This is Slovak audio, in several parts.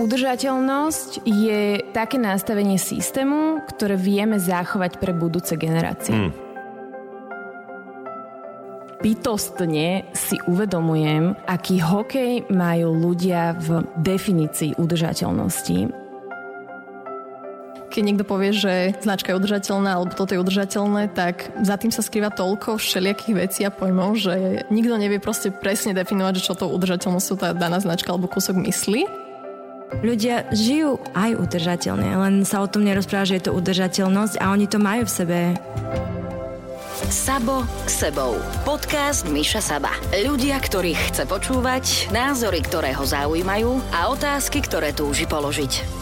Udržateľnosť je také nastavenie systému, ktoré vieme zachovať pre budúce generácie. Mm. Bytostne si uvedomujem, aký hokej majú ľudia v definícii udržateľnosti. Keď niekto povie, že značka je udržateľná alebo toto je udržateľné, tak za tým sa skrýva toľko všelijakých vecí a pojmov, že nikto nevie proste presne definovať, že čo to udržateľnosť tá daná značka alebo kúsok myslí. Ľudia žijú aj udržateľne, len sa o tom nerozpráva, že je to udržateľnosť a oni to majú v sebe. Sabo sebou. Podcast Miša Saba. Ľudia, ktorých chce počúvať, názory, ktoré ho zaujímajú a otázky, ktoré túži položiť.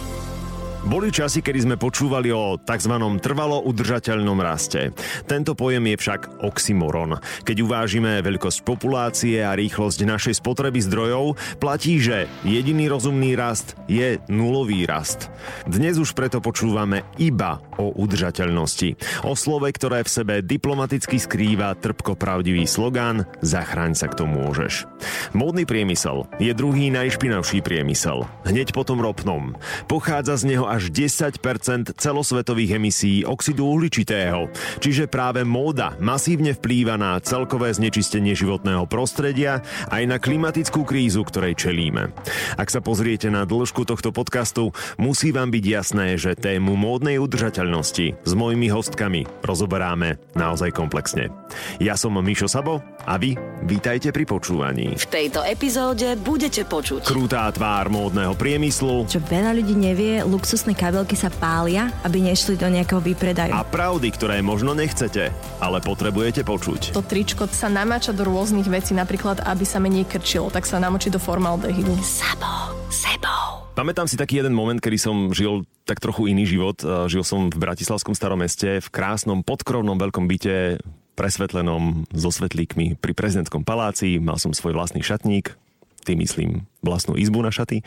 Boli časy, kedy sme počúvali o tzv. trvalo udržateľnom raste. Tento pojem je však oxymoron. Keď uvážime veľkosť populácie a rýchlosť našej spotreby zdrojov, platí, že jediný rozumný rast je nulový rast. Dnes už preto počúvame iba o udržateľnosti. O slove, ktoré v sebe diplomaticky skrýva trpko pravdivý slogán Zachráň sa k tomu môžeš. Módny priemysel je druhý najšpinavší priemysel. Hneď potom ropnom. Pochádza z neho až až 10% celosvetových emisí oxidu uhličitého. Čiže práve móda masívne vplýva na celkové znečistenie životného prostredia aj na klimatickú krízu, ktorej čelíme. Ak sa pozriete na dĺžku tohto podcastu, musí vám byť jasné, že tému módnej udržateľnosti s mojimi hostkami rozoberáme naozaj komplexne. Ja som Mišo Sabo a vy vítajte pri počúvaní. V tejto epizóde budete počuť krutá tvár módneho priemyslu, čo veľa ľudí nevie, luxusné rôzne kabelky sa pália, aby nešli do nejakého výpredaju. A pravdy, ktoré možno nechcete, ale potrebujete počuť. To tričko sa namáča do rôznych vecí, napríklad aby sa menej krčilo, tak sa namočí do formaldehydu. Sabo, sebou. Pamätám si taký jeden moment, kedy som žil tak trochu iný život. Žil som v Bratislavskom starom meste, v krásnom podkrovnom veľkom byte, presvetlenom so svetlíkmi pri prezidentskom paláci. Mal som svoj vlastný šatník, tým myslím vlastnú izbu na šaty.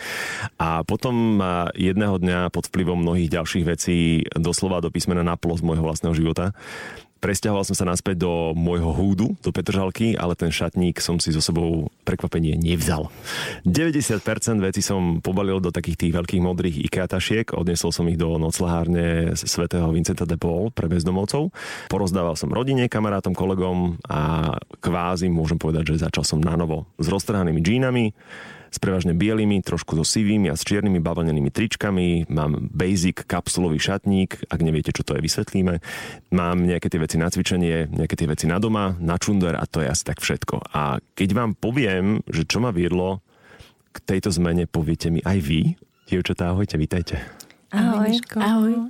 A potom jedného dňa pod vplyvom mnohých ďalších vecí doslova do písmena naplo z môjho vlastného života Presťahoval som sa naspäť do môjho húdu, do Petržalky, ale ten šatník som si so sebou prekvapenie nevzal. 90% vecí som pobalil do takých tých veľkých modrých IKEA tašiek, odnesol som ich do noclahárne svätého Vincenta de Paul pre bezdomovcov. Porozdával som rodine, kamarátom, kolegom a kvázi môžem povedať, že začal som na novo s roztrhanými džínami, s prevažne bielými, trošku so sivými a s čiernymi bavlnenými tričkami, mám basic kapsulový šatník, ak neviete, čo to je, vysvetlíme. Mám nejaké tie veci na cvičenie, nejaké tie veci na doma, na čunder a to je asi tak všetko. A keď vám poviem, že čo ma viedlo k tejto zmene, poviete mi aj vy. Dievčatá, ahojte, vítajte. Ahoj. Ahoj.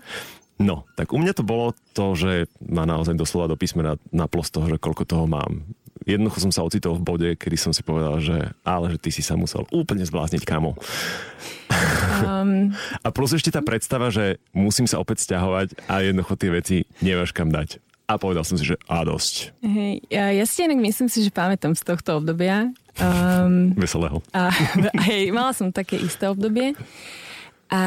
No, tak u mňa to bolo to, že ma naozaj doslova do písmena naplo z toho, že koľko toho mám jednoducho som sa ocitol v bode, kedy som si povedal, že ale že ty si sa musel úplne zblázniť, kamo. Um, a plus ešte tá predstava, že musím sa opäť stiahovať a jednoducho tie veci nemáš kam dať. A povedal som si, že a dosť. Hej, ja, ja si inak myslím si, že pamätám z tohto obdobia. Um, Veselého. A, hej, mala som také isté obdobie. A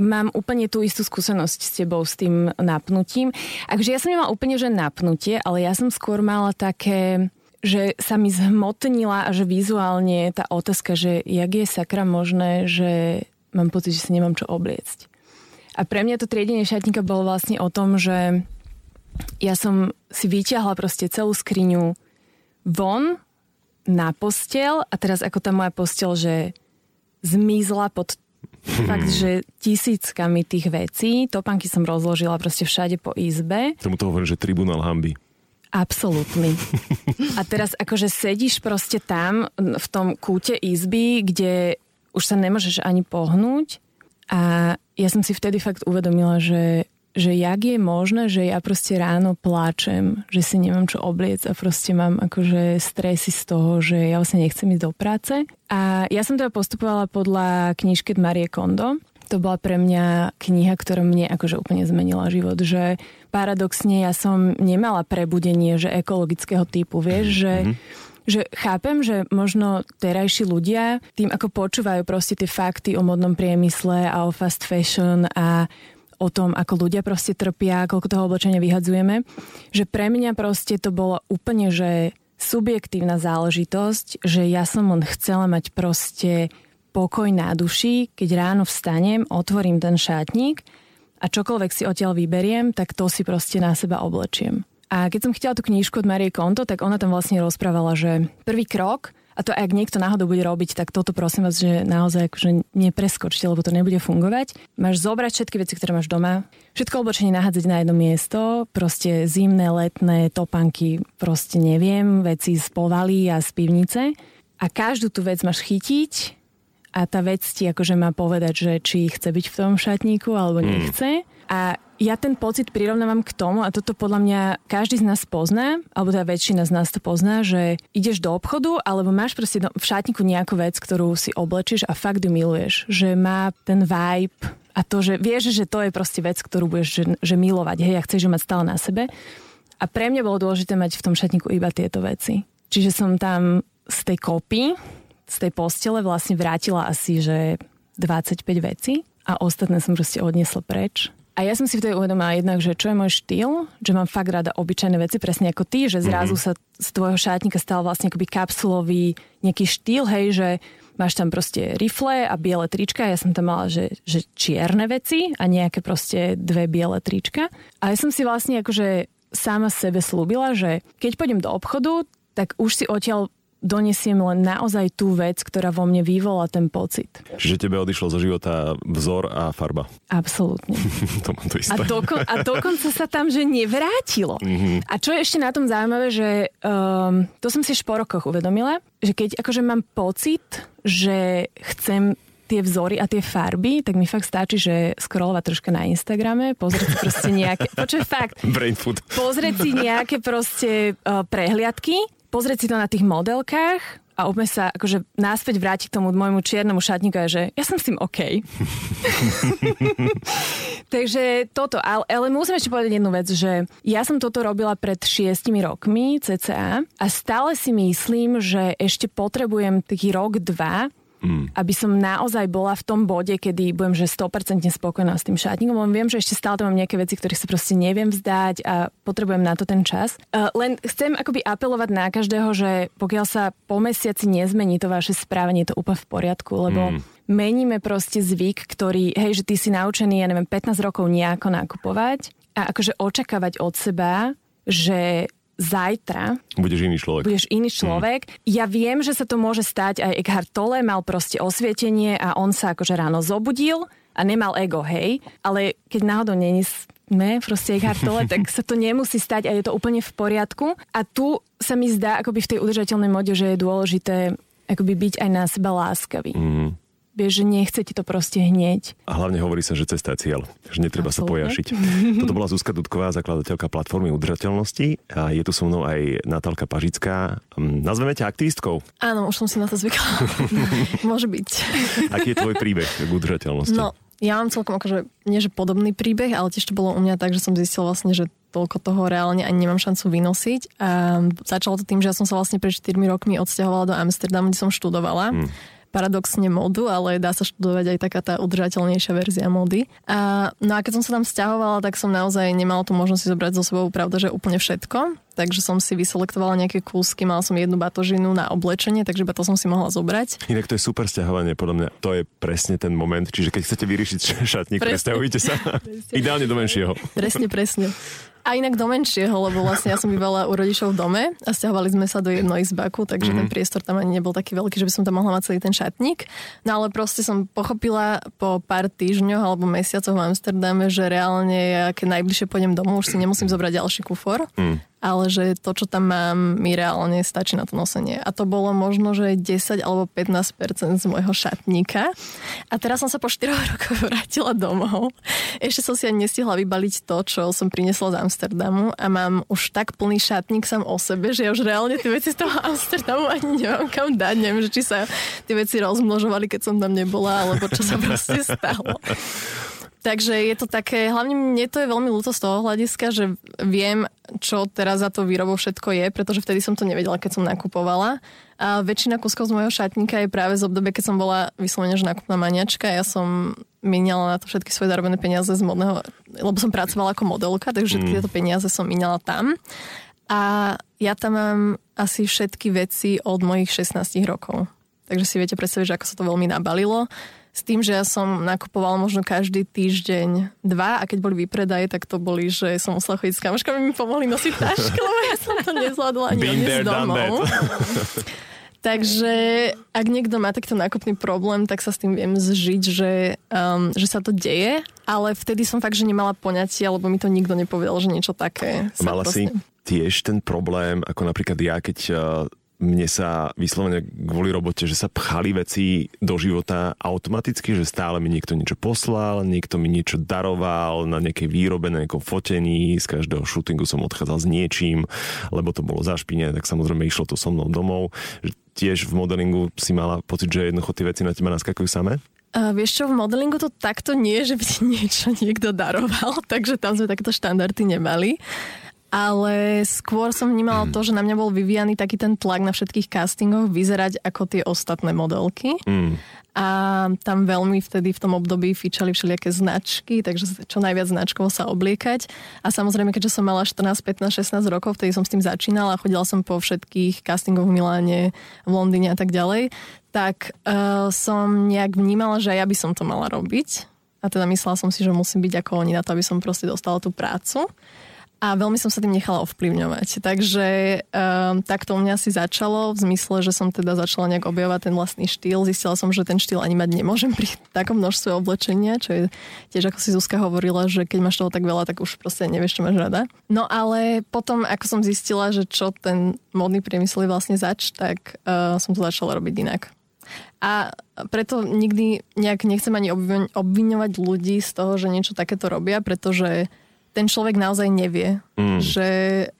mám úplne tú istú skúsenosť s tebou s tým napnutím. Akože ja som nemala úplne, že napnutie, ale ja som skôr mala také že sa mi zhmotnila a že vizuálne tá otázka, že jak je sakra možné, že mám pocit, že si nemám čo obliecť. A pre mňa to triedenie šatníka bolo vlastne o tom, že ja som si vyťahla proste celú skriňu von na postel a teraz ako tá moja postel, že zmizla pod Fakt, že tisíckami tých vecí. Topanky som rozložila proste všade po izbe. Tomu to hovorím, že tribunál hamby. Absolútny. A teraz akože sedíš proste tam v tom kúte izby, kde už sa nemôžeš ani pohnúť. A ja som si vtedy fakt uvedomila, že že jak je možné, že ja proste ráno pláčem, že si nemám čo obliec a proste mám akože stresy z toho, že ja vlastne nechcem ísť do práce. A ja som teda postupovala podľa knižky Marie Kondo. To bola pre mňa kniha, ktorá mne akože úplne zmenila život, že paradoxne ja som nemala prebudenie, že ekologického typu, vieš, že mm-hmm že chápem, že možno terajší ľudia tým, ako počúvajú proste tie fakty o modnom priemysle a o fast fashion a o tom, ako ľudia proste trpia, koľko toho oblečenia vyhadzujeme, že pre mňa proste to bolo úplne, že subjektívna záležitosť, že ja som len chcela mať proste pokoj na duši, keď ráno vstanem, otvorím ten šátnik a čokoľvek si odtiaľ vyberiem, tak to si proste na seba oblečiem. A keď som chytila tú knížku od Marie Konto, tak ona tam vlastne rozprávala, že prvý krok a to ak niekto náhodou bude robiť, tak toto prosím vás, že naozaj akože nepreskočte, lebo to nebude fungovať. Máš zobrať všetky veci, ktoré máš doma, všetko oblečenie nahádzať na jedno miesto, proste zimné, letné, topanky, proste neviem, veci z povaly a z pivnice. A každú tú vec máš chytiť a tá vec ti akože má povedať, že či chce byť v tom šatníku alebo nechce. A ja ten pocit prirovnávam k tomu, a toto podľa mňa každý z nás pozná, alebo teda väčšina z nás to pozná, že ideš do obchodu, alebo máš proste v šatníku nejakú vec, ktorú si oblečíš a fakt ju miluješ. Že má ten vibe a to, že vieš, že to je proste vec, ktorú budeš že, že milovať, hej, a chceš ju mať stále na sebe. A pre mňa bolo dôležité mať v tom šatníku iba tieto veci. Čiže som tam z tej kopy, z tej postele vlastne vrátila asi, že 25 veci a ostatné som proste odniesla preč a ja som si vtedy uvedomila jednak, že čo je môj štýl, že mám fakt rada obyčajné veci, presne ako ty, že zrazu mm-hmm. sa z tvojho šátnika stal vlastne akoby kapsulový nejaký štýl, hej, že máš tam proste rifle a biele trička, ja som tam mala, že, že čierne veci a nejaké proste dve biele trička. A ja som si vlastne akože sama sebe slúbila, že keď pôjdem do obchodu, tak už si odtiaľ donesiem len naozaj tú vec, ktorá vo mne vyvolá ten pocit. Čiže tebe odišlo zo života vzor a farba. Absolútne. to to isté. A, doko- a dokonca sa tam, že nevrátilo. Mm-hmm. A čo je ešte na tom zaujímavé, že um, to som si v šporokoch uvedomila, že keď akože mám pocit, že chcem tie vzory a tie farby, tak mi fakt stačí, že scrollovať troška na Instagrame, pozrieť si proste nejaké, počuj fakt, Brain food. pozrieť si nejaké proste uh, prehliadky pozrieť si to na tých modelkách a úplne sa akože náspäť vrátiť k tomu môjmu čiernemu šatníku a že ja som s tým OK. Takže toto, ale, ale musím ešte povedať jednu vec, že ja som toto robila pred šiestimi rokmi cca a stále si myslím, že ešte potrebujem taký rok, dva, Mm. Aby som naozaj bola v tom bode, kedy budem že 100% spokojná s tým šatníkom, lebo viem, že ešte stále tam mám nejaké veci, ktoré sa proste neviem vzdať a potrebujem na to ten čas. Uh, len chcem akoby apelovať na každého, že pokiaľ sa po mesiaci nezmení to vaše správanie, je to úplne v poriadku, lebo mm. meníme proste zvyk, ktorý, hej, že ty si naučený, ja neviem, 15 rokov nejako nakupovať a akože očakávať od seba, že zajtra budeš iný človek. Budeš iný mhm. človek. Mm. Ja viem, že sa to môže stať. Aj Eckhart Tolle mal proste osvietenie a on sa akože ráno zobudil a nemal ego, hej. Ale keď náhodou není sme proste Eckhart Tolle, tak sa to nemusí stať a je to úplne v poriadku. A tu sa mi zdá akoby v tej udržateľnej mode, že je dôležité akoby byť aj na seba láskavý. Mm. Vieš, že nechce ti to proste hneď. A hlavne hovorí sa, že cesta je cieľ, že netreba Absolutne. sa pojašiť. Toto bola Zuzka Dudková, zakladateľka platformy udržateľnosti a je tu so mnou aj Natálka Pažická. Hm, nazveme ťa aktivistkou. Áno, už som si na to zvykla. Môže byť. Aký je tvoj príbeh k udržateľnosti? No, ja mám celkom akože, nie že podobný príbeh, ale tiež to bolo u mňa tak, že som zistila vlastne, že toľko toho reálne ani nemám šancu vynosiť. A začalo to tým, že ja som sa vlastne pred 4 rokmi odsťahovala do Amsterdamu, kde som študovala. Hmm paradoxne modu, ale dá sa študovať aj taká tá udržateľnejšia verzia mody. A, no a keď som sa tam stiahovala, tak som naozaj nemala tú možnosť si zobrať so sebou, pravda, že úplne všetko. Takže som si vyselektovala nejaké kúsky, mala som jednu batožinu na oblečenie, takže to som si mohla zobrať. Inak to je super stiahovanie, podľa mňa to je presne ten moment, čiže keď chcete vyriešiť šatník, presťahujte sa ideálne do menšieho. Presne, presne. A inak do menšieho, lebo vlastne ja som bývala u rodičov v dome a stiahovali sme sa do izbaku, takže mm-hmm. ten priestor tam ani nebol taký veľký, že by som tam mohla mať celý ten šatník. No ale proste som pochopila po pár týždňoch alebo mesiacoch v Amsterdame, že reálne ja keď najbližšie pôjdem domov, už si nemusím zobrať ďalší kufor. Mm ale že to, čo tam mám, mi reálne stačí na to nosenie. A to bolo možno, že 10 alebo 15% z môjho šatníka. A teraz som sa po 4 rokoch vrátila domov. Ešte som si ani nestihla vybaliť to, čo som priniesla z Amsterdamu a mám už tak plný šatník sám o sebe, že ja už reálne tie veci z toho Amsterdamu ani nemám kam dať. Neviem, že či sa tie veci rozmnožovali, keď som tam nebola, alebo čo sa proste stalo. Takže je to také, hlavne mne to je veľmi ľúto z toho hľadiska, že viem, čo teraz za to výrobou všetko je, pretože vtedy som to nevedela, keď som nakupovala. A väčšina kuskov z môjho šatníka je práve z obdobia, keď som bola vyslovene, že nakupná maniačka. Ja som miniala na to všetky svoje zarobené peniaze z modného, lebo som pracovala ako modelka, takže všetky mm. tieto peniaze som miniala tam. A ja tam mám asi všetky veci od mojich 16 rokov. takže si viete predstaviť, že ako sa to veľmi nabalilo. S tým, že ja som nakupovala možno každý týždeň dva a keď boli vypredaje, tak to boli, že som musela chodiť s kamoškami, mi pomohli nosiť tašky, lebo ja som to nezvládla ani Been there, odniesť done domov. Takže ak niekto má takto nákupný problém, tak sa s tým viem zžiť, že, um, že sa to deje, ale vtedy som fakt, že nemala poňatie, lebo mi to nikto nepovedal, že niečo také sa Mala si tiež ten problém, ako napríklad ja, keď uh, mne sa vyslovene kvôli robote, že sa pchali veci do života automaticky, že stále mi niekto niečo poslal, niekto mi niečo daroval na nejakej výrobe, na nejakom fotení, z každého shootingu som odchádzal s niečím, lebo to bolo zašpinené, tak samozrejme išlo to so mnou domov. Tiež v modelingu si mala pocit, že jednoducho tie veci na teba naskakujú samé? Uh, vieš čo, v modelingu to takto nie, že by ti niečo niekto daroval, takže tam sme takéto štandardy nemali. Ale skôr som vnímala to, že na mňa bol vyvíjaný taký ten tlak na všetkých castingoch vyzerať ako tie ostatné modelky. Mm. A tam veľmi vtedy v tom období fičali všelijaké značky, takže čo najviac značkov sa obliekať. A samozrejme, keďže som mala 14, 15, 16 rokov, vtedy som s tým začínala, chodila som po všetkých castingoch v Miláne, v Londýne a tak ďalej, tak uh, som nejak vnímala, že ja by som to mala robiť. A teda myslela som si, že musím byť ako oni na to, aby som proste dostala tú prácu a veľmi som sa tým nechala ovplyvňovať. Takže um, tak to u mňa si začalo v zmysle, že som teda začala nejak objavovať ten vlastný štýl. Zistila som, že ten štýl ani mať nemôžem pri takom množstve oblečenia, čo je tiež ako si Zuzka hovorila, že keď máš toho tak veľa, tak už proste nevieš, čo máš rada. No ale potom, ako som zistila, že čo ten modný priemysel je vlastne zač, tak uh, som to začala robiť inak. A preto nikdy nejak nechcem ani obviňovať ľudí z toho, že niečo takéto robia, pretože ten človek naozaj nevie. Mm. Že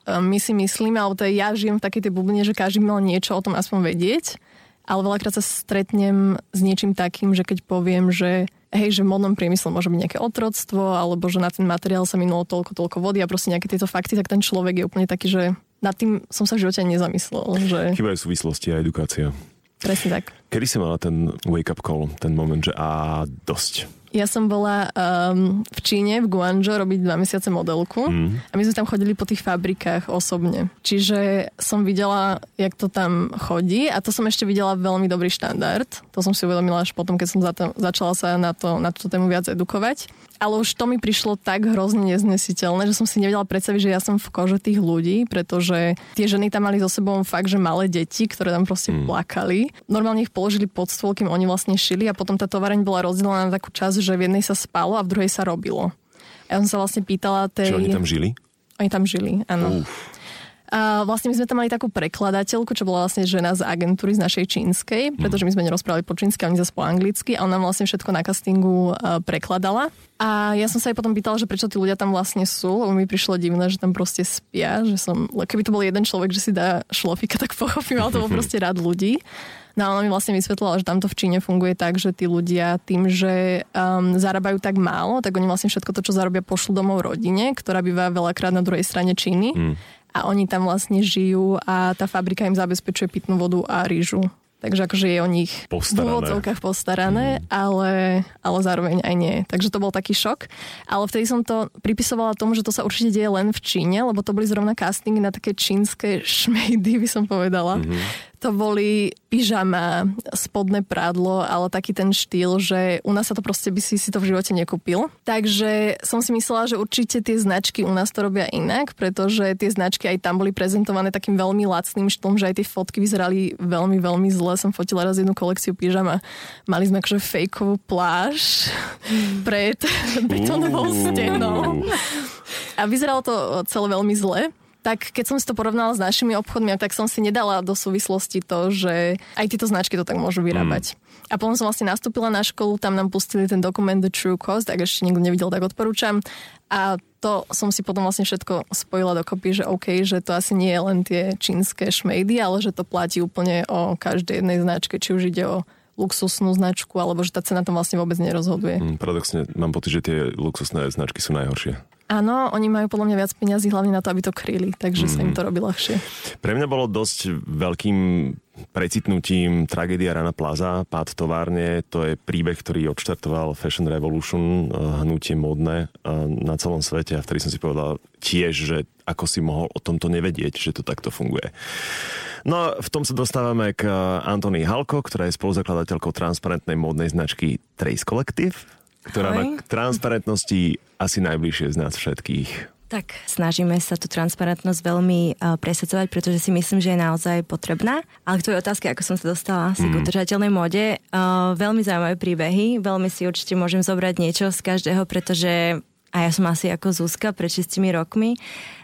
my si myslíme, alebo je, ja žijem v takej tej bubline, že každý mal niečo o tom aspoň vedieť, ale veľakrát sa stretnem s niečím takým, že keď poviem, že hej, že v modnom priemysle môže byť nejaké otroctvo, alebo že na ten materiál sa minulo toľko, toľko vody a proste nejaké tieto fakty, tak ten človek je úplne taký, že nad tým som sa v živote nezamyslel. Že... Chýbajú súvislosti a edukácia. Presne tak. Kedy si mala ten wake-up call, ten moment, že a dosť? Ja som bola um, v Číne, v Guangzhou, robiť dva mesiace modelku mm. a my sme tam chodili po tých fabrikách osobne. Čiže som videla, jak to tam chodí a to som ešte videla veľmi dobrý štandard. To som si uvedomila až potom, keď som za začala sa na, to, na túto tému viac edukovať. Ale už to mi prišlo tak hrozne neznesiteľné, že som si nevedela predstaviť, že ja som v kože tých ľudí, pretože tie ženy tam mali so sebou fakt, že malé deti, ktoré tam proste mm. plakali. Normálne ich položili pod stôl, kým oni vlastne šili a potom tá tovareň bola rozdelená na takú časť, že v jednej sa spalo a v druhej sa robilo. Ja som sa vlastne pýtala tej... Čo oni tam žili? Oni tam žili, áno. Uf. A vlastne my sme tam mali takú prekladateľku, čo bola vlastne žena z agentúry z našej čínskej, pretože my sme nerozprávali po čínsky, oni zase po anglicky a ona vlastne všetko na castingu prekladala. A ja som sa aj potom pýtala, že prečo tí ľudia tam vlastne sú, lebo mi prišlo divné, že tam proste spia, že som, keby to bol jeden človek, že si dá šlofika, tak pochopím, ale to bol proste rád ľudí. No a ona mi vlastne vysvetlila, že tamto v Číne funguje tak, že tí ľudia tým, že um, zarábajú tak málo, tak oni vlastne všetko to, čo zarobia, pošlu domov rodine, ktorá býva veľakrát na druhej strane Číny. Mm a oni tam vlastne žijú a tá fabrika im zabezpečuje pitnú vodu a rýžu. Takže akože je o nich postarané. v úvodzovkách postarané, mm. ale, ale zároveň aj nie. Takže to bol taký šok. Ale vtedy som to pripisovala tomu, že to sa určite deje len v Číne, lebo to boli zrovna castingy na také čínske šmejdy, by som povedala. Mm-hmm to boli pyžama, spodné prádlo, ale taký ten štýl, že u nás sa to proste by si si to v živote nekúpil. Takže som si myslela, že určite tie značky u nás to robia inak, pretože tie značky aj tam boli prezentované takým veľmi lacným štýlom, že aj tie fotky vyzerali veľmi, veľmi zle. Som fotila raz jednu kolekciu pyžama. Mali sme akože fejkovú pláž pred betónovou stenou. A vyzeralo to celé veľmi zle tak keď som si to porovnala s našimi obchodmi, tak som si nedala do súvislosti to, že aj tieto značky to tak môžu vyrábať. Mm. A potom som vlastne nastúpila na školu, tam nám pustili ten dokument The True Cost, ak ešte nikto nevidel, tak odporúčam. A to som si potom vlastne všetko spojila dokopy, že OK, že to asi nie je len tie čínske šmejdy, ale že to platí úplne o každej jednej značke, či už ide o luxusnú značku, alebo že tá cena tam vlastne vôbec nerozhoduje. Mm, paradoxne mám pocit, že tie luxusné značky sú najhoršie. Áno, oni majú podľa mňa viac peniazy hlavne na to, aby to kryli, takže mm. sa im to robí ľahšie. Pre mňa bolo dosť veľkým precitnutím tragédia Rana Plaza, pád továrne, to je príbeh, ktorý odštartoval Fashion Revolution, eh, hnutie modné eh, na celom svete a vtedy som si povedal tiež, že ako si mohol o tomto nevedieť, že to takto funguje. No v tom sa dostávame k Antony Halko, ktorá je spoluzakladateľkou transparentnej módnej značky Trace Collective, ktorá má k transparentnosti asi najbližšie z nás všetkých. Tak snažíme sa tú transparentnosť veľmi uh, presadzovať, pretože si myslím, že je naozaj potrebná. Ale k tvojej otázke, ako som sa dostala asi mm. k udržateľnej móde, uh, veľmi zaujímavé príbehy, veľmi si určite môžem zobrať niečo z každého, pretože a ja som asi ako Zuzka pred 6 rokmi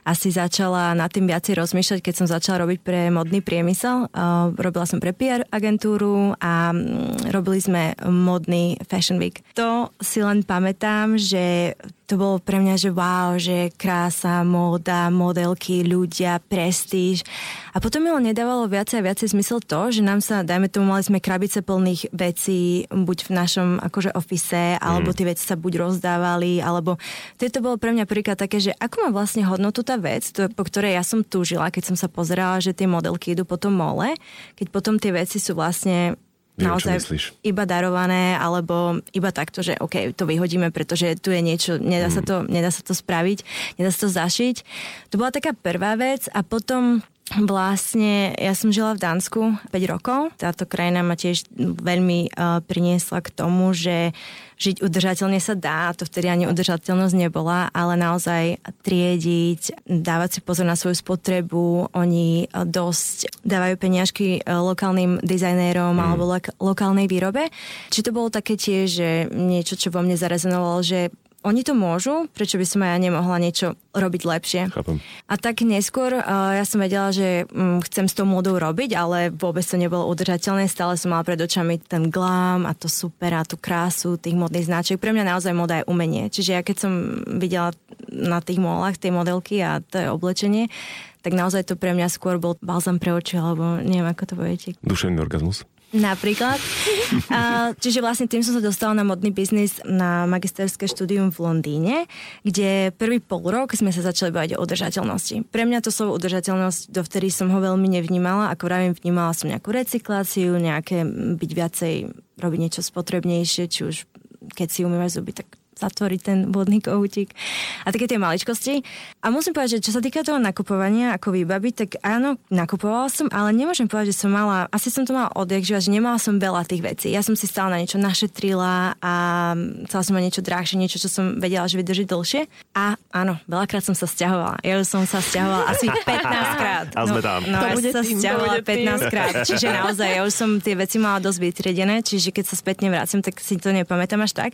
asi začala nad tým viacej rozmýšľať, keď som začala robiť pre modný priemysel. Uh, robila som pre PR agentúru a um, robili sme modný Fashion Week. To si len pamätám, že to bolo pre mňa, že wow, že krása, móda, modelky, ľudia, prestíž. A potom mi len nedávalo viacej a viacej zmysel to, že nám sa, dajme tomu, mali sme krabice plných vecí, buď v našom akože ofise, alebo mm. tie veci sa buď rozdávali, alebo to bolo pre mňa príklad také, že ako má vlastne hodnotu tá vec, to, po ktorej ja som túžila, keď som sa pozerala, že tie modelky idú po tom mole, keď potom tie veci sú vlastne Viem, naozaj iba darované, alebo iba takto, že OK, to vyhodíme, pretože tu je niečo, nedá, mm. sa, to, nedá sa to spraviť, nedá sa to zašiť. To bola taká prvá vec a potom Vlastne ja som žila v Dánsku 5 rokov. Táto krajina ma tiež veľmi uh, priniesla k tomu, že žiť udržateľne sa dá, to vtedy ani udržateľnosť nebola, ale naozaj triediť, dávať si pozor na svoju spotrebu, oni dosť dávajú peniažky lokálnym dizajnérom mm. alebo lo- lokálnej výrobe. Či to bolo také tiež, že niečo, čo vo mne zarezonovalo, že oni to môžu, prečo by som aj ja nemohla niečo robiť lepšie. Chápem. A tak neskôr uh, ja som vedela, že um, chcem s tou modou robiť, ale vôbec to nebolo udržateľné. Stále som mala pred očami ten glám a to super a tú krásu tých modných značiek. Pre mňa naozaj moda je umenie. Čiže ja keď som videla na tých molách tie modelky a to je oblečenie, tak naozaj to pre mňa skôr bol balzam pre oči, alebo neviem, ako to poviete. Duševný orgazmus. Napríklad. A, čiže vlastne tým som sa dostala na modný biznis na magisterské štúdium v Londýne, kde prvý pol rok sme sa začali baviť o udržateľnosti. Pre mňa to slovo udržateľnosť, dovtedy som ho veľmi nevnímala, ako vravím, vnímala som nejakú recykláciu, nejaké byť viacej, robiť niečo spotrebnejšie, či už keď si umývaš zuby, tak zatvoriť ten vodný kohútik a také tie maličkosti. A musím povedať, že čo sa týka toho nakupovania ako výbaby, tak áno, nakupovala som, ale nemôžem povedať, že som mala, asi som to mala odjak, že nemala som veľa tých vecí. Ja som si stále na niečo našetrila a chcela som mať niečo drahšie, niečo, čo som vedela, že vydrží dlhšie. A áno, veľakrát som sa stiahovala. Ja už som sa stiahovala asi 15 krát. A sme tam. No, no ja sa stiahovala 15 krát. Čiže naozaj, ja už som tie veci mala dosť vytriedené, čiže keď sa spätne vrátim, tak si to nepamätám až tak.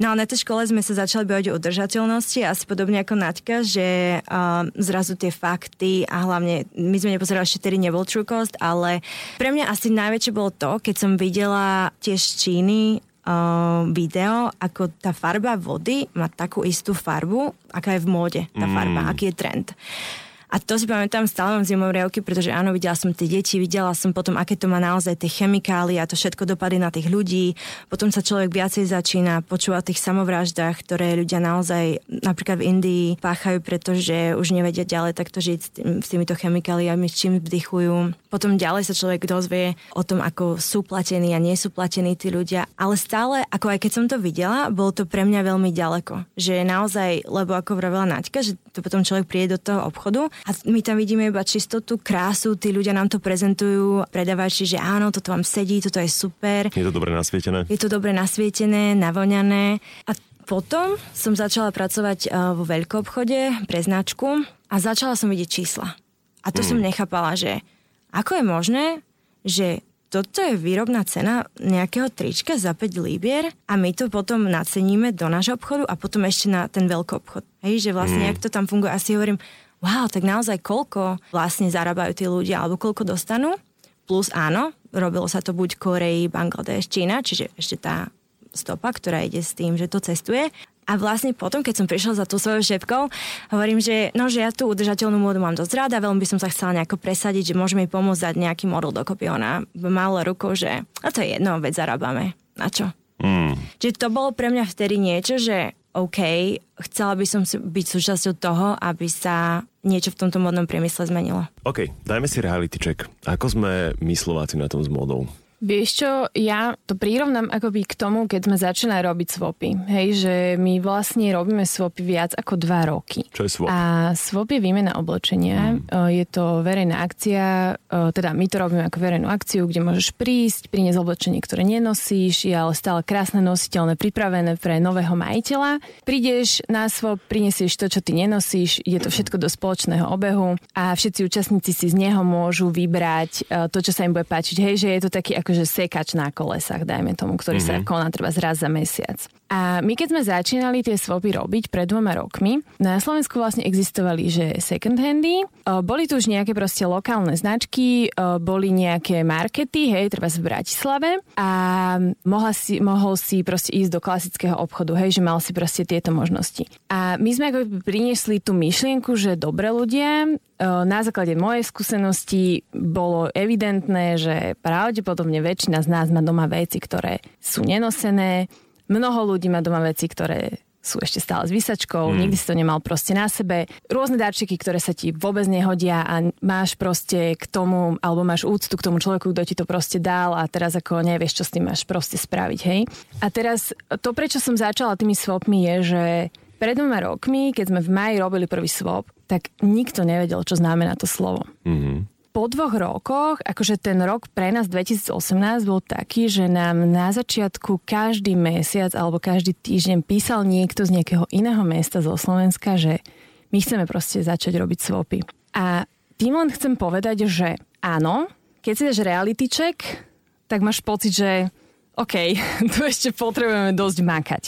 No a na tej škole škole sme sa začali baviť o udržateľnosti, asi podobne ako Naďka, že uh, zrazu tie fakty a hlavne, my sme nepozerali ešte tedy nebol True Cost, ale pre mňa asi najväčšie bolo to, keď som videla tiež Číny uh, video, ako tá farba vody má takú istú farbu, aká je v móde tá farba, mm. aký je trend. A to si pamätám, stále mám zimom riavky, pretože áno, videla som tie deti, videla som potom, aké to má naozaj tie chemikálie a to všetko dopady na tých ľudí. Potom sa človek viacej začína počúvať o tých samovraždách, ktoré ľudia naozaj napríklad v Indii páchajú, pretože už nevedia ďalej takto žiť s, tým, s týmito chemikáliami, s čím vdychujú. Potom ďalej sa človek dozvie o tom, ako sú platení a nie sú platení tí ľudia. Ale stále, ako aj keď som to videla, bolo to pre mňa veľmi ďaleko. Že naozaj, lebo ako vravela Naďka, že to potom človek príde do toho obchodu a my tam vidíme iba čistotu, krásu, tí ľudia nám to prezentujú, predávači, že áno, toto vám sedí, toto je super. Je to dobre nasvietené? Je to dobre nasvietené, navoňané. A potom som začala pracovať vo veľkoobchode pre značku a začala som vidieť čísla. A to mm. som nechápala, že ako je možné, že toto je výrobná cena nejakého trička za 5 líbier a my to potom naceníme do nášho obchodu a potom ešte na ten veľký obchod. Hej, že vlastne, mm. jak to tam funguje, asi hovorím, wow, tak naozaj koľko vlastne zarábajú tí ľudia, alebo koľko dostanú. Plus áno, robilo sa to buď Koreji, Bangladeš, Čína, čiže ešte tá stopa, ktorá ide s tým, že to cestuje. A vlastne potom, keď som prišla za tú svojou šepkou, hovorím, že, no, že ja tú udržateľnú módu mám dosť rada, veľmi by som sa chcela nejako presadiť, že môžeme mi pomôcť dať nejaký model dokopy. Ona mala rukou, že a to je jedno, veď zarábame. Na čo? Mm. Čiže to bolo pre mňa vtedy niečo, že OK, chcela by som byť súčasťou toho, aby sa niečo v tomto modnom priemysle zmenilo. OK, dajme si reality check. Ako sme my Slováci na tom s modou? Vieš čo, ja to prirovnám akoby k tomu, keď sme začali robiť swapy. Hej, že my vlastne robíme swapy viac ako dva roky. Čo je swap? A swap je výmena oblečenia. Mm. Je to verejná akcia, teda my to robíme ako verejnú akciu, kde môžeš prísť, priniesť oblečenie, ktoré nenosíš, je ale stále krásne, nositeľné, pripravené pre nového majiteľa. Prídeš na swap, prinesieš to, čo ty nenosíš, je to všetko do spoločného obehu a všetci účastníci si z neho môžu vybrať to, čo sa im bude páčiť. Hej, že je to taký ako akože sekač na kolesách, dajme tomu, ktorý mm-hmm. sa mhm. koná treba zraz za mesiac. A my keď sme začínali tie swapy robiť pred dvoma rokmi, na Slovensku vlastne existovali, že second handy, boli tu už nejaké proste lokálne značky, boli nejaké markety, hej, treba v Bratislave. A mohla si, mohol si proste ísť do klasického obchodu, hej, že mal si proste tieto možnosti. A my sme ako priniesli tú myšlienku, že dobre ľudia, na základe mojej skúsenosti bolo evidentné, že pravdepodobne väčšina z nás má doma veci, ktoré sú nenosené, Mnoho ľudí má doma veci, ktoré sú ešte stále s vysačkou, mm. nikdy si to nemal proste na sebe. Rôzne darčeky, ktoré sa ti vôbec nehodia a máš proste k tomu, alebo máš úctu k tomu človeku, kto ti to proste dal a teraz ako nevieš, čo s tým máš proste spraviť, hej. A teraz to, prečo som začala tými swapmi je, že pred dvoma rokmi, keď sme v maji robili prvý swap, tak nikto nevedel, čo znamená to slovo. Mm-hmm po dvoch rokoch, akože ten rok pre nás 2018 bol taký, že nám na začiatku každý mesiac alebo každý týždeň písal niekto z nejakého iného mesta zo Slovenska, že my chceme proste začať robiť swapy. A tým len chcem povedať, že áno, keď si dáš reality check, tak máš pocit, že OK, tu ešte potrebujeme dosť makať.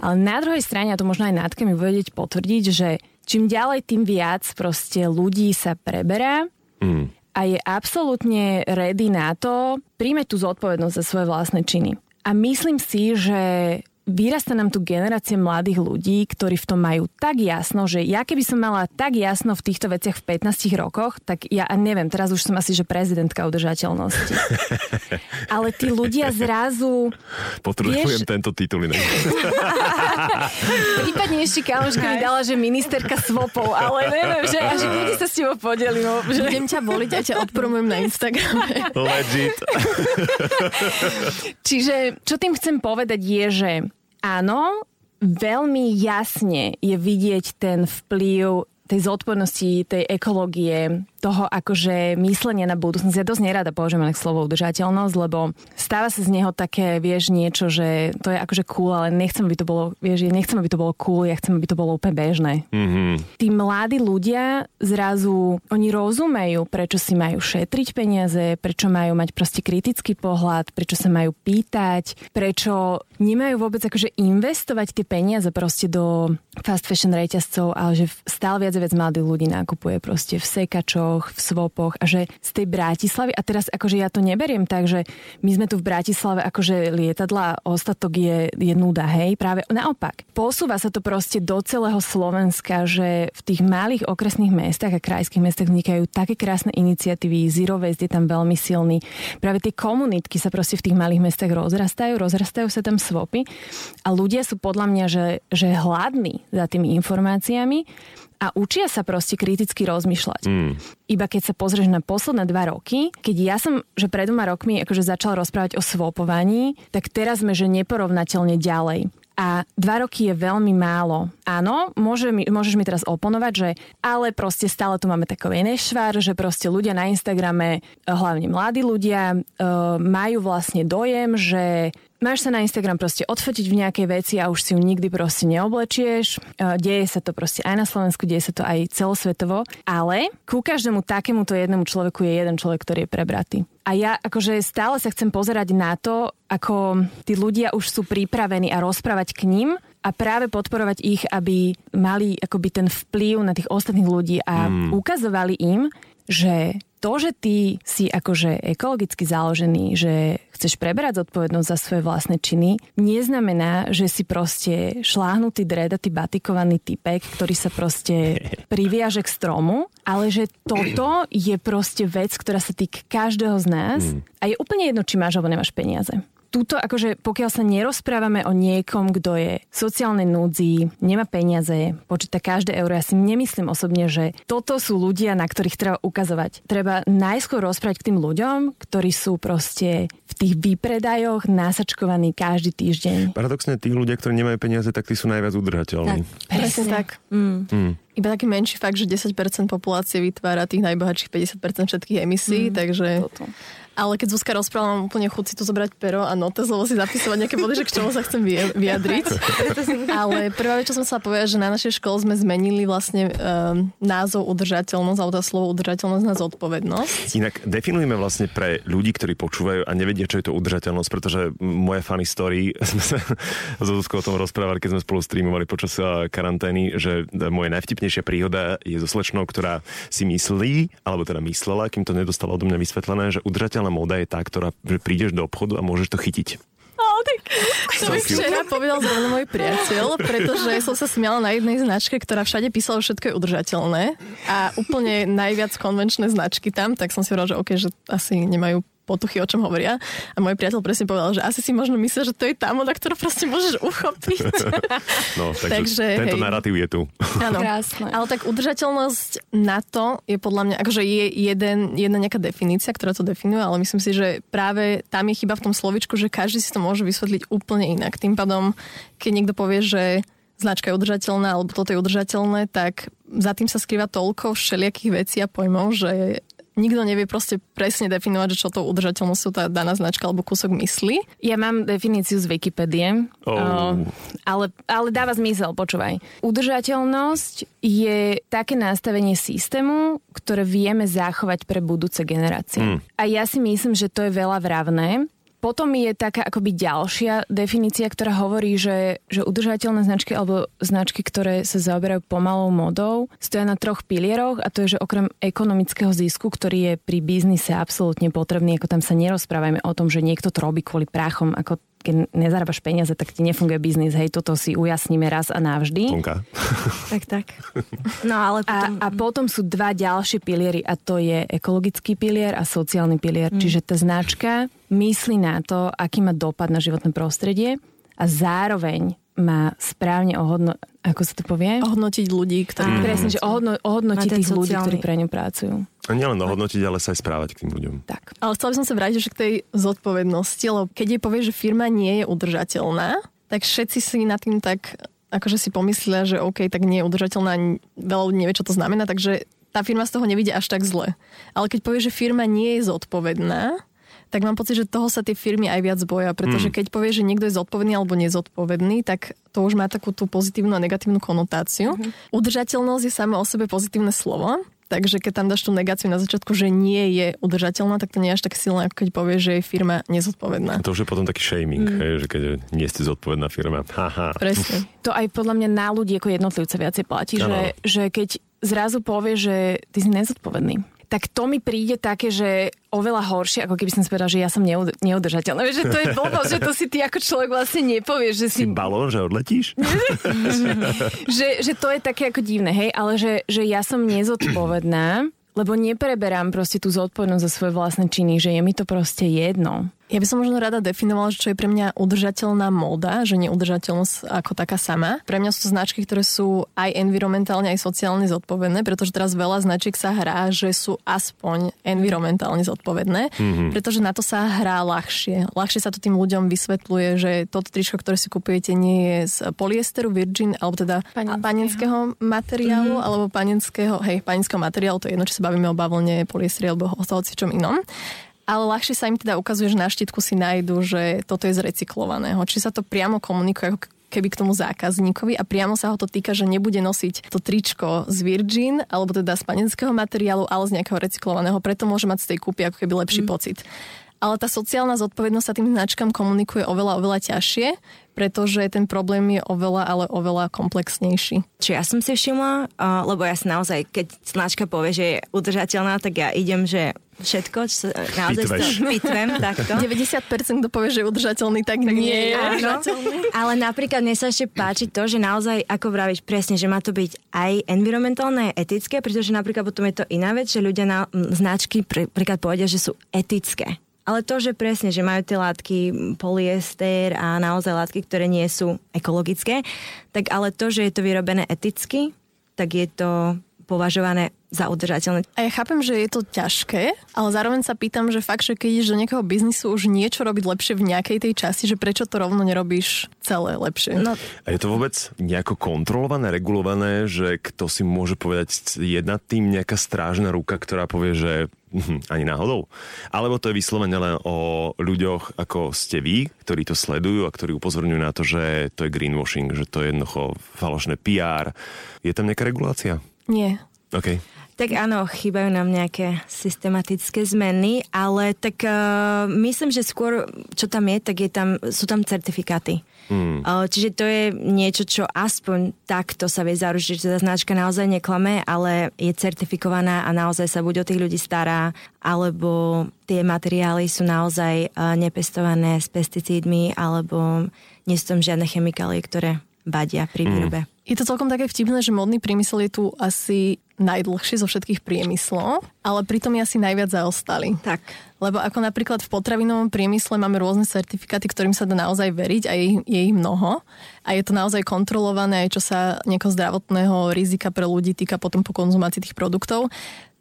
Ale na druhej strane, a to možno aj Nátka mi vedieť potvrdiť, že čím ďalej, tým viac proste ľudí sa preberá mm. a je absolútne ready na to príjmeť tú zodpovednosť za svoje vlastné činy. A myslím si, že vyrasta nám tu generácia mladých ľudí, ktorí v tom majú tak jasno, že ja keby som mala tak jasno v týchto veciach v 15 rokoch, tak ja neviem, teraz už som asi, že prezidentka udržateľnosti. Ale tí ľudia zrazu... Potrebujem vieš... tento titul inak. Prípadne ešte kamoška mi dala, že ministerka svopov, ale neviem, že až bude sa s tebou podelím. Že... Budem ťa voliť a ťa odpromujem na Instagrame. Legit. Čiže čo tým chcem povedať je, že áno, veľmi jasne je vidieť ten vplyv tej zodpovednosti, tej ekológie, toho akože myslenia na budúcnosť. Ja dosť nerada len slovo udržateľnosť, lebo stáva sa z neho také, vieš, niečo, že to je akože cool, ale nechcem, aby to bolo, vieš, nechcem, aby to bolo cool, ja chcem, aby to bolo úplne bežné. Mm-hmm. Tí mladí ľudia zrazu, oni rozumejú, prečo si majú šetriť peniaze, prečo majú mať proste kritický pohľad, prečo sa majú pýtať, prečo nemajú vôbec akože investovať tie peniaze proste do fast fashion reťazcov, ale že stále viac a viac mladých ľudí nakupuje proste v sekačoch, v Svopoch a že z tej Bratislavy, a teraz akože ja to neberiem tak, že my sme tu v Bratislave akože lietadla, ostatok je, je nuda, hej, práve naopak. Posúva sa to proste do celého Slovenska, že v tých malých okresných mestách a krajských mestách vznikajú také krásne iniciatívy, Zero Waste je tam veľmi silný. Práve tie komunitky sa proste v tých malých mestách rozrastajú, rozrastajú sa tam svopy a ľudia sú podľa mňa, že, že hladní za tými informáciami a učia sa proste kriticky rozmýšľať. Mm. Iba keď sa pozrieš na posledné dva roky, keď ja som, že pred dvoma rokmi akože začal rozprávať o svopovaní, tak teraz sme, že neporovnateľne ďalej. A dva roky je veľmi málo. Áno, môže mi, môžeš mi teraz oponovať, že ale proste stále tu máme takový nešvar, že proste ľudia na Instagrame, hlavne mladí ľudia, uh, majú vlastne dojem, že máš sa na Instagram proste odfotiť v nejakej veci a už si ju nikdy proste neoblečieš. E, deje sa to proste aj na Slovensku, deje sa to aj celosvetovo, ale ku každému takémuto jednému človeku je jeden človek, ktorý je prebratý. A ja akože stále sa chcem pozerať na to, ako tí ľudia už sú pripravení a rozprávať k ním a práve podporovať ich, aby mali akoby ten vplyv na tých ostatných ľudí a mm. ukazovali im, že to, že ty si akože ekologicky založený, že chceš preberať zodpovednosť za svoje vlastné činy, neznamená, že si proste šláhnutý dredatý batikovaný typek, ktorý sa proste priviaže k stromu, ale že toto je proste vec, ktorá sa týka každého z nás mm. a je úplne jedno, či máš alebo nemáš peniaze. Tuto, akože pokiaľ sa nerozprávame o niekom, kto je v sociálnej núdzi, nemá peniaze, počíta každé euro, ja si nemyslím osobne, že toto sú ľudia, na ktorých treba ukazovať. Treba najskôr rozprávať k tým ľuďom, ktorí sú proste v tých výpredajoch nasačkovaní každý týždeň. Paradoxne, tí ľudia, ktorí nemajú peniaze, tak tí sú najviac udržateľní. Presne tak. Mm. Mm. Iba taký menší fakt, že 10% populácie vytvára tých najbohatších 50% všetkých emisí, Mm. takže... Toto. Ale keď Zuzka rozpráva, mám úplne chuť si tu zobrať pero a notes, lebo si zapisovať nejaké body, že k čomu sa chcem vy- vyjadriť. Ale prvá vec, čo som chcela povedať, že na našej škole sme zmenili vlastne um, názov udržateľnosť, alebo tá slovo udržateľnosť na zodpovednosť. Inak definujeme vlastne pre ľudí, ktorí počúvajú a nevedia, čo je to udržateľnosť, pretože moje funny story, sme sa so Zuzkou o tom rozprávali, keď sme spolu streamovali počas eh, karantény, že moje najvtipnejšia príhoda je so slečnou, ktorá si myslí, alebo teda myslela, kým to nedostala odo mňa vysvetlené, že udržateľná móda je tá, ktorá, prídeš do obchodu a môžeš to chytiť. To mi včera povedal zrovna môj priateľ, pretože som sa smiala na jednej značke, ktorá všade písala, že všetko je udržateľné a úplne najviac konvenčné značky tam, tak som si hovorila, že OK, že asi nemajú potuchy, o čom hovoria. A môj priateľ presne povedal, že asi si možno myslí, že to je tá moda, ktorú proste môžeš uchopiť. No, takže, Takže, tento hej. narratív je tu. Áno. Krásne. Ale tak udržateľnosť na to je podľa mňa, akože je jeden, jedna nejaká definícia, ktorá to definuje, ale myslím si, že práve tam je chyba v tom slovičku, že každý si to môže vysvetliť úplne inak. Tým pádom, keď niekto povie, že značka je udržateľná alebo toto je udržateľné, tak za tým sa skrýva toľko všelijakých vecí a pojmov, že nikto nevie proste presne definovať, že čo to udržateľnosťou tá daná značka alebo kúsok myslí. Ja mám definíciu z Wikipédie, Oh. uh, ale, ale dáva zmysel, počúvaj. Udržateľnosť je také nastavenie systému, ktoré vieme zachovať pre budúce generácie. Mm. A ja si myslím, že to je veľa vravné. Potom je taká akoby ďalšia definícia, ktorá hovorí, že, že udržateľné značky alebo značky, ktoré sa zaoberajú pomalou modou, stoja na troch pilieroch a to je, že okrem ekonomického zisku, ktorý je pri biznise absolútne potrebný, ako tam sa nerozprávajme o tom, že niekto to robí kvôli práchom, ako keď nezarábaš peniaze, tak ti nefunguje biznis. Hej, toto si ujasníme raz a navždy. Tonka. Tak, tak. No ale A, potom... a potom sú dva ďalšie piliery a to je ekologický pilier a sociálny pilier. Mm. Čiže tá značka myslí na to, aký má dopad na životné prostredie a zároveň má správne ohodno... Ako sa to povie? Ohodnotiť ľudí, ktorí... Mm. Presne, že ohodno, ten tých ľudí, sociálny- ktorí pre ňu pracujú. A nielen dohodnotiť, ale sa aj správať k tým ľuďom. Tak. Ale chcela by som sa vrátiť že k tej zodpovednosti, lebo keď jej povie, že firma nie je udržateľná, tak všetci si na tým tak akože si pomyslia, že OK, tak nie je udržateľná, veľa ľudí nevie, čo to znamená, takže tá firma z toho nevidie až tak zle. Ale keď povie, že firma nie je zodpovedná, tak mám pocit, že toho sa tie firmy aj viac boja, pretože keď povie, že niekto je zodpovedný alebo nezodpovedný, tak to už má takú tú pozitívnu a negatívnu konotáciu. Udržateľnosť je samo o sebe pozitívne slovo, takže keď tam dáš tú negáciu na začiatku, že nie je udržateľná, tak to nie je až tak silné, ako keď povie, že je firma nezodpovedná. To už je potom taký shaming, mm. hej, že keď nie ste zodpovedná firma. Haha. Presne. To aj podľa mňa na ľudí ako jednotlivce viacej platí, že, že keď zrazu povie, že ty si nezodpovedný, tak to mi príde také, že oveľa horšie, ako keby som si povedal, že ja som neud- neudržateľná. Vieš, že to je blbosť, že to si ty ako človek vlastne nepovieš, že si Si balón, že odletíš? že, že to je také ako divné, hej, ale že, že ja som nezodpovedná, lebo nepreberám proste tú zodpovednosť za svoje vlastné činy, že je mi to proste jedno. Ja by som možno rada definovala, že čo je pre mňa udržateľná móda, že neudržateľnosť ako taká sama. Pre mňa sú to značky, ktoré sú aj environmentálne, aj sociálne zodpovedné, pretože teraz veľa značiek sa hrá, že sú aspoň environmentálne zodpovedné, mm-hmm. pretože na to sa hrá ľahšie. Ľahšie sa to tým ľuďom vysvetľuje, že toto tričko, ktoré si kupujete, nie je z polyesteru Virgin, alebo teda Panenského. panenského materiálu, mm-hmm. alebo panenského, hej, panenského materiálu, to je jedno, či sa bavíme o bavlne, polyestri alebo o čom inom ale ľahšie sa im teda ukazuje, že na štítku si nájdu, že toto je z recyklovaného. Či sa to priamo komunikuje ako keby k tomu zákazníkovi a priamo sa ho to týka, že nebude nosiť to tričko z Virgin alebo teda z panenského materiálu, ale z nejakého recyklovaného. Preto môže mať z tej kúpy ako keby lepší mm. pocit. Ale tá sociálna zodpovednosť sa tým značkám komunikuje oveľa, oveľa ťažšie, pretože ten problém je oveľa, ale oveľa komplexnejší. Čo ja som si všimla, lebo ja si naozaj, keď značka povie, že je udržateľná, tak ja idem, že všetko, čo sa naozaj to pitvem takto. 90% kto povie, že je udržateľný, tak, tak nie je Áno. udržateľný. Ale napríklad mne sa ešte páči to, že naozaj, ako vravíš presne, že má to byť aj environmentálne, aj etické, pretože napríklad potom je to iná vec, že ľudia na značky pr- napríklad povedia, že sú etické. Ale to, že presne, že majú tie látky polyester a naozaj látky, ktoré nie sú ekologické, tak ale to, že je to vyrobené eticky, tak je to považované za udržateľné. A ja chápem, že je to ťažké, ale zároveň sa pýtam, že fakt, že keď ideš do nejakého biznisu už niečo robiť lepšie v nejakej tej časti, že prečo to rovno nerobíš celé lepšie? No. A je to vôbec nejako kontrolované, regulované, že kto si môže povedať jedna tým nejaká strážna ruka, ktorá povie, že hm, ani náhodou. Alebo to je vyslovene len o ľuďoch, ako ste vy, ktorí to sledujú a ktorí upozorňujú na to, že to je greenwashing, že to je jednoducho falošné PR. Je tam nejaká regulácia? Nie. OK. Tak áno, chýbajú nám nejaké systematické zmeny, ale tak uh, myslím, že skôr, čo tam je, tak je tam, sú tam certifikáty. Hmm. Uh, čiže to je niečo, čo aspoň takto sa vie zaručiť, že tá značka naozaj neklame, ale je certifikovaná a naozaj sa buď o tých ľudí stará, alebo tie materiály sú naozaj uh, nepestované s pesticídmi, alebo nie sú tam žiadne chemikálie, ktoré badia pri výrobe. Hmm. Je to celkom také vtipné, že modný priemysel je tu asi najdlhšie zo všetkých priemyslov, ale pritom asi najviac zaostali. Tak. Lebo ako napríklad v potravinovom priemysle máme rôzne certifikáty, ktorým sa dá naozaj veriť a je, je ich mnoho. A je to naozaj kontrolované, aj čo sa nejakého zdravotného rizika pre ľudí týka potom po konzumácii tých produktov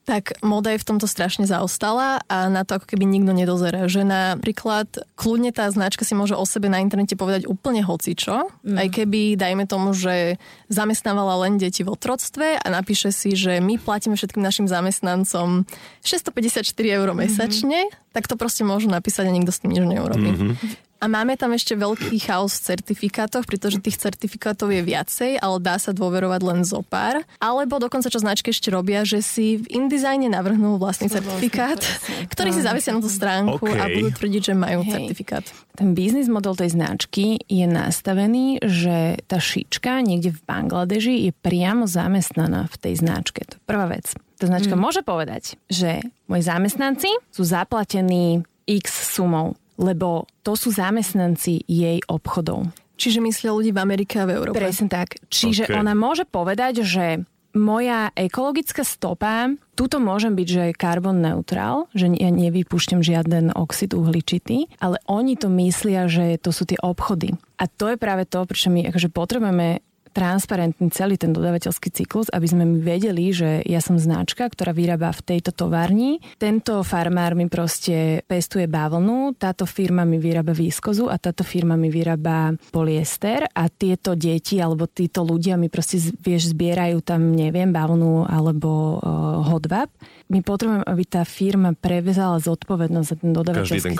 tak moda je v tomto strašne zaostala a na to ako keby nikto nedozerá. Že napríklad kľudne tá značka si môže o sebe na internete povedať úplne hocičo, mm. aj keby, dajme tomu, že zamestnávala len deti v otroctve a napíše si, že my platíme všetkým našim zamestnancom 654 eur mesačne, mm-hmm. tak to proste môžu napísať a nikto s tým nič neurobí. Mm-hmm. A máme tam ešte veľký chaos v certifikátoch, pretože tých certifikátov je viacej, ale dá sa dôverovať len zo pár. Alebo dokonca, čo značky ešte robia, že si v InDesigne navrhnú vlastný certifikát, ktorý si zavesia na tú stránku okay. a budú tvrdiť, že majú hey. certifikát. Ten biznis model tej značky je nastavený, že tá šička niekde v Bangladeži je priamo zamestnaná v tej značke. To je prvá vec. Tá značka mm. môže povedať, že moji zamestnanci sú zaplatení x sumou lebo to sú zamestnanci jej obchodov. Čiže myslia ľudí v Amerike a v Európe. Presne tak. Čiže okay. ona môže povedať, že moja ekologická stopa, tuto môžem byť, že je carbon neutral, že ja nevypúšťam žiaden oxid uhličitý, ale oni to myslia, že to sú tie obchody. A to je práve to, prečo my akože potrebujeme transparentný celý ten dodavateľský cyklus, aby sme my vedeli, že ja som značka, ktorá vyrába v tejto továrni. Tento farmár mi proste pestuje bavlnu, táto firma mi vyrába výskozu a táto firma mi vyrába polyester a tieto deti alebo títo ľudia mi proste, vieš, zbierajú tam, neviem, bavlnu alebo uh, hodvab my potrebujeme, aby tá firma prevezala zodpovednosť za ten dodavateľský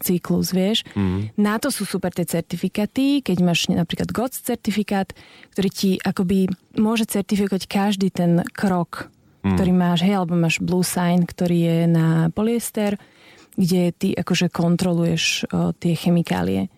cyklus, vieš. Mm. Na to sú super tie certifikáty, keď máš napríklad GOTS certifikát, ktorý ti akoby môže certifikovať každý ten krok, mm. ktorý máš, hej, alebo máš Blue Sign, ktorý je na polyester, kde ty akože kontroluješ o, tie chemikálie.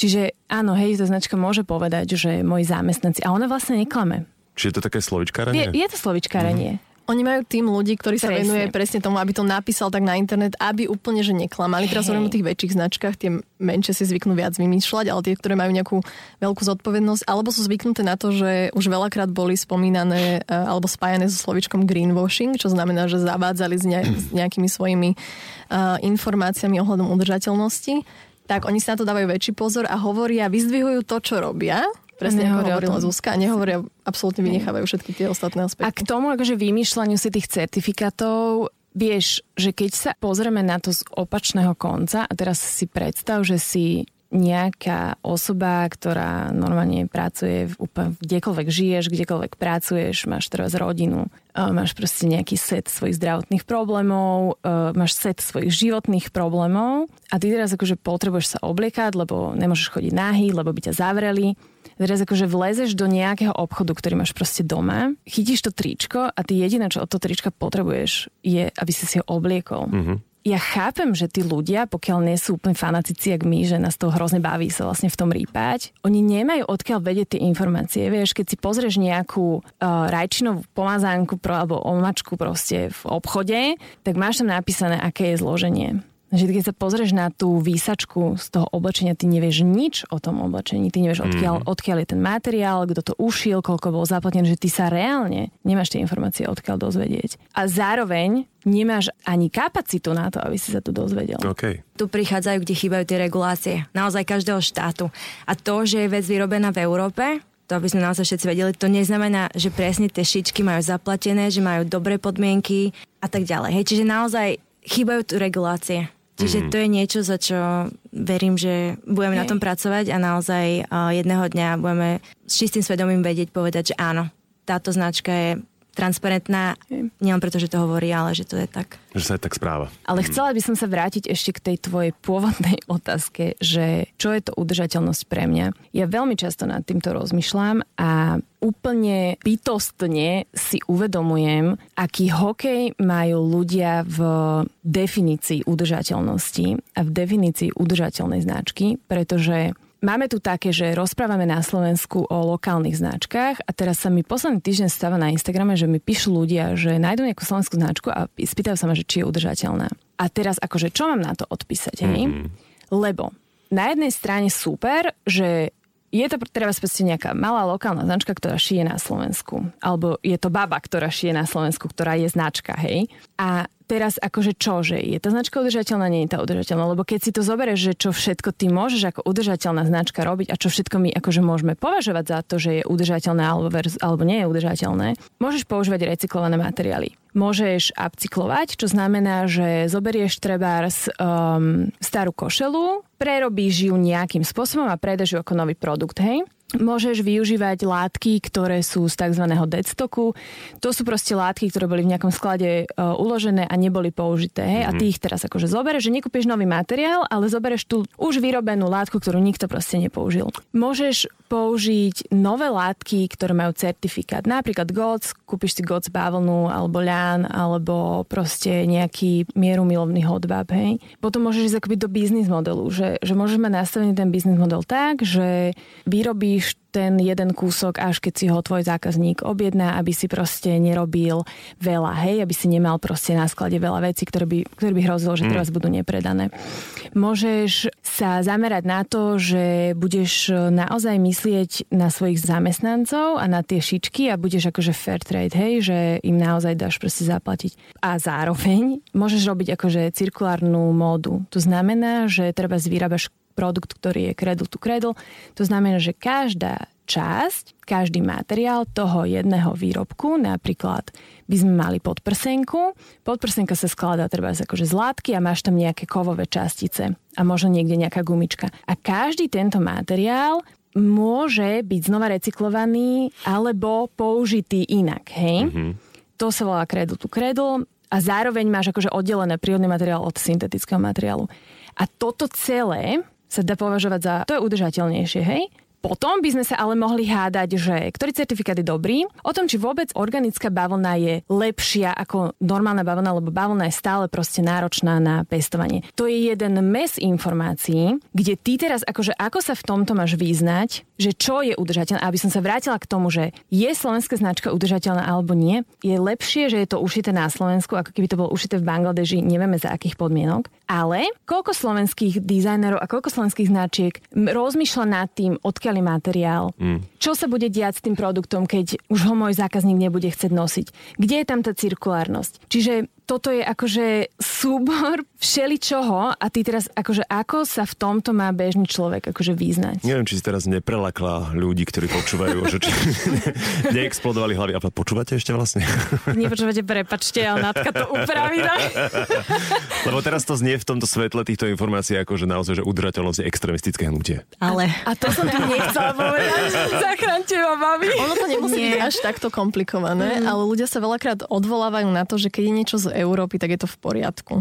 Čiže áno, hej, tá značka môže povedať, že moji zamestnanci, a ona vlastne neklame. Čiže je to také slovičkárenie? Je, je to slovičkárenie. Mm. Oni majú tým ľudí, ktorí sa presne. venuje presne tomu, aby to napísal tak na internet, aby úplne, že neklamali. Teraz hovorím o tých väčších značkách, tie menšie si zvyknú viac vymýšľať, ale tie, ktoré majú nejakú veľkú zodpovednosť, alebo sú zvyknuté na to, že už veľakrát boli spomínané e, alebo spájané so slovičkom greenwashing, čo znamená, že zavádzali s, nejakými svojimi uh, informáciami ohľadom udržateľnosti tak oni si na to dávajú väčší pozor a hovoria, vyzdvihujú to, čo robia, Presne ako hovorila Zuzka, nehovoria, absolútne vynechávajú všetky tie ostatné aspekty. A k tomu akože vymýšľaniu si tých certifikátov, vieš, že keď sa pozrieme na to z opačného konca a teraz si predstav, že si nejaká osoba, ktorá normálne pracuje v úplne kdekoľvek žiješ, kdekoľvek pracuješ, máš teraz rodinu, máš proste nejaký set svojich zdravotných problémov, máš set svojich životných problémov a ty teraz akože potrebuješ sa obliekať, lebo nemôžeš chodiť nahý, lebo by ťa zavreli teraz akože vlezeš do nejakého obchodu, ktorý máš proste doma, chytíš to tričko a ty jediné, čo od toho trička potrebuješ, je, aby si si ho obliekol. Mm-hmm ja chápem, že tí ľudia, pokiaľ nie sú úplne fanatici, jak my, že nás to hrozne baví sa vlastne v tom rýpať, oni nemajú odkiaľ vedieť tie informácie. Vieš, keď si pozrieš nejakú uh, rajčinovú pomazánku pro, alebo omačku proste v obchode, tak máš tam napísané, aké je zloženie Že keď sa pozrieš na tú výsačku z toho oblečenia, ty nevieš nič o tom oblečení. Ty nevieš, odkiaľ, mm. odkiaľ je ten materiál, kto to ušiel, koľko bol zaplatený, že ty sa reálne nemáš tie informácie odkiaľ dozvedieť. A zároveň nemáš ani kapacitu na to, aby si sa to dozvedel. Okay. Tu prichádzajú, kde chýbajú tie regulácie. Naozaj každého štátu. A to, že je vec vyrobená v Európe, to aby sme naozaj všetci vedeli, to neznamená, že presne tie šičky majú zaplatené, že majú dobré podmienky a tak ďalej. Hej, čiže naozaj chýbajú tu regulácie. Čiže mm. to je niečo, za čo verím, že budeme Hej. na tom pracovať a naozaj uh, jedného dňa budeme s čistým svedomím vedieť povedať, že áno, táto značka je transparentná, nielen preto, že to hovorí, ale že to je tak. Že sa je tak správa. Ale chcela by som sa vrátiť ešte k tej tvojej pôvodnej otázke, že čo je to udržateľnosť pre mňa. Ja veľmi často nad týmto rozmýšľam a úplne bytostne si uvedomujem, aký hokej majú ľudia v definícii udržateľnosti a v definícii udržateľnej značky, pretože Máme tu také, že rozprávame na Slovensku o lokálnych značkách a teraz sa mi posledný týždeň stáva na Instagrame, že mi píšu ľudia, že nájdú nejakú slovenskú značku a spýtajú sa ma, že či je udržateľná. A teraz akože čo mám na to odpísať, hej? Mm-hmm. Lebo na jednej strane super, že je to treba proste nejaká malá lokálna značka, ktorá šije na Slovensku. Alebo je to baba, ktorá šije na Slovensku, ktorá je značka, hej. A teraz akože čo, že je tá značka udržateľná, nie je tá udržateľná, lebo keď si to zoberieš, že čo všetko ty môžeš ako udržateľná značka robiť a čo všetko my akože môžeme považovať za to, že je udržateľné alebo, verz, alebo nie je udržateľné, môžeš používať recyklované materiály. Môžeš upcyklovať, čo znamená, že zoberieš trebárs um, starú košelu, prerobíš ju nejakým spôsobom a predaš ju ako nový produkt, hej? Môžeš využívať látky, ktoré sú z tzv. deadstocku. To sú proste látky, ktoré boli v nejakom sklade uh, uložené a neboli použité. Mm-hmm. A ty ich teraz akože zoberieš, že nekúpiš nový materiál, ale zoberieš tú už vyrobenú látku, ktorú nikto proste nepoužil. Môžeš použiť nové látky, ktoré majú certifikát. Napríklad GOTS, kúpiš si GOTS bavlnu alebo ľan, alebo proste nejaký mieru milovný hodbab, hej. Potom môžeš ísť akoby do biznis modelu, že, že môžeš mať nastavený ten biznis model tak, že vyrobíš ten jeden kúsok, až keď si ho tvoj zákazník objedná, aby si proste nerobil veľa, hej, aby si nemal proste na sklade veľa vecí, ktoré by, ktoré by hrozilo, že teraz mm. budú nepredané. Môžeš sa zamerať na to, že budeš naozaj myslieť na svojich zamestnancov a na tie šičky a budeš akože fair trade, hej, že im naozaj dáš proste zaplatiť. A zároveň môžeš robiť akože cirkulárnu módu. To znamená, že treba vyrábaš produkt, ktorý je cradle to cradle. To znamená, že každá časť, každý materiál toho jedného výrobku, napríklad by sme mali podprsenku. Podprsenka sa skladá treba akože z látky a máš tam nejaké kovové častice a možno niekde nejaká gumička. A každý tento materiál môže byť znova recyklovaný alebo použitý inak, hej? Mm-hmm. To sa volá cradle to cradle a zároveň máš akože oddelené prírodný materiál od syntetického materiálu. A toto celé sa dá považovať za, to je udržateľnejšie, hej? Potom by sme sa ale mohli hádať, že ktorý certifikát je dobrý, o tom, či vôbec organická bavlna je lepšia ako normálna bavlna, lebo bavlna je stále proste náročná na pestovanie. To je jeden mes informácií, kde ty teraz akože ako sa v tomto máš vyznať, že čo je udržateľné. Aby som sa vrátila k tomu, že je slovenská značka udržateľná alebo nie, je lepšie, že je to ušité na Slovensku, ako keby to bolo ušité v Bangladeži, nevieme za akých podmienok. Ale koľko slovenských dizajnerov a koľko slovenských značiek rozmýšľa nad tým, odkiaľ skvelý materiál. Mm. Čo sa bude diať s tým produktom, keď už ho môj zákazník nebude chcieť nosiť? Kde je tam tá cirkulárnosť? Čiže toto je akože súbor všeličoho a ty teraz akože ako sa v tomto má bežný človek akože význať? Neviem, či si teraz neprelakla ľudí, ktorí počúvajú, že či neexplodovali hlavy. A počúvate ešte vlastne? Nepočúvate, prepačte, ale Natka to upraví. Lebo teraz to znie v tomto svetle týchto informácií ako, že naozaj, že udržateľnosť je extrémistické hnutie. Ale. A to som tu nechcela povedať. Zachránte ma, mami. Ono to nemusí Nie. byť až takto komplikované, mm. ale ľudia sa veľakrát odvolávajú na to, že keď je niečo z Európy, tak je to v poriadku.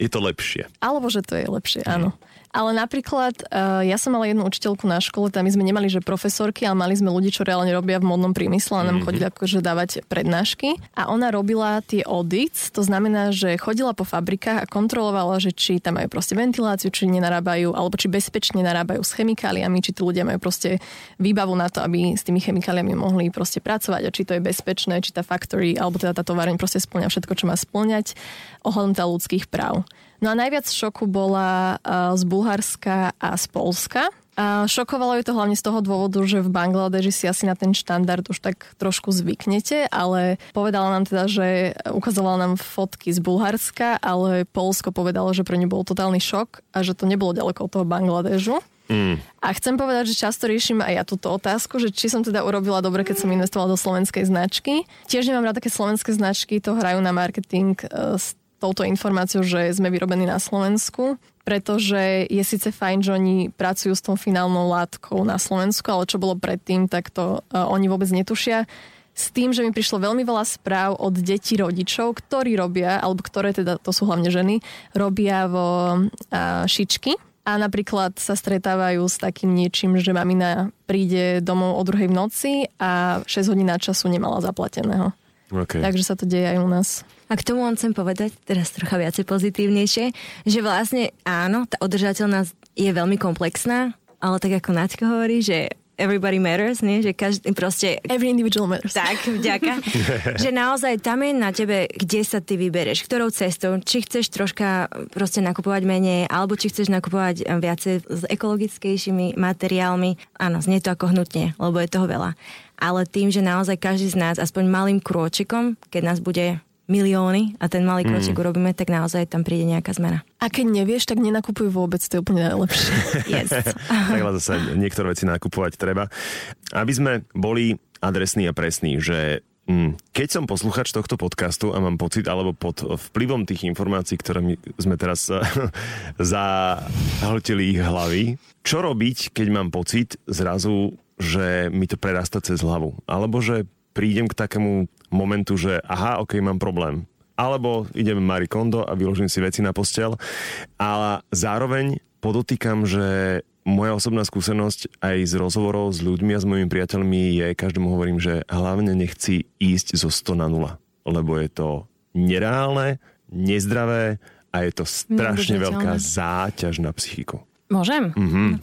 Je to lepšie. Alebo že to je lepšie, áno. Mm. Ale napríklad, uh, ja som mala jednu učiteľku na škole, tam my sme nemali, že profesorky, ale mali sme ľudí, čo reálne robia v modnom priemysle a nám mm-hmm. chodili akože dávať prednášky. A ona robila tie audits, to znamená, že chodila po fabrikách a kontrolovala, že či tam majú proste ventiláciu, či nenarábajú, alebo či bezpečne narábajú s chemikáliami, či tí ľudia majú proste výbavu na to, aby s tými chemikáliami mohli proste pracovať a či to je bezpečné, či tá factory, alebo teda tá továreň proste splňa všetko, čo má splňať ohľadom teda ľudských práv. No a najviac šoku bola uh, z Bulharska a z Polska. A šokovalo ju to hlavne z toho dôvodu, že v Bangladeži si asi na ten štandard už tak trošku zvyknete, ale povedala nám teda, že ukazovala nám fotky z Bulharska, ale Polsko povedalo, že pre ňu bol totálny šok a že to nebolo ďaleko od toho Bangladežu. Mm. A chcem povedať, že často riešim aj ja túto otázku, že či som teda urobila dobre, keď som investovala do slovenskej značky. Tiež nemám rád také slovenské značky, to hrajú na marketing e, s touto informáciou, že sme vyrobení na Slovensku pretože je síce fajn, že oni pracujú s tou finálnou látkou na Slovensku, ale čo bolo predtým, tak to uh, oni vôbec netušia. S tým, že mi prišlo veľmi veľa správ od detí rodičov, ktorí robia, alebo ktoré teda, to sú hlavne ženy, robia vo uh, šičky a napríklad sa stretávajú s takým niečím, že mamina príde domov o druhej v noci a 6 hodín na času nemala zaplateného. Okay. Takže sa to deje aj u nás. A k tomu on chcem povedať, teraz trocha viacej pozitívnejšie, že vlastne áno, tá udržateľnosť je veľmi komplexná, ale tak ako Naťka hovorí, že everybody matters, nie? že každý proste... Every individual matters. Tak, vďaka. že naozaj tam je na tebe, kde sa ty vybereš, ktorou cestou, či chceš troška proste nakupovať menej, alebo či chceš nakupovať viacej s ekologickejšími materiálmi. Áno, znie to ako hnutne, lebo je toho veľa. Ale tým, že naozaj každý z nás aspoň malým krôčikom, keď nás bude milióny a ten malý kročík mm. urobíme, tak naozaj tam príde nejaká zmena. A keď nevieš, tak nenakupuj vôbec, to je úplne najlepšie. yes. Takhle zase niektoré veci nakupovať treba. Aby sme boli adresní a presní, že mm, keď som posluchač tohto podcastu a mám pocit, alebo pod vplyvom tých informácií, ktoré my sme teraz zahltili ich hlavy, čo robiť, keď mám pocit zrazu, že mi to prerasta cez hlavu? Alebo že prídem k takému momentu, že aha, ok, mám problém. Alebo idem Marie Kondo a vyložím si veci na postel. Ale zároveň podotýkam, že moja osobná skúsenosť aj z rozhovorov s ľuďmi a s mojimi priateľmi je, každému hovorím, že hlavne nechci ísť zo 100 na 0, lebo je to nereálne, nezdravé a je to strašne veľká záťaž na psychiku. Môžem? Mm-hmm.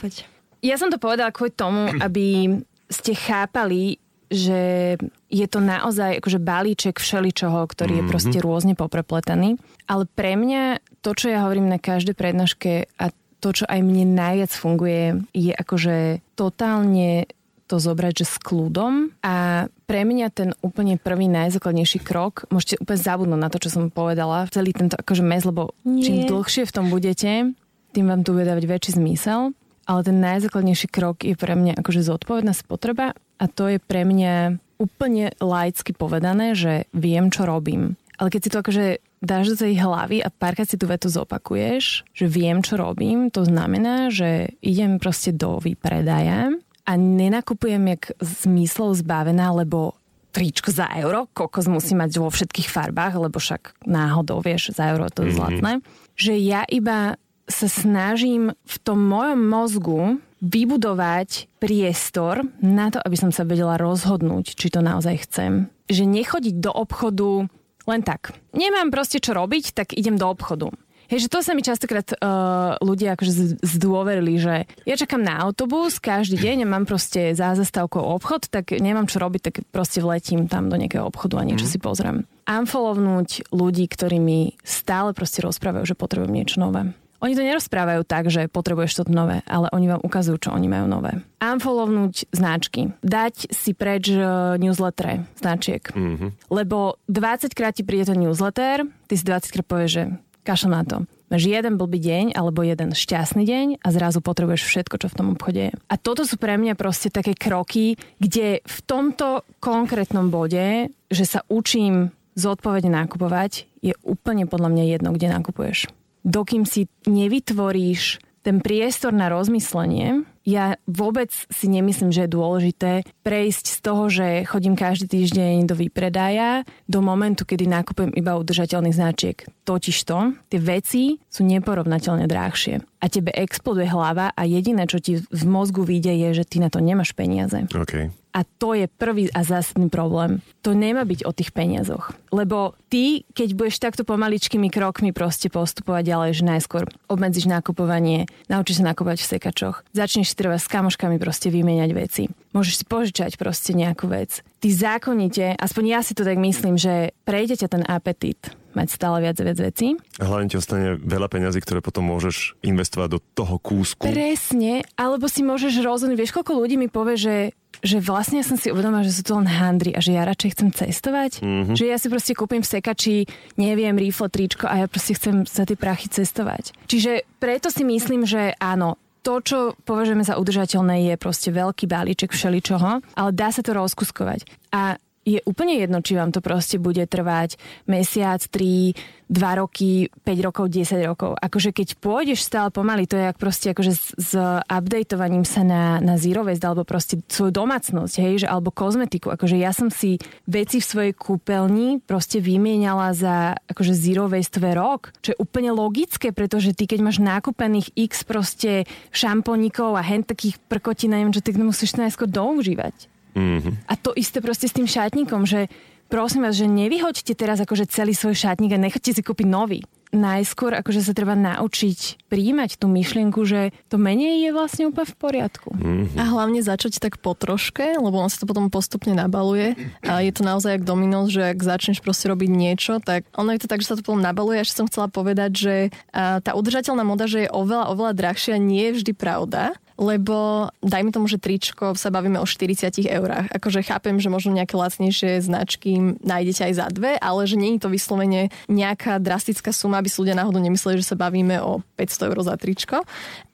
Ja som to povedala kvôli tomu, aby ste chápali, že je to naozaj akože balíček všeličoho, ktorý mm-hmm. je mhm. proste rôzne poprepletený. Ale pre mňa to, čo ja hovorím na každej prednáške a to, čo aj mne najviac funguje, je akože totálne to zobrať, že s kľudom a pre mňa ten úplne prvý najzákladnejší krok, môžete úplne zabudnúť na to, čo som povedala, celý tento akože mes, lebo Nie. čím dlhšie v tom budete, tým vám tu bude dávať väčší zmysel, ale ten najzákladnejší krok je pre mňa akože zodpovedná spotreba a to je pre mňa úplne laicky povedané, že viem, čo robím. Ale keď si to akože dáš do tej hlavy a párkrát si tú vetu zopakuješ, že viem, čo robím, to znamená, že idem proste do výpredaja a nenakupujem jak zmyslov zbavená, lebo tričko za euro, kokos musí mať vo všetkých farbách, lebo však náhodou, vieš, za euro to je mm-hmm. zlatné. Že ja iba sa snažím v tom mojom mozgu vybudovať priestor na to, aby som sa vedela rozhodnúť, či to naozaj chcem. Že nechodiť do obchodu len tak. Nemám proste čo robiť, tak idem do obchodu. Hej, že to sa mi častokrát uh, ľudia akože zdôverili, že ja čakám na autobus každý deň a mám proste za zastávkou obchod, tak nemám čo robiť, tak proste vletím tam do nejakého obchodu a niečo mm. si pozriem. Unfollownúť ľudí, ktorí mi stále proste rozprávajú, že potrebujem niečo nové. Oni to nerozprávajú tak, že potrebuješ to nové, ale oni vám ukazujú, čo oni majú nové. Unfollownúť značky. Dať si preč e, newsletter značiek. Mm-hmm. Lebo 20 krát ti príde ten newsletter, ty si 20 krát povieš, že kašľam na to. Máš jeden blbý deň alebo jeden šťastný deň a zrazu potrebuješ všetko, čo v tom obchode je. A toto sú pre mňa proste také kroky, kde v tomto konkrétnom bode, že sa učím zodpovedne nakupovať, je úplne podľa mňa jedno, kde nakupuješ dokým si nevytvoríš ten priestor na rozmyslenie, ja vôbec si nemyslím, že je dôležité prejsť z toho, že chodím každý týždeň do výpredaja, do momentu, kedy nakupujem iba udržateľných značiek. Totižto, tie veci sú neporovnateľne drahšie. A tebe exploduje hlava a jediné, čo ti v mozgu vyjde, je, že ty na to nemáš peniaze. Okay. A to je prvý a zásadný problém. To nemá byť o tých peniazoch. Lebo ty, keď budeš takto pomaličkými krokmi proste postupovať ďalej, že najskôr obmedzíš nakupovanie, naučíš sa nakupovať v sekačoch, začneš si treba s kamoškami proste vymieňať veci. Môžeš si požičať proste nejakú vec. Ty zákonite, aspoň ja si to tak myslím, že prejde ťa ten apetit mať stále viac viac vecí. A hlavne ti ostane veľa peňazí, ktoré potom môžeš investovať do toho kúsku. Presne, alebo si môžeš rozhodnúť, vieš, koľko ľudí mi povie, že že vlastne ja som si uvedomila, že sú to len handry a že ja radšej chcem cestovať. Mm-hmm. Že ja si proste kúpim v sekači, neviem, rifle, tričko a ja proste chcem za tie prachy cestovať. Čiže preto si myslím, že áno, to, čo považujeme za udržateľné, je proste veľký balíček všeličoho, ale dá sa to rozkuskovať. A je úplne jedno, či vám to proste bude trvať mesiac, 3, 2 roky, 5 rokov, 10 rokov. Akože keď pôjdeš stále pomaly, to je jak proste akože s, s updateovaním sa na, na zero waste, alebo proste svoju domácnosť, hej, že, alebo kozmetiku. Akože ja som si veci v svojej kúpeľni proste vymieniala za akože zero wasteové rok, čo je úplne logické, pretože ty keď máš nákupených x proste šamponíkov a hen takých prkotín, neviem čo, tak musíš to najskôr doužívať. Mm-hmm. A to isté proste s tým šatníkom, že prosím vás, že nevyhoďte teraz akože celý svoj šatník a nechoďte si kúpiť nový. Najskôr akože sa treba naučiť príjmať tú myšlienku, že to menej je vlastne úplne v poriadku. Mm-hmm. A hlavne začať tak po troške, lebo on sa to potom postupne nabaluje. A je to naozaj jak dominos, že ak začneš proste robiť niečo, tak ono je to tak, že sa to potom nabaluje. Až som chcela povedať, že tá udržateľná moda, že je oveľa, oveľa drahšia, nie je vždy pravda lebo dajme tomu, že tričko sa bavíme o 40 eurách. Akože chápem, že možno nejaké lacnejšie značky nájdete aj za dve, ale že nie je to vyslovene nejaká drastická suma, aby si ľudia náhodou nemysleli, že sa bavíme o 500 eur za tričko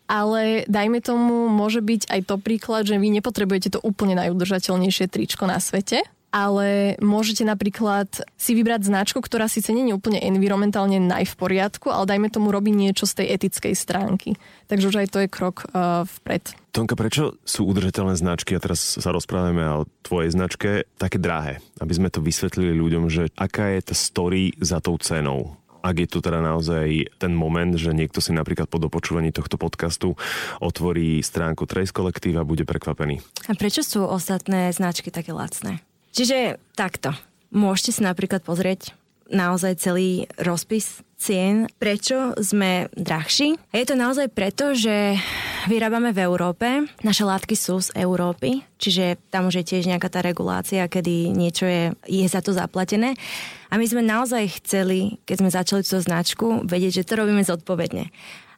ale dajme tomu, môže byť aj to príklad, že vy nepotrebujete to úplne najudržateľnejšie tričko na svete, ale môžete napríklad si vybrať značku, ktorá síce nie je úplne environmentálne naj v poriadku, ale dajme tomu robiť niečo z tej etickej stránky. Takže už aj to je krok uh, vpred. Tonka, prečo sú udržateľné značky, a teraz sa rozprávame o tvojej značke, také drahé? Aby sme to vysvetlili ľuďom, že aká je tá story za tou cenou ak je tu teda naozaj ten moment, že niekto si napríklad po dopočúvaní tohto podcastu otvorí stránku Trace Collective a bude prekvapený. A prečo sú ostatné značky také lacné? Čiže takto. Môžete si napríklad pozrieť naozaj celý rozpis cien, prečo sme drahší. Je to naozaj preto, že vyrábame v Európe, naše látky sú z Európy, čiže tam už je tiež nejaká tá regulácia, kedy niečo je, je za to zaplatené. A my sme naozaj chceli, keď sme začali túto značku, vedieť, že to robíme zodpovedne.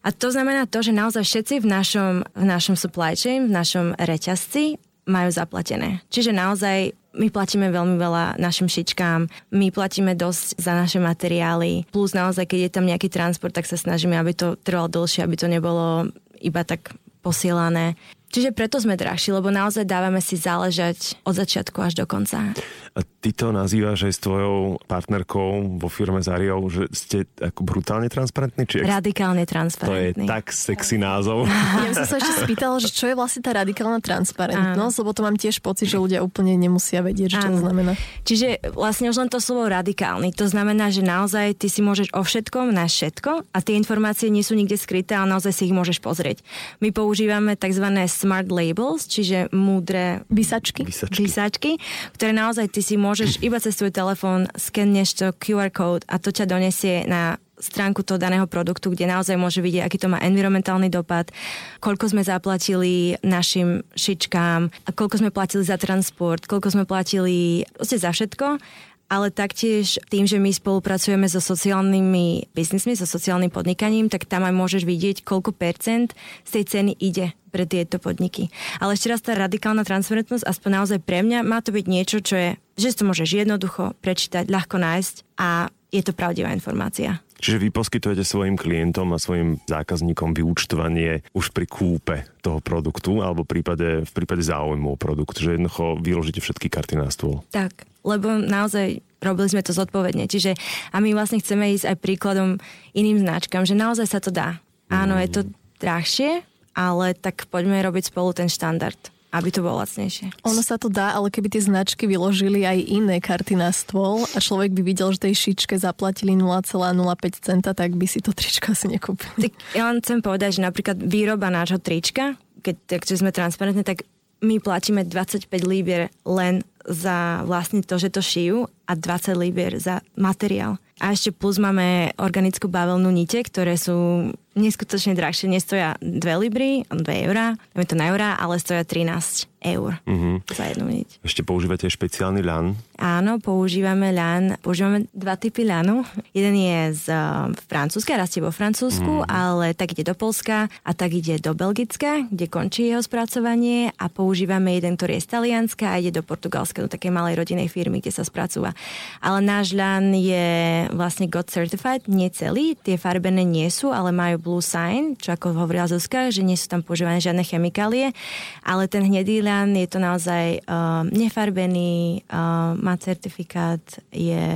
A to znamená to, že naozaj všetci v našom, v našom supply chain, v našom reťazci majú zaplatené. Čiže naozaj my platíme veľmi veľa našim šičkám, my platíme dosť za naše materiály, plus naozaj, keď je tam nejaký transport, tak sa snažíme, aby to trvalo dlhšie, aby to nebolo iba tak posielané. Čiže preto sme drahší, lebo naozaj dávame si záležať od začiatku až do konca. A ty to nazývaš aj s tvojou partnerkou vo firme Zariou, že ste ako brutálne transparentní? Či radikálne transparentní. To je tak sexy názov. Ja som sa ešte spýtala, že čo je vlastne tá radikálna transparentnosť, Áno. lebo to mám tiež pocit, že ľudia úplne nemusia vedieť, čo to znamená. Čiže vlastne už len to slovo radikálny. To znamená, že naozaj ty si môžeš o všetkom na všetko a tie informácie nie sú nikde skryté, ale naozaj si ich môžeš pozrieť. My používame tzv smart labels, čiže múdre vysačky. vysačky, vysačky ktoré naozaj ty si môžeš iba cez tvoj telefón skenneš to QR code a to ťa donesie na stránku toho daného produktu, kde naozaj môže vidieť, aký to má environmentálny dopad, koľko sme zaplatili našim šičkám, koľko sme platili za transport, koľko sme platili za všetko ale taktiež tým, že my spolupracujeme so sociálnymi biznismi, so sociálnym podnikaním, tak tam aj môžeš vidieť, koľko percent z tej ceny ide pre tieto podniky. Ale ešte raz tá radikálna transparentnosť, aspoň naozaj pre mňa, má to byť niečo, čo je, že to môžeš jednoducho prečítať, ľahko nájsť a je to pravdivá informácia. Čiže vy poskytujete svojim klientom a svojim zákazníkom vyúčtovanie už pri kúpe toho produktu alebo v prípade, v prípade záujmu o produkt, že jednoducho vyložíte všetky karty na stôl. Tak, lebo naozaj robili sme to zodpovedne. Čiže a my vlastne chceme ísť aj príkladom iným značkám, že naozaj sa to dá. Áno, mm. je to drahšie, ale tak poďme robiť spolu ten štandard aby to bolo lacnejšie. Ono sa to dá, ale keby tie značky vyložili aj iné karty na stôl a človek by videl, že tej šičke zaplatili 0,05 centa, tak by si to tričko asi nekúpil. Tak ja len chcem povedať, že napríklad výroba nášho trička, keď takže sme transparentní, tak my platíme 25 líbier len za vlastne to, že to šijú a 20 líbier za materiál. A ešte plus máme organickú bavlnú nite, ktoré sú neskutočne drahšie. Nestoja 2 libry, 2 eurá, je to na eurá, ale stoja 13 eur uh-huh. za jednu niť. Ešte používate špeciálny ľan? Áno, používame ľan. Používame dva typy ľanu. Jeden je z uh, Francúzska, rastie vo Francúzsku, uh-huh. ale tak ide do Polska a tak ide do Belgicka, kde končí jeho spracovanie a používame jeden, ktorý je z Talianska a ide do Portugalska, do takej malej rodinej firmy, kde sa spracúva. Ale náš ľan je vlastne God Certified, nie celý, tie farbené nie sú, ale majú Blue Sign, čo ako hovorila Zuzka, že nie sú tam používané žiadne chemikálie, ale ten hnedý Talian, je to naozaj uh, nefarbený, uh, má certifikát, je,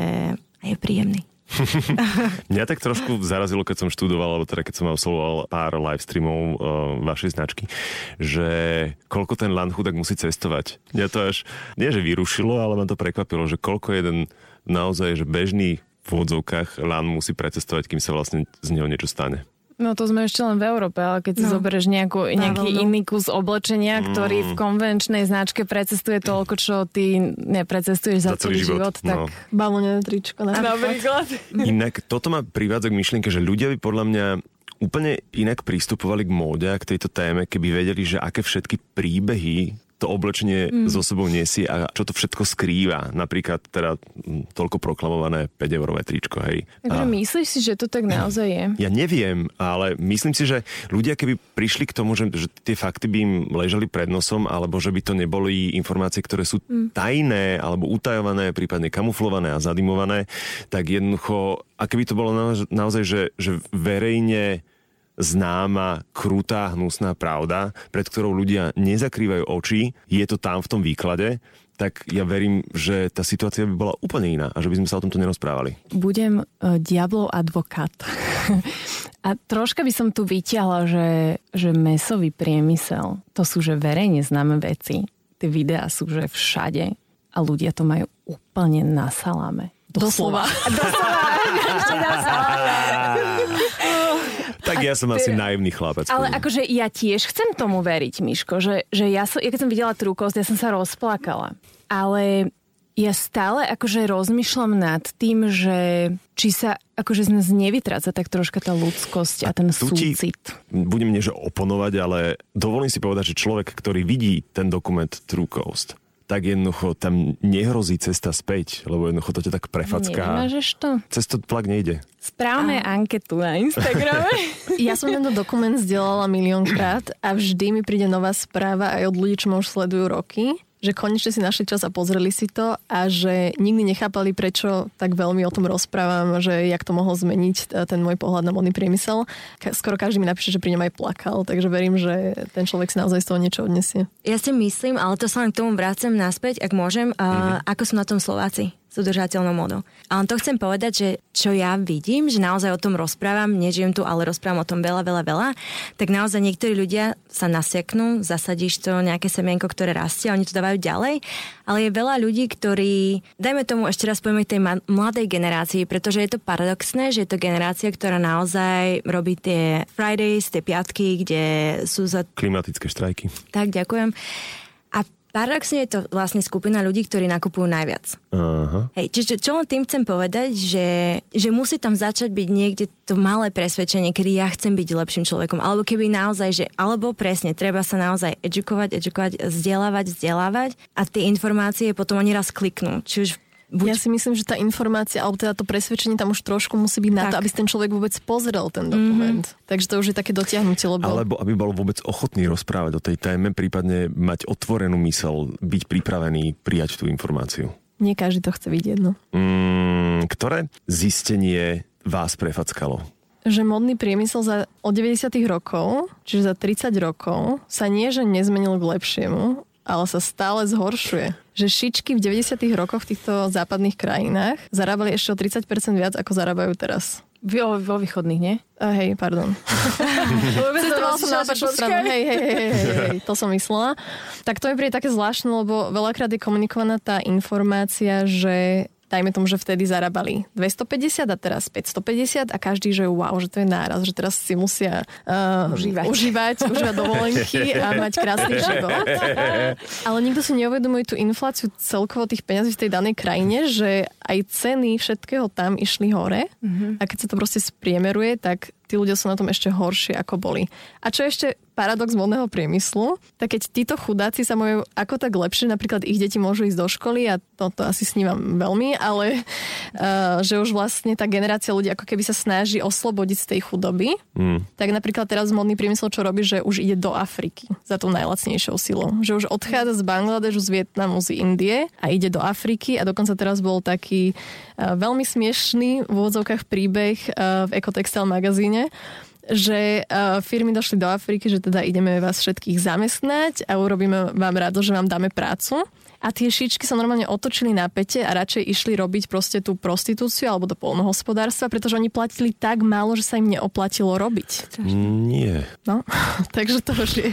je príjemný. Mňa tak trošku zarazilo, keď som študoval, alebo teda keď som absolvoval pár live streamov uh, vašej značky, že koľko ten land chudák musí cestovať. Mňa to až, nie že vyrušilo, ale ma to prekvapilo, že koľko jeden naozaj, že bežný v úvodzovkách LAN musí precestovať, kým sa vlastne z neho niečo stane. No to sme ešte len v Európe, ale keď si no. zoberieš nejakú, nejaký no. iný kus oblečenia, ktorý v mm. konvenčnej značke precestuje toľko, čo ty neprecestuješ za, za celý život, život tak... No. Bavlnené tričko. Napríklad. Inak toto ma privádza k myšlienke, že ľudia by podľa mňa úplne inak pristupovali k móde a k tejto téme, keby vedeli, že aké všetky príbehy to oblečenie mm. so sebou nesie a čo to všetko skrýva. Napríklad teda toľko proklamované 5-eurové tričko, hej. Takže a... myslíš si, že to tak naozaj je? Ja neviem, ale myslím si, že ľudia keby prišli k tomu, že, že tie fakty by im ležali pred nosom, alebo že by to neboli informácie, ktoré sú mm. tajné, alebo utajované, prípadne kamuflované a zadimované, tak jednoducho, a keby to bolo naozaj, že, že verejne známa, krutá, hnusná pravda, pred ktorou ľudia nezakrývajú oči, je to tam v tom výklade, tak ja verím, že tá situácia by bola úplne iná a že by sme sa o tomto nerozprávali. Budem uh, diablov advokát. a troška by som tu vyťahla, že, že mesový priemysel, to sú že verejne známe veci. Tie videá sú že všade a ľudia to majú úplne na salame. Doslova. Doslova. Doslova. Tak ja som asi naivný chlapec. Ale akože ja tiež chcem tomu veriť, Miško, že, že ja, som, ja keď som videla trúkosť, ja som sa rozplakala. Ale ja stále akože rozmýšľam nad tým, že či sa akože z nás nevytráca tak troška tá ľudskosť a, ten súcit. Budem nie, že oponovať, ale dovolím si povedať, že človek, ktorý vidí ten dokument True Coast, tak jednoducho tam nehrozí cesta späť, lebo jednoducho to ťa tak prefacká. Nevymažeš to? Cez to tlak nejde. Správame a... anketu na Instagrame. ja som tento dokument zdieľala miliónkrát a vždy mi príde nová správa aj od ľudí, čo ma už sledujú roky že konečne si našli čas a pozreli si to a že nikdy nechápali, prečo tak veľmi o tom rozprávam, že jak to mohlo zmeniť e, ten môj pohľad na modný priemysel. Skoro každý mi napíše, že pri ňom aj plakal, takže verím, že ten človek si naozaj z toho niečo odnesie. Ja si myslím, ale to sa len k tomu vrácem naspäť, ak môžem, mm-hmm. ako sú na tom Slováci s udržateľnou modou. A on to chcem povedať, že čo ja vidím, že naozaj o tom rozprávam, nežijem tu, ale rozprávam o tom veľa, veľa, veľa, tak naozaj niektorí ľudia sa nasieknú, zasadíš to nejaké semienko, ktoré rastie, oni to dávajú ďalej, ale je veľa ľudí, ktorí, dajme tomu ešte raz povieme tej mladej generácii, pretože je to paradoxné, že je to generácia, ktorá naozaj robí tie Fridays, tie piatky, kde sú za... Klimatické štrajky. Tak, ďakujem Paradoxne je to vlastne skupina ľudí, ktorí nakupujú najviac. Uh-huh. Hej, čiže čo tým chcem povedať, že, že musí tam začať byť niekde to malé presvedčenie, kedy ja chcem byť lepším človekom. Alebo keby naozaj, že, alebo presne, treba sa naozaj edukovať, edukovať, vzdelávať, vzdelávať a tie informácie potom oni raz kliknú. Či už Buď... Ja si myslím, že tá informácia, alebo teda to presvedčenie tam už trošku musí byť tak. na to, aby si ten človek vôbec pozrel ten dokument. Mm-hmm. Takže to už je také dotiahnutie. Lebo... Alebo aby bol vôbec ochotný rozprávať o tej téme, prípadne mať otvorenú mysel, byť pripravený prijať tú informáciu. Nie každý to chce vidieť, no. Mm, ktoré zistenie vás prefackalo? že modný priemysel za, od 90. rokov, čiže za 30 rokov, sa nie, že nezmenil k lepšiemu, ale sa stále zhoršuje. Že šičky v 90. rokoch v týchto západných krajinách zarábali ešte o 30% viac, ako zarábajú teraz. Vo, vo východných, nie? Uh, hej, pardon. Cestovala som na opačnú stranu. Hej, hej, hej, hej, hej, to som myslela. Tak to mi príde také zvláštne, lebo veľakrát je komunikovaná tá informácia, že dajme tomu, že vtedy zarábali 250 a teraz 550 a každý, že wow, že to je náraz, že teraz si musia uh, užívať. užívať, užívať dovolenky a mať krásny život. Ale nikto si neuvedomuje tú infláciu celkovo tých peňazí v tej danej krajine, že aj ceny všetkého tam išli hore mm-hmm. a keď sa to proste spriemeruje, tak tí ľudia sú na tom ešte horšie, ako boli. A čo ešte paradox modného priemyslu, tak keď títo chudáci sa majú ako tak lepšie, napríklad ich deti môžu ísť do školy a toto asi snívam veľmi, ale uh, že už vlastne tá generácia ľudí ako keby sa snaží oslobodiť z tej chudoby, mm. tak napríklad teraz modný priemysel čo robí, že už ide do Afriky za tú najlacnejšou silou. Že už odchádza z Bangladežu, z Vietnamu, z Indie a ide do Afriky a dokonca teraz bol taký veľmi smiešný v úvodzovkách príbeh v Ecotextile magazíne, že firmy došli do Afriky, že teda ideme vás všetkých zamestnať a urobíme vám rado, že vám dáme prácu a tie šičky sa normálne otočili na pete a radšej išli robiť proste tú prostitúciu alebo do polnohospodárstva, pretože oni platili tak málo, že sa im neoplatilo robiť. Nie. No, takže to už je,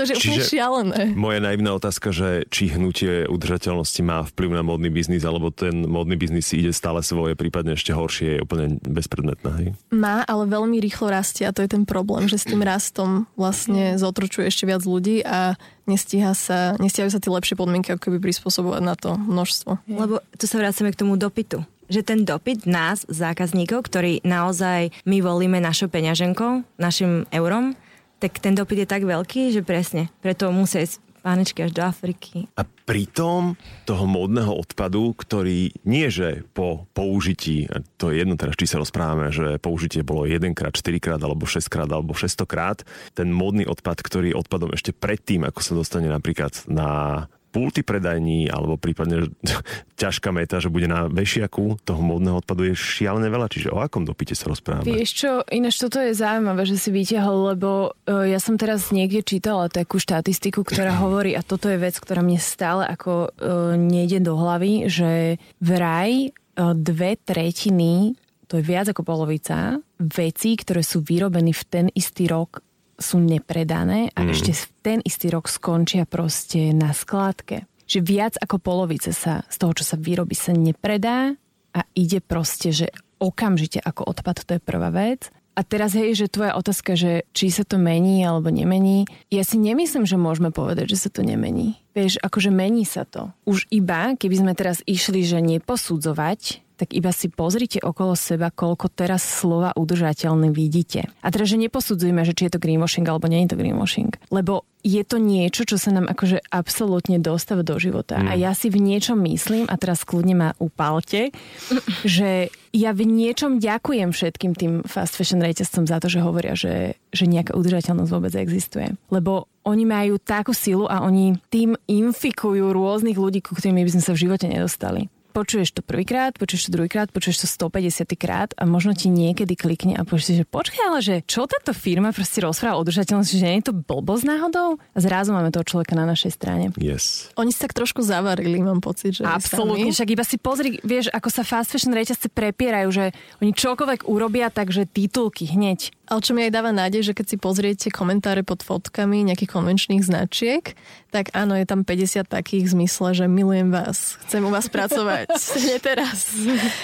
to už je úplne šialené. Moja naivná otázka, že či hnutie udržateľnosti má vplyv na modný biznis, alebo ten modný biznis si ide stále svoje, prípadne ešte horšie, je úplne bezpredmetná. Hej? Má, ale veľmi rýchlo rastie a to je ten problém, že s tým rastom vlastne zotročuje ešte viac ľudí a nestíha sa, nestíhajú sa tie lepšie podmienky ako keby prispôsobovať na to množstvo. Lebo tu sa vracame k tomu dopytu že ten dopyt nás, zákazníkov, ktorý naozaj my volíme našou peňaženkou, našim eurom, tak ten dopyt je tak veľký, že presne, preto musia ísť pánečky až do Afriky. A pritom toho módneho odpadu, ktorý nie že po použití, to je jedno teraz, či sa rozprávame, že použitie bolo jedenkrát, štyrikrát, alebo šestkrát, alebo šestokrát, ten módny odpad, ktorý je odpadom ešte predtým, ako sa dostane napríklad na pulty predajní alebo prípadne ťažká meta, že bude na vešiaku toho módneho odpadu je šialené veľa, čiže o akom dopite sa rozprávame? Vieš čo, ináč toto je zaujímavé, že si vyťahol, lebo uh, ja som teraz niekde čítala takú štatistiku, ktorá hovorí, a toto je vec, ktorá mne stále ako uh, nejde do hlavy, že vraj uh, dve tretiny to je viac ako polovica vecí, ktoré sú vyrobené v ten istý rok sú nepredané a mm. ešte ten istý rok skončia proste na skládke. Že viac ako polovice sa z toho, čo sa vyrobí, sa nepredá a ide proste, že okamžite ako odpad, to je prvá vec. A teraz hej, že tvoja otázka, že či sa to mení alebo nemení, ja si nemyslím, že môžeme povedať, že sa to nemení. Vieš, akože mení sa to. Už iba, keby sme teraz išli, že neposudzovať, tak iba si pozrite okolo seba, koľko teraz slova udržateľný vidíte. A teraz, že neposudzujme, že či je to greenwashing alebo nie je to greenwashing. Lebo je to niečo, čo sa nám akože absolútne dostáva do života. Mm. A ja si v niečom myslím, a teraz kľudne ma upálte, že ja v niečom ďakujem všetkým tým fast fashion reťazcom za to, že hovoria, že, že nejaká udržateľnosť vôbec existuje. Lebo oni majú takú silu a oni tým infikujú rôznych ľudí, ku ktorým by sme sa v živote nedostali počuješ to prvýkrát, počuješ to druhýkrát, počuješ to 150 krát a možno ti niekedy klikne a povieš si, že počkaj, ale že čo táto firma proste rozpráva o udržateľnosti, že nie je to blbosť náhodou? A zrazu máme toho človeka na našej strane. Yes. Oni sa tak trošku zavarili, mám pocit, že Absolútne, však iba si pozri, vieš, ako sa fast fashion reťazce prepierajú, že oni čokoľvek urobia, takže titulky hneď. Ale čo mi aj dáva nádej, že keď si pozriete komentáre pod fotkami nejakých konvenčných značiek, tak áno, je tam 50 takých v zmysle, že milujem vás, chcem u vás pracovať, nie teraz.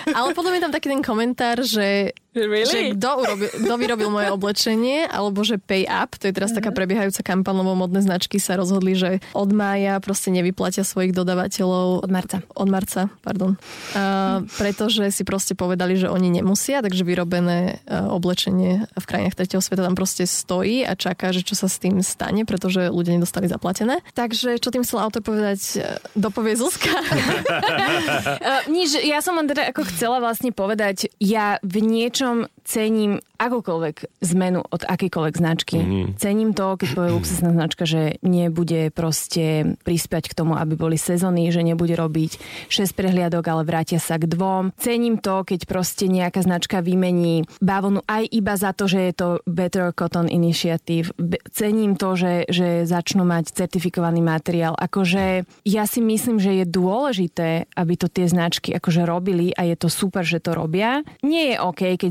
Ale potom je tam taký ten komentár, že Really? Že kto, urobil, kto vyrobil moje oblečenie, alebo že pay up, to je teraz taká mhm. prebiehajúca kampaň, lebo modné značky sa rozhodli, že od mája proste nevyplatia svojich dodavateľov. Od marca. Od marca, pardon. Uh, pretože si proste povedali, že oni nemusia, takže vyrobené uh, oblečenie v krajinách tretieho sveta tam proste stojí a čaká, že čo sa s tým stane, pretože ľudia nedostali zaplatené. Takže čo tým chcel autor povedať, dopovie Zuzka. uh, nič, ja som len teda ako chcela vlastne povedať, ja v niečo niečom cením akúkoľvek zmenu od akýkoľvek značky. Mm-hmm. Cením to, keď povie luxusná značka, že nebude proste prispiať k tomu, aby boli sezóny, že nebude robiť 6 prehliadok, ale vrátia sa k dvom. Cením to, keď proste nejaká značka vymení bavlnu aj iba za to, že je to Better Cotton Initiative. Cením to, že, že začnú mať certifikovaný materiál. Akože ja si myslím, že je dôležité, aby to tie značky akože robili a je to super, že to robia. Nie je OK, keď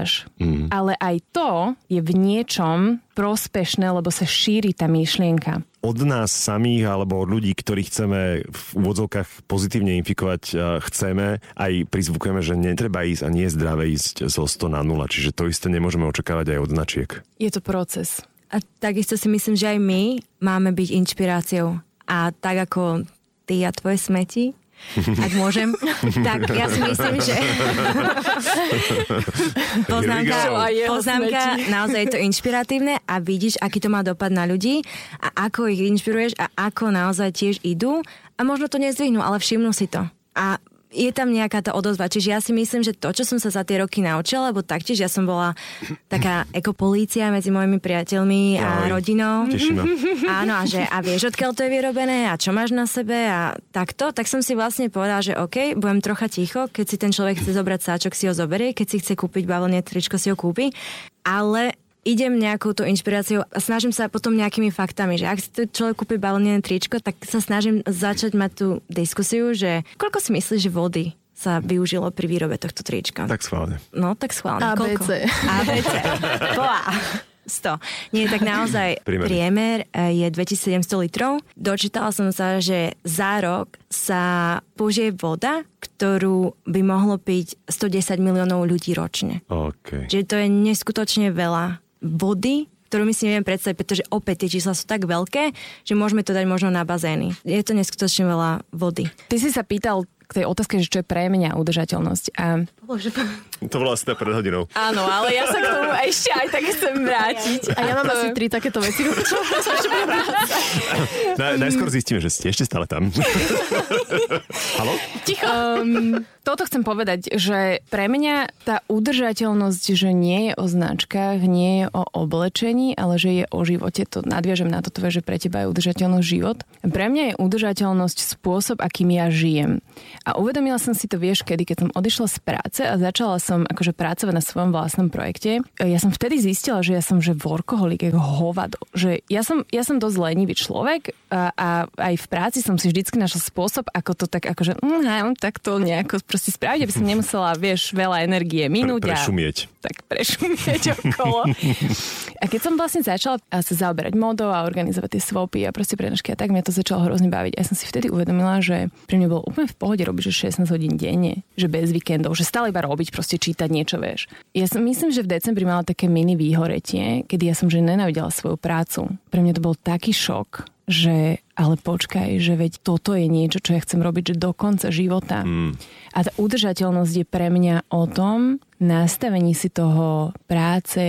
zavadzaš. Mm ale aj to je v niečom prospešné, lebo sa šíri tá myšlienka. Od nás samých alebo od ľudí, ktorých chceme v úvodzovkách pozitívne infikovať, chceme, aj prizvukujeme, že netreba ísť a nie je zdravé ísť zo 100 na 0, čiže to isté nemôžeme očakávať aj od značiek. Je to proces. A takisto si myslím, že aj my máme byť inšpiráciou. A tak ako ty a tvoje smeti, ak môžem, tak ja si myslím, že poznámka, poznámka, naozaj je to inšpiratívne a vidíš, aký to má dopad na ľudí a ako ich inšpiruješ a ako naozaj tiež idú a možno to nezdvihnú, ale všimnú si to. A je tam nejaká tá odozva. Čiže ja si myslím, že to, čo som sa za tie roky naučila, lebo taktiež ja som bola taká ekopolícia medzi mojimi priateľmi a Aj, rodinou. Teším Áno, a že a vieš, odkiaľ to je vyrobené a čo máš na sebe a takto, tak som si vlastne povedala, že OK, budem trocha ticho, keď si ten človek chce zobrať sáčok, si ho zoberie, keď si chce kúpiť bavlnie tričko, si ho kúpi, ale idem nejakou to inšpiráciou a snažím sa potom nejakými faktami, že ak si to človek kúpi balnené tričko, tak sa snažím začať mať tú diskusiu, že koľko si myslíš, že vody sa využilo pri výrobe tohto trička. Tak schválne. No, tak schválne. ABC. Koľko? ABC. Boa. 100. Nie, tak naozaj priemer, priemer eh, je 2700 litrov. Dočítala som sa, že za rok sa použije voda, ktorú by mohlo piť 110 miliónov ľudí ročne. Okay. Čiže to je neskutočne veľa vody, ktorú my si neviem predstaviť, pretože opäť tie čísla sú tak veľké, že môžeme to dať možno na bazény. Je to neskutočne veľa vody. Ty si sa pýtal k tej otázke, že čo je pre mňa udržateľnosť. A... To bola asi pred hodinou. Áno, ale ja sa k tomu ešte aj tak chcem vrátiť. A ja mám asi tri takéto veci. Na, najskôr zistíme, že ste ešte stále tam. Halo? Ticho. Um, toto chcem povedať, že pre mňa tá udržateľnosť, že nie je o značkách, nie je o oblečení, ale že je o živote. To nadviažem na toto, že pre teba je udržateľnosť život. Pre mňa je udržateľnosť spôsob, akým ja žijem. A uvedomila som si to, vieš, kedy, keď som odišla z práce a začala som akože pracovať na svojom vlastnom projekte. Ja som vtedy zistila, že ja som že workoholik, ako hovado. Že ja som, ja som dosť lenivý človek a, a aj v práci som si vždycky našla spôsob, ako to tak akože, mm, tak to nejako proste spraviť, aby som nemusela, vieš, veľa energie minúť. Pre, prešumieť. Tak prešumieť okolo. a keď som vlastne začala sa zaoberať modou a organizovať tie svopy a proste prednášky a tak, mňa to začalo hrozne baviť. A ja som si vtedy uvedomila, že pre mňa bolo úplne v pohode robiť, že 16 hodín denne, že bez víkendov, že stále iba robiť, proste čítať niečo, vieš. Ja som myslím, že v decembri mala také mini výhoretie, kedy ja som že nenávidela svoju prácu. Pre mňa to bol taký šok, že ale počkaj, že veď toto je niečo, čo ja chcem robiť že do konca života. Mm. A tá udržateľnosť je pre mňa o tom nastavení si toho práce,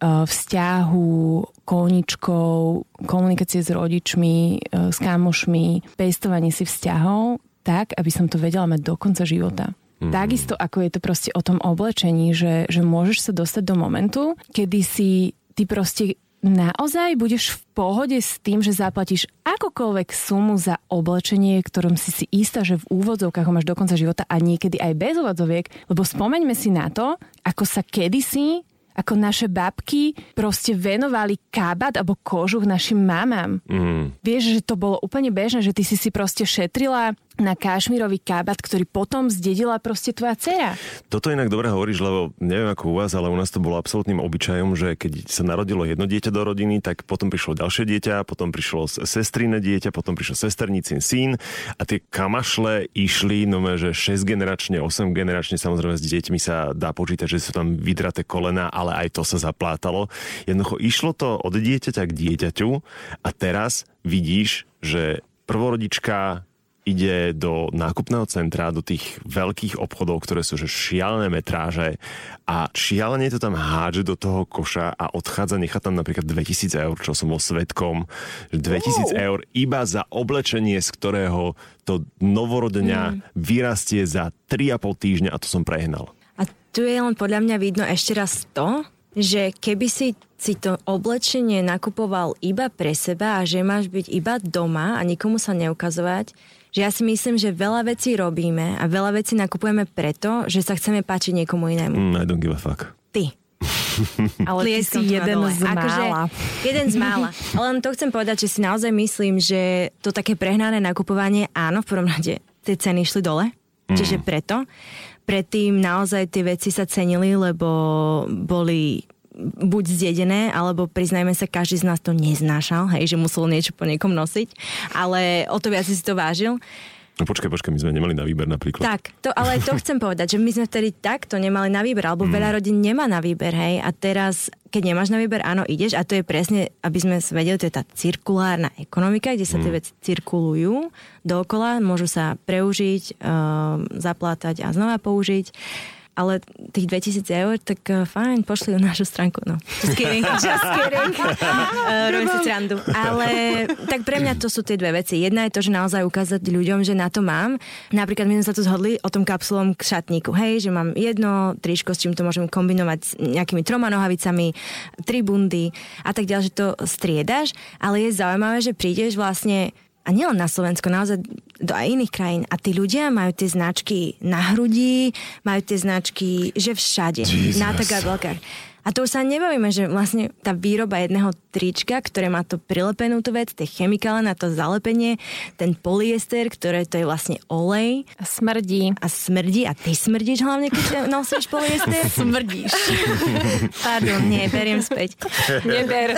vzťahu, koničkou, komunikácie s rodičmi, e, s kamošmi, pestovanie si vzťahov tak, aby som to vedela mať do konca života. Mm. Takisto ako je to proste o tom oblečení, že, že môžeš sa dostať do momentu, kedy si ty proste naozaj budeš v pohode s tým, že zaplatíš akokoľvek sumu za oblečenie, ktorom si si istá, že v úvodzovkách ho máš do konca života a niekedy aj bez úvodzoviek, lebo spomeňme si na to, ako sa kedysi ako naše babky proste venovali kábat alebo kožuch našim mamám. Mm. Vieš, že to bolo úplne bežné, že ty si si proste šetrila na kašmírový kábat, ktorý potom zdedila proste tvoja dcera. Toto inak dobre hovoríš, lebo neviem ako u vás, ale u nás to bolo absolútnym obyčajom, že keď sa narodilo jedno dieťa do rodiny, tak potom prišlo ďalšie dieťa, potom prišlo sestrine dieťa, potom prišlo sesternicin syn a tie kamašle išli, no že 6 generačne, 8 generačne, samozrejme s deťmi sa dá počítať, že sú tam vydraté kolena, ale aj to sa zaplátalo. Jednoducho išlo to od dieťaťa k dieťaťu a teraz vidíš, že prvorodička ide do nákupného centra, do tých veľkých obchodov, ktoré sú že šialené metráže a šialene to tam hádže do toho koša a odchádza, nechá tam napríklad 2000 eur, čo som bol svetkom, že 2000 wow. eur iba za oblečenie, z ktorého to novorodenia mm. vyrastie za 3,5 týždňa a to som prehnal. A tu je len podľa mňa vidno ešte raz to, že keby si si to oblečenie nakupoval iba pre seba a že máš byť iba doma a nikomu sa neukazovať, že ja si myslím, že veľa vecí robíme a veľa vecí nakupujeme preto, že sa chceme páčiť niekomu inému. Mm, I don't give a fuck. Ty. Ale ty si jeden z akože, mála. jeden z mála. Ale len to chcem povedať, že si naozaj myslím, že to také prehnané nakupovanie, áno, v prvom rade tie ceny išli dole, mm. čiže preto. Predtým naozaj tie veci sa cenili, lebo boli buď zdedené, alebo priznajme sa, každý z nás to neznášal, hej, že musel niečo po niekom nosiť, ale o to viac si to vážil. No počkaj, počkaj, my sme nemali na výber napríklad. Tak, to, ale to chcem povedať, že my sme vtedy takto nemali na výber, alebo mm. veľa rodín nemá na výber, hej, a teraz, keď nemáš na výber, áno, ideš a to je presne, aby sme vedeli, to je tá cirkulárna ekonomika, kde sa mm. tie veci cirkulujú dookola, môžu sa preužiť, uh, zaplátať a znova použiť ale tých 2000 eur, tak uh, fajn, pošli na našu stránku. No. Just kidding, just kidding. uh, Robím si srandu. Ale tak pre mňa to sú tie dve veci. Jedna je to, že naozaj ukázať ľuďom, že na to mám. Napríklad my sme sa tu zhodli o tom kapsulom k šatníku. Hej, že mám jedno tričko, s čím to môžem kombinovať s nejakými troma nohavicami, tri bundy a tak ďalej, že to striedaš. Ale je zaujímavé, že prídeš vlastne a nielen na Slovensko, naozaj do aj iných krajín. A tí ľudia majú tie značky na hrudi, majú tie značky, že všade. Jesus. Na taká A to už sa nebavíme, že vlastne tá výroba jedného trička, ktoré má to prilepenú tú vec, tie chemikále na to zalepenie, ten polyester, ktoré to je vlastne olej. A smrdí. A smrdí. A ty smrdíš hlavne, keď nosíš polyester? Smrdíš. Pardon, nie, beriem späť. Neber.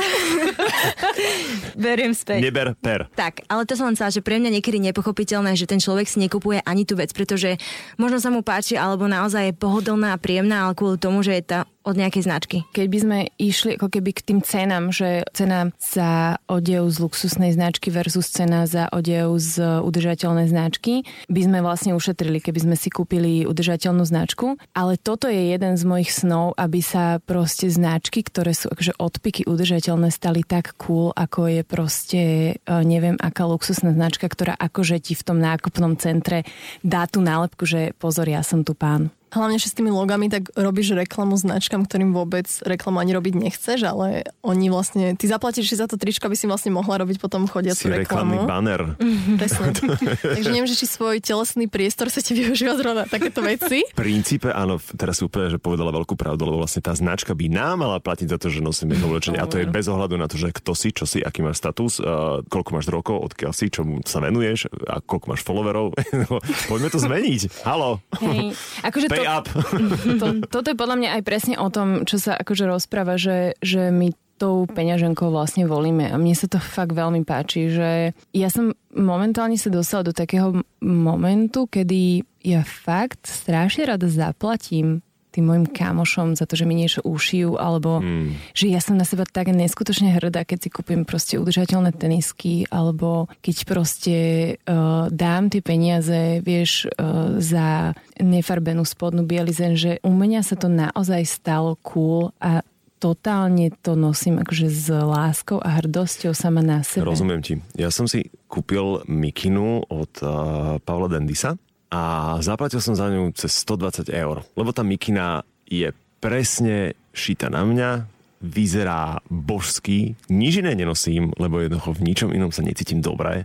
beriem späť. Neber per. Tak, ale to som len sa, že pre mňa niekedy nepochopiteľné, že ten človek si nekupuje ani tú vec, pretože možno sa mu páči, alebo naozaj je pohodlná a príjemná, ale kvôli tomu, že je tá od nejakej značky. Keď by sme išli ako keby k tým cenám, že cena za odev z luxusnej značky versus cena za odev z udržateľnej značky, by sme vlastne ušetrili, keby sme si kúpili udržateľnú značku. Ale toto je jeden z mojich snov, aby sa proste značky, ktoré sú akože odpiky udržateľné, stali tak cool, ako je proste e, neviem aká luxusná značka, ktorá akože ti v tom nákupnom centre dá tú nálepku, že pozor, ja som tu pán. Hlavne, že s tými logami tak robíš reklamu značkám, ktorým vôbec reklamu ani robiť nechceš, ale oni vlastne, ty zaplatíš si za to tričko, aby si vlastne mohla robiť potom chodiacu si reklamu. banner. Presne. Takže neviem, že či svoj telesný priestor sa ti využíva zrovna takéto veci. V princípe áno, teraz si úplne, že povedala veľkú pravdu, lebo vlastne tá značka by nám mala platiť za to, že nosíme oblečenie. A to je bez ohľadu na to, že kto si, čo si, aký máš status, uh, koľko máš rokov, odkiaľ si, čomu sa venuješ a koľko máš followerov. Poďme to zmeniť. Halo. Hej. Akože Pay up. To, toto je podľa mňa aj presne o tom, čo sa akože rozpráva, že, že my tou peňaženkou vlastne volíme. A mne sa to fakt veľmi páči, že ja som momentálne sa dostala do takého momentu, kedy ja fakt strašne rada zaplatím tým mojim kamošom za to, že mi niečo ušijú, alebo hmm. že ja som na seba tak neskutočne hrdá, keď si kúpim proste udržateľné tenisky, alebo keď proste uh, dám tie peniaze, vieš, uh, za nefarbenú spodnú bielizen, že u mňa sa to naozaj stalo cool a totálne to nosím akože s láskou a hrdosťou sama na sebe. Rozumiem ti. Ja som si kúpil mikinu od uh, Pavla Dendisa a zaplatil som za ňu cez 120 eur, lebo tá mikina je presne šita na mňa, vyzerá božský, nič iné nenosím, lebo jednoducho v ničom inom sa necítim dobre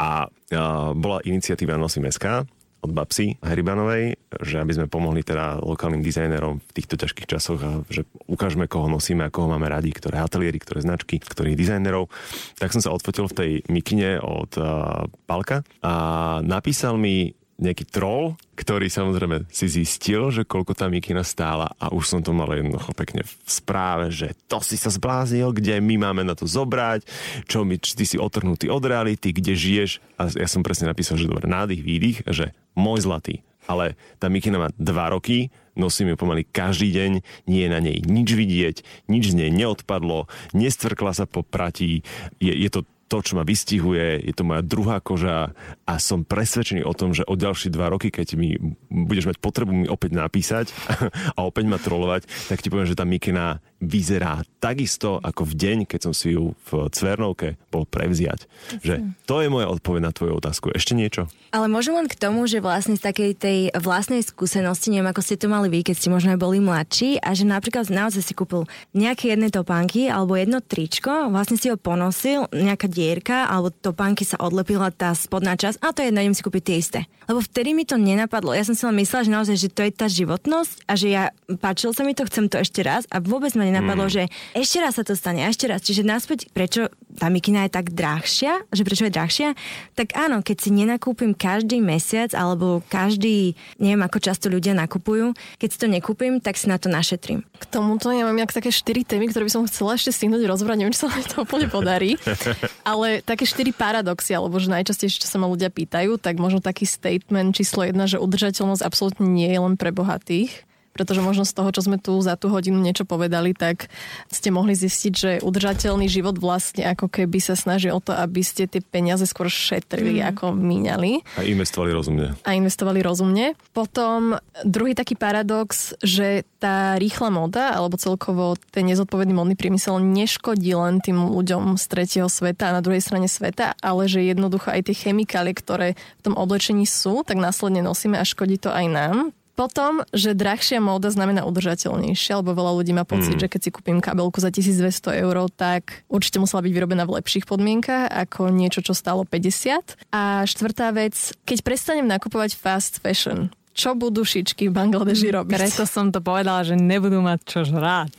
a, a bola iniciatíva Nosím SK od Babsy Heribanovej, že aby sme pomohli teda lokálnym dizajnerom v týchto ťažkých časoch a že ukážeme, koho nosíme a koho máme radi, ktoré ateliéry, ktoré značky, ktorých dizajnerov. Tak som sa odfotil v tej mikine od uh, Palka a napísal mi nejaký troll, ktorý samozrejme si zistil, že koľko tá mikina stála a už som to mal jednoducho pekne v správe, že to si sa zbláznil, kde my máme na to zobrať, čo my, ty si otrhnutý od reality, kde žiješ. A ja som presne napísal, že dobre, nádych, výdych, že môj zlatý, ale tá mikina má dva roky, nosím ju pomaly každý deň, nie je na nej nič vidieť, nič z nej neodpadlo, nestvrkla sa po pratí, je, je to to, čo ma vystihuje, je to moja druhá koža a som presvedčený o tom, že o ďalšie dva roky, keď mi budeš mať potrebu mi opäť napísať a opäť ma trolovať, tak ti poviem, že tá mikina vyzerá takisto ako v deň, keď som si ju v Cvernovke bol prevziať. Že to je moja odpoveď na tvoju otázku. Ešte niečo? Ale môžem len k tomu, že vlastne z takej tej vlastnej skúsenosti, neviem ako ste to mali vy, keď ste možno aj boli mladší a že napríklad naozaj si kúpil nejaké jedné topánky alebo jedno tričko, vlastne si ho ponosil, nejaká dierka alebo topánky sa odlepila tá spodná časť a to je jedno, idem si kúpiť tie isté. Lebo vtedy mi to nenapadlo. Ja som si len myslela, že naozaj, že to je tá životnosť a že ja páčil sa mi to, chcem to ešte raz a vôbec ma nenapadlo, mm. že ešte raz sa to stane, ešte raz. Čiže naspäť, prečo tá mikina je tak drahšia, že prečo je drahšia, tak áno, keď si nenakúpim každý mesiac alebo každý, neviem ako často ľudia nakupujú, keď si to nekúpim, tak si na to našetrím. K tomuto ja mám jak také štyri témy, ktoré by som chcela ešte stihnúť rozbrať, neviem, či sa mi to úplne podarí. Ale také štyri paradoxy, alebo že najčastejšie, čo sa ma ľudia pýtajú, tak možno taký statement číslo jedna, že udržateľnosť absolútne nie je len pre bohatých pretože možno z toho, čo sme tu za tú hodinu niečo povedali, tak ste mohli zistiť, že udržateľný život vlastne ako keby sa snaží o to, aby ste tie peniaze skôr šetrili, mm. ako míňali. A investovali rozumne. A investovali rozumne. Potom druhý taký paradox, že tá rýchla moda, alebo celkovo ten nezodpovedný modný priemysel neškodí len tým ľuďom z tretieho sveta a na druhej strane sveta, ale že jednoducho aj tie chemikálie, ktoré v tom oblečení sú, tak následne nosíme a škodí to aj nám. Potom, že drahšia móda znamená udržateľnejšia, lebo veľa ľudí má pocit, mm. že keď si kúpim kabelku za 1200 eur, tak určite musela byť vyrobená v lepších podmienkach ako niečo, čo stálo 50. A štvrtá vec, keď prestanem nakupovať fast fashion, čo budú šičky v Bangladeži robiť. Preto som to povedala, že nebudú mať čo žrať.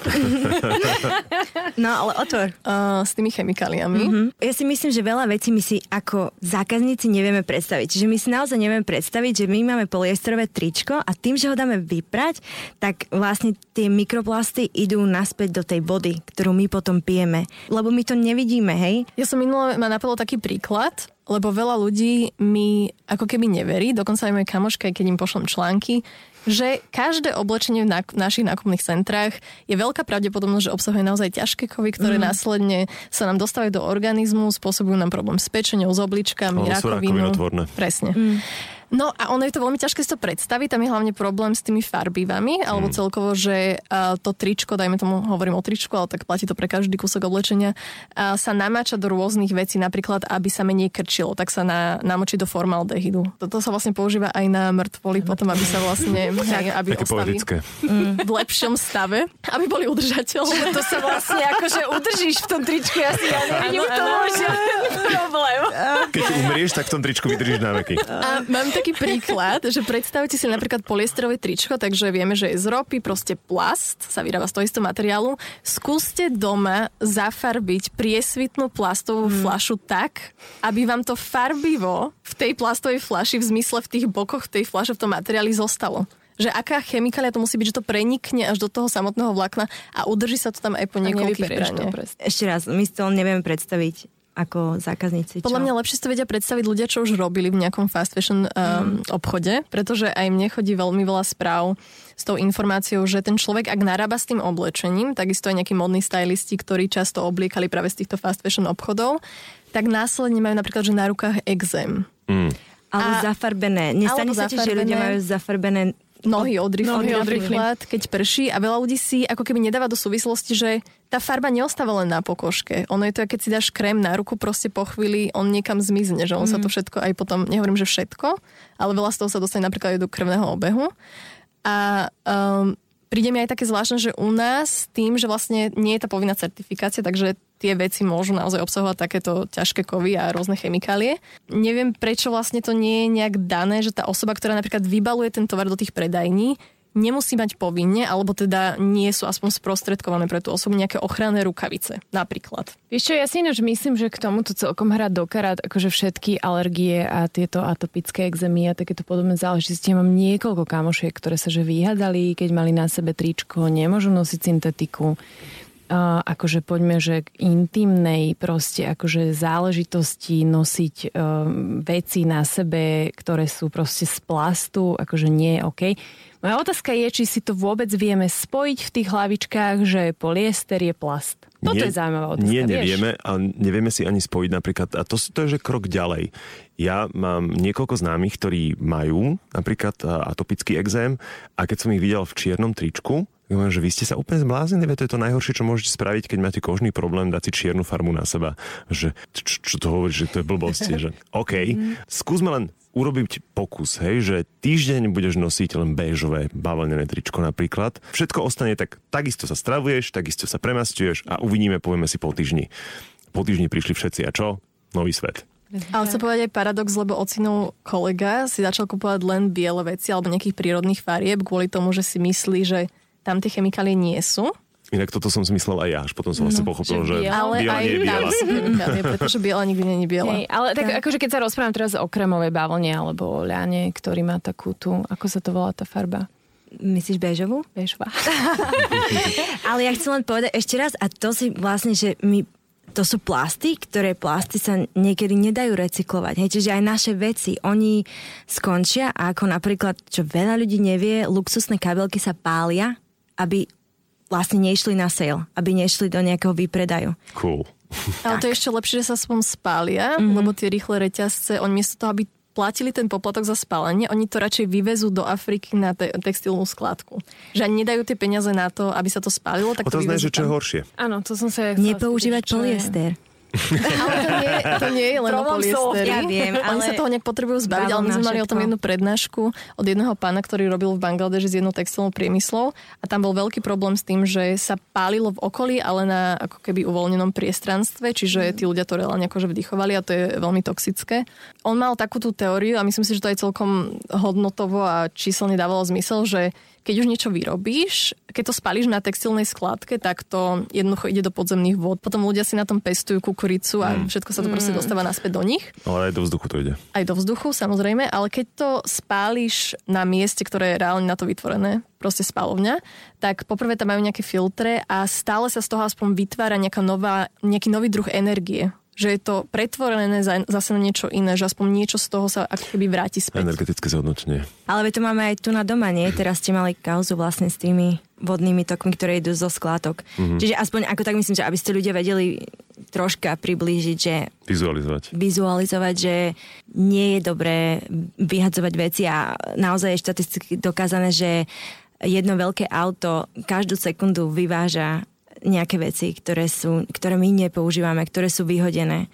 no ale otvor. Uh, s tými chemikáliami. Mm-hmm. Ja si myslím, že veľa vecí my si ako zákazníci nevieme predstaviť. Čiže my si naozaj nevieme predstaviť, že my máme poliesterové tričko a tým, že ho dáme vyprať, tak vlastne tie mikroplasty idú naspäť do tej vody, ktorú my potom pijeme. Lebo my to nevidíme, hej? Ja som minule ma napadlo taký príklad lebo veľa ľudí mi ako keby neverí, dokonca aj moje kamoška, keď im pošlem články, že každé oblečenie v našich nákupných centrách je veľká pravdepodobnosť, že obsahuje naozaj ťažké kovy, ktoré mm. následne sa nám dostávajú do organizmu, spôsobujú nám problém s pečenou, s obličkami, rakovinu. Presne. Mm. No a ono je to veľmi ťažké si to predstaviť, tam je hlavne problém s tými farbivami, alebo mm. celkovo, že to tričko, dajme tomu, hovorím o tričku, ale tak platí to pre každý kúsok oblečenia, sa namáča do rôznych vecí, napríklad, aby sa menej krčilo, tak sa na, namočí do formaldehydu. Toto sa vlastne používa aj na mŕtvoly, potom, aby sa vlastne, aby Také ostali mm, v lepšom stave, aby boli udržateľné. To sa vlastne akože udržíš v tom tričku, ja si ja v tom problém. Keď umrieš, tak v tom tričku vydržíš na veky. A mám taký príklad, že predstavte si napríklad poliesterové tričko, takže vieme, že je z ropy, proste plast, sa vyrába z toho istého materiálu. Skúste doma zafarbiť priesvitnú plastovú hmm. flašu tak, aby vám to farbivo v tej plastovej flaši, v zmysle v tých bokoch tej flaše, v tom materiáli zostalo že aká chemikália to musí byť, že to prenikne až do toho samotného vlákna a udrží sa to tam aj po niekoľkých Ešte raz, my si to nevieme predstaviť ako zákazníci. Čo? Podľa mňa lepšie si to vedia predstaviť ľudia, čo už robili v nejakom fast fashion um, mm. obchode, pretože aj mne chodí veľmi veľa správ s tou informáciou, že ten človek, ak narába s tým oblečením, takisto aj nejakí modní stylisti, ktorí často obliekali práve z týchto fast fashion obchodov, tak následne majú napríklad, že na rukách exém. Mm. Ale zafarbené. Nestane sa ti, že ľudia majú zafarbené nohy od rifly, napríklad, keď prší a veľa ľudí si ako keby nedáva do súvislosti, že tá farba neostáva len na pokožke. Ono je to, keď si dáš krém na ruku, proste po chvíli on niekam zmizne, že on mm. sa to mhm. všetko aj potom, nehovorím, že všetko, ale veľa z toho sa dostane napríklad aj do krvného obehu. A um, príde mi aj také zvláštne, že u nás tým, že vlastne nie je tá povinná certifikácia, takže tie veci môžu naozaj obsahovať takéto ťažké kovy a rôzne chemikálie. Neviem, prečo vlastne to nie je nejak dané, že tá osoba, ktorá napríklad vybaluje ten tovar do tých predajní, nemusí mať povinne, alebo teda nie sú aspoň sprostredkované pre tú osobu nejaké ochranné rukavice, napríklad. Vieš čo, ja si ináč myslím, že k tomuto celkom hrá dokarát akože všetky alergie a tieto atopické exémy a takéto podobné záležitosti. Ja mám niekoľko kamošiek, ktoré sa že vyhadali, keď mali na sebe tričko, nemôžu nosiť syntetiku. Uh, akože poďme, že k intimnej proste akože záležitosti nosiť uh, veci na sebe, ktoré sú proste z plastu, akože nie je OK. Moja otázka je, či si to vôbec vieme spojiť v tých hlavičkách, že poliester je plast. Toto nie, je zaujímavá otázka. Nie, nevieme a nevieme si ani spojiť napríklad, a to, to je že krok ďalej. Ja mám niekoľko známych, ktorí majú napríklad atopický exém a keď som ich videl v čiernom tričku, ja že vy ste sa úplne zbláznili, to je to najhoršie, čo môžete spraviť, keď máte kožný problém, dať si čiernu farmu na seba. Že, čo, čo to hovorí, že to je blbosť. že OK, skúsme len urobiť pokus, hej, že týždeň budeš nosiť len béžové bavlnené tričko napríklad. Všetko ostane tak, takisto sa stravuješ, takisto sa premastuješ a uvidíme, povieme si po týždni. Po týždni prišli všetci a čo? Nový svet. Ale chcem povedať aj paradox, lebo ocinov kolega si začal kupovať len biele veci alebo nejakých prírodných farieb kvôli tomu, že si myslí, že tam tie chemikálie nie sú Inak toto som zmyslel aj ja, až potom som vlastne no, pochopil, že, že ale biela nie je biela. chemikálie, pretože biela nikdy nie je biela. Hej, ale tak, tak akože keď sa rozprávam teraz o kremovej bavlne alebo o ľane, ktorý má takú tú, ako sa to volá tá farba? Myslíš bežovú? Bežová. ale ja chcem len povedať ešte raz, a to si vlastne, že my to sú plasty, ktoré plasty sa niekedy nedajú recyklovať. Hej, čiže aj naše veci, oni skončia a ako napríklad, čo veľa ľudí nevie, luxusné kabelky sa pália, aby vlastne nešli na sale, aby nešli do nejakého výpredaju. Cool. Ale to je ešte lepšie, že sa aspoň spália, mm-hmm. lebo tie rýchle reťazce, oni miesto toho, aby platili ten poplatok za spálenie, oni to radšej vyvezú do Afriky na te- textilnú skladku. Že ani nedajú tie peniaze na to, aby sa to spálilo, tak A to znamená, že čo je horšie? Áno, to som sa... Nepoužívať čo je- polyester. Ale to nie, to nie je len o Problém polyesteri. Ja viem, Oni sa toho nejak potrebujú zbaviť, ale my sme mali o tom všetko. jednu prednášku od jedného pána, ktorý robil v Bangladeži s jednou textilnou priemyslou a tam bol veľký problém s tým, že sa pálilo v okolí, ale na ako keby uvoľnenom priestranstve, čiže tí ľudia to reálne akože vdychovali a to je veľmi toxické. On mal takú tú teóriu a myslím si, že to aj celkom hodnotovo a číselne dávalo zmysel, že keď už niečo vyrobíš, keď to spalíš na textilnej skladke, tak to jednoducho ide do podzemných vôd. Potom ľudia si na tom pestujú kukuricu a všetko sa to proste dostáva naspäť do nich Ale aj do vzduchu to ide. aj do vzduchu samozrejme, ale keď to spáliš na mieste, ktoré je reálne na to vytvorené, proste spalovňa, tak poprvé tam majú nejaké filtre a stále sa z toho aspoň vytvára nejaká nová, nejaký nový druh energie že je to pretvorené za, zase na niečo iné, že aspoň niečo z toho sa ako keby vráti späť. Energetické zhodnotenie. Ale to máme aj tu na doma, nie? Teraz ste mali kauzu vlastne s tými vodnými tokmi, ktoré idú zo sklátok. Mm-hmm. Čiže aspoň ako tak myslím, že aby ste ľudia vedeli troška priblížiť, že Vizualizovať. vizualizovať, že nie je dobré vyhadzovať veci a naozaj je štatisticky dokázané, že jedno veľké auto každú sekundu vyváža nejaké veci, ktoré, sú, ktoré my nepoužívame, ktoré sú vyhodené.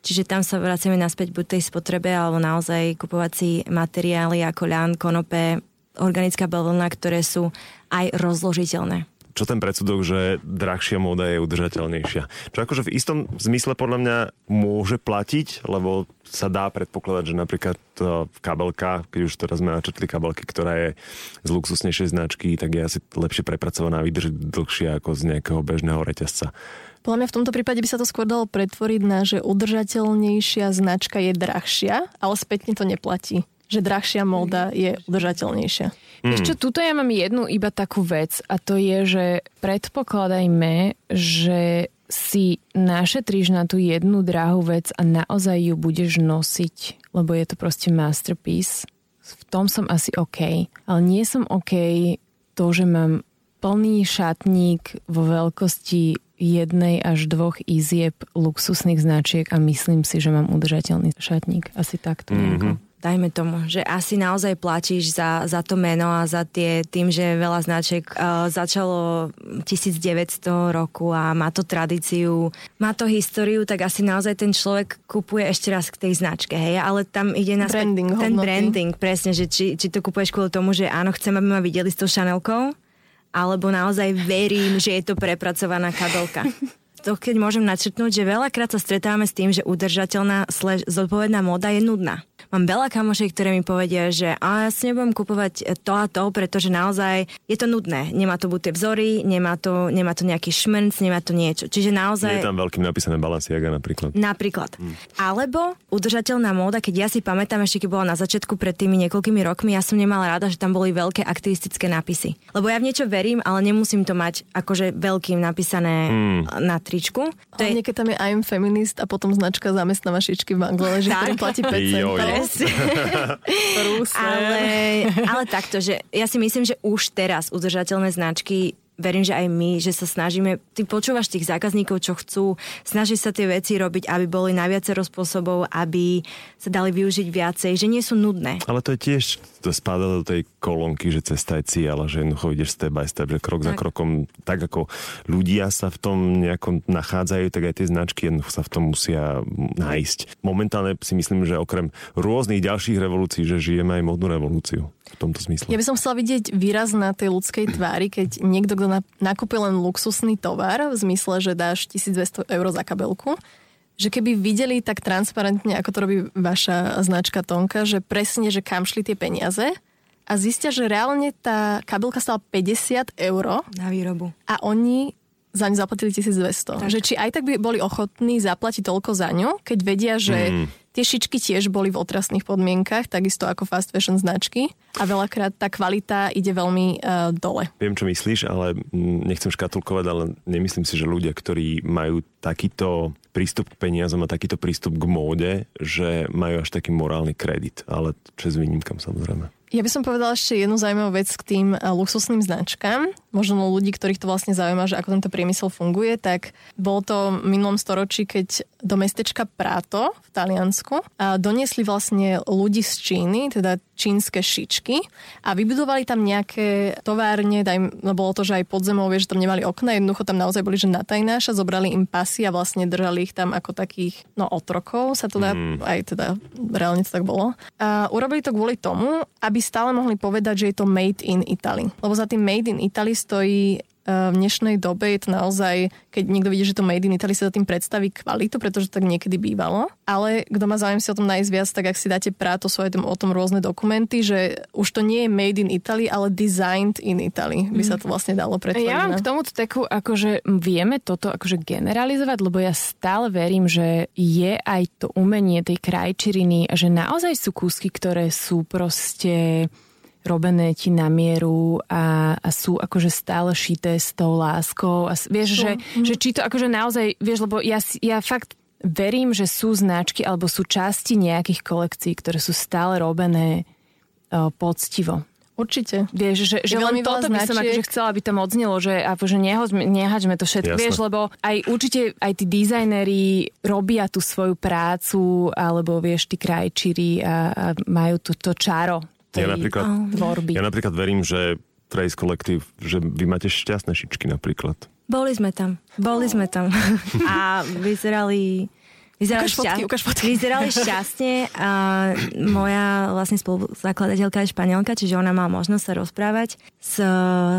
Čiže tam sa vraciame naspäť buď tej spotrebe, alebo naozaj kupovať si materiály ako ľan, konope, organická bavlna, ktoré sú aj rozložiteľné. Čo ten predsudok, že drahšia móda je udržateľnejšia? Čo akože v istom zmysle podľa mňa môže platiť, lebo sa dá predpokladať, že napríklad uh, kabelka, keď už teraz sme načrtli kabelky, ktorá je z luxusnejšej značky, tak je asi lepšie prepracovaná a vydrží dlhšie ako z nejakého bežného reťazca. Podľa mňa v tomto prípade by sa to skôr dalo pretvoriť na, že udržateľnejšia značka je drahšia, ale spätne to neplatí že drahšia móda je udržateľnejšia. Mm. Ešte tuto ja mám jednu iba takú vec a to je, že predpokladajme, že si našetríš na tú jednu drahú vec a naozaj ju budeš nosiť, lebo je to proste masterpiece. V tom som asi OK. Ale nie som OK to, že mám plný šatník vo veľkosti jednej až dvoch izieb luxusných značiek a myslím si, že mám udržateľný šatník. Asi takto nejako. Dajme tomu, že asi naozaj platíš za, za to meno a za tie, tým, že veľa značiek uh, začalo 1900 roku a má to tradíciu, má to históriu, tak asi naozaj ten človek kupuje ešte raz k tej značke, hej, ale tam ide na branding, ten hodnoty. branding, presne, že či, či to kupuješ kvôli tomu, že áno, chcem, aby ma videli s tou šanelkou, alebo naozaj verím, že je to prepracovaná kabelka. to keď môžem načrtnúť, že veľakrát sa stretávame s tým, že udržateľná slash zodpovedná móda je nudná. Mám veľa kamošiek, ktoré mi povedia, že a ja si nebudem kupovať to a to, pretože naozaj je to nudné. Nemá to buď tie vzory, nemá to, nemá to nejaký šmrnc, nemá to niečo. Čiže naozaj... Je tam veľkým napísané Balenciaga napríklad. Napríklad. Hmm. Alebo udržateľná móda, keď ja si pamätám ešte, keď bola na začiatku pred tými niekoľkými rokmi, ja som nemala rada, že tam boli veľké aktivistické nápisy. Lebo ja v niečo verím, ale nemusím to mať akože veľkým napísané hmm. na tričku. To je... keď tam je I'm feminist a potom značka zamestnáva šičky v Bangladeži, ktorým platí 5 centov. ale, ale takto, že ja si myslím, že už teraz udržateľné značky verím, že aj my, že sa snažíme, ty počúvaš tých zákazníkov, čo chcú, snaží sa tie veci robiť, aby boli na viacero spôsobov, aby sa dali využiť viacej, že nie sú nudné. Ale to je tiež, to spadá do tej kolónky, že cesta je cieľ, že jednoducho ideš step by step, že krok tak. za krokom, tak ako ľudia sa v tom nejako nachádzajú, tak aj tie značky jednoducho sa v tom musia nájsť. Momentálne si myslím, že okrem rôznych ďalších revolúcií, že žijeme aj modnú revolúciu v tomto zmysle. Ja by som chcela vidieť výraz na tej ľudskej tvári, keď niekto, kto nakúpi len luxusný tovar, v zmysle, že dáš 1200 eur za kabelku, že keby videli tak transparentne, ako to robí vaša značka Tonka, že presne, že kam šli tie peniaze a zistia, že reálne tá kabelka stala 50 eur. Na výrobu. A oni za ňu zaplatili 1200. Tak. Že či aj tak by boli ochotní zaplatiť toľko za ňu, keď vedia, že mm. Tie šičky tiež boli v otrasných podmienkach, takisto ako fast fashion značky a veľakrát tá kvalita ide veľmi uh, dole. Viem, čo myslíš, ale nechcem škatulkovať, ale nemyslím si, že ľudia, ktorí majú takýto prístup k peniazom a takýto prístup k móde, že majú až taký morálny kredit, ale čo s výnimkam samozrejme. Ja by som povedala ešte jednu zaujímavú vec k tým eh, luxusným značkám. Možno ľudí, ktorých to vlastne zaujíma, že ako tento priemysel funguje, tak bolo to v minulom storočí, keď do mestečka Prato v Taliansku a doniesli vlastne ľudí z Číny, teda čínske šičky a vybudovali tam nejaké továrne, daj, no bolo to, že aj podzemou, vieš, že tam nemali okna, jednoducho tam naozaj boli, že na tajnáša, zobrali im pasy a vlastne držali ich tam ako takých, no otrokov sa to dá, mm. aj teda reálne to tak bolo. A urobili to kvôli tomu, aby stále mohli povedať, že je to made in Italy. Lebo za tým made in Italy stojí v dnešnej dobe je to naozaj, keď niekto vidí, že to Made in Italy sa za tým predstaví kvalitu, pretože to tak niekedy bývalo. Ale kto má záujem si o tom nájsť viac, tak ak si dáte práto, aj o tom rôzne dokumenty, že už to nie je Made in Italy, ale Designed in Italy, by sa to mhm. vlastne dalo predstaviť. Ja mám k tomu takú, akože vieme toto akože generalizovať, lebo ja stále verím, že je aj to umenie tej krajčiriny a že naozaj sú kúsky, ktoré sú proste robené ti na mieru a, a sú akože stále šité s tou láskou. A vieš, že, mm. že či to akože naozaj, vieš, lebo ja, ja fakt verím, že sú značky alebo sú časti nejakých kolekcií, ktoré sú stále robené uh, poctivo. Určite. Vieš, že, že len toto by som akože chcela, aby to odznelo, že akože nehaďme to všetko. Jasne. Vieš, lebo aj určite aj tí dizajneri robia tú svoju prácu, alebo vieš, tí krajčíri a, a majú to, to čaro tej ja napríklad, tvorby. Ja napríklad verím, že Trace Collective, že vy máte šťastné šičky napríklad. Boli sme tam, boli sme tam a vyzerali Vyzerali, ukáž fotky, ukáž fotky. vyzerali šťastne a moja vlastne spoluzakladateľka je španielka, čiže ona mala možnosť sa rozprávať s,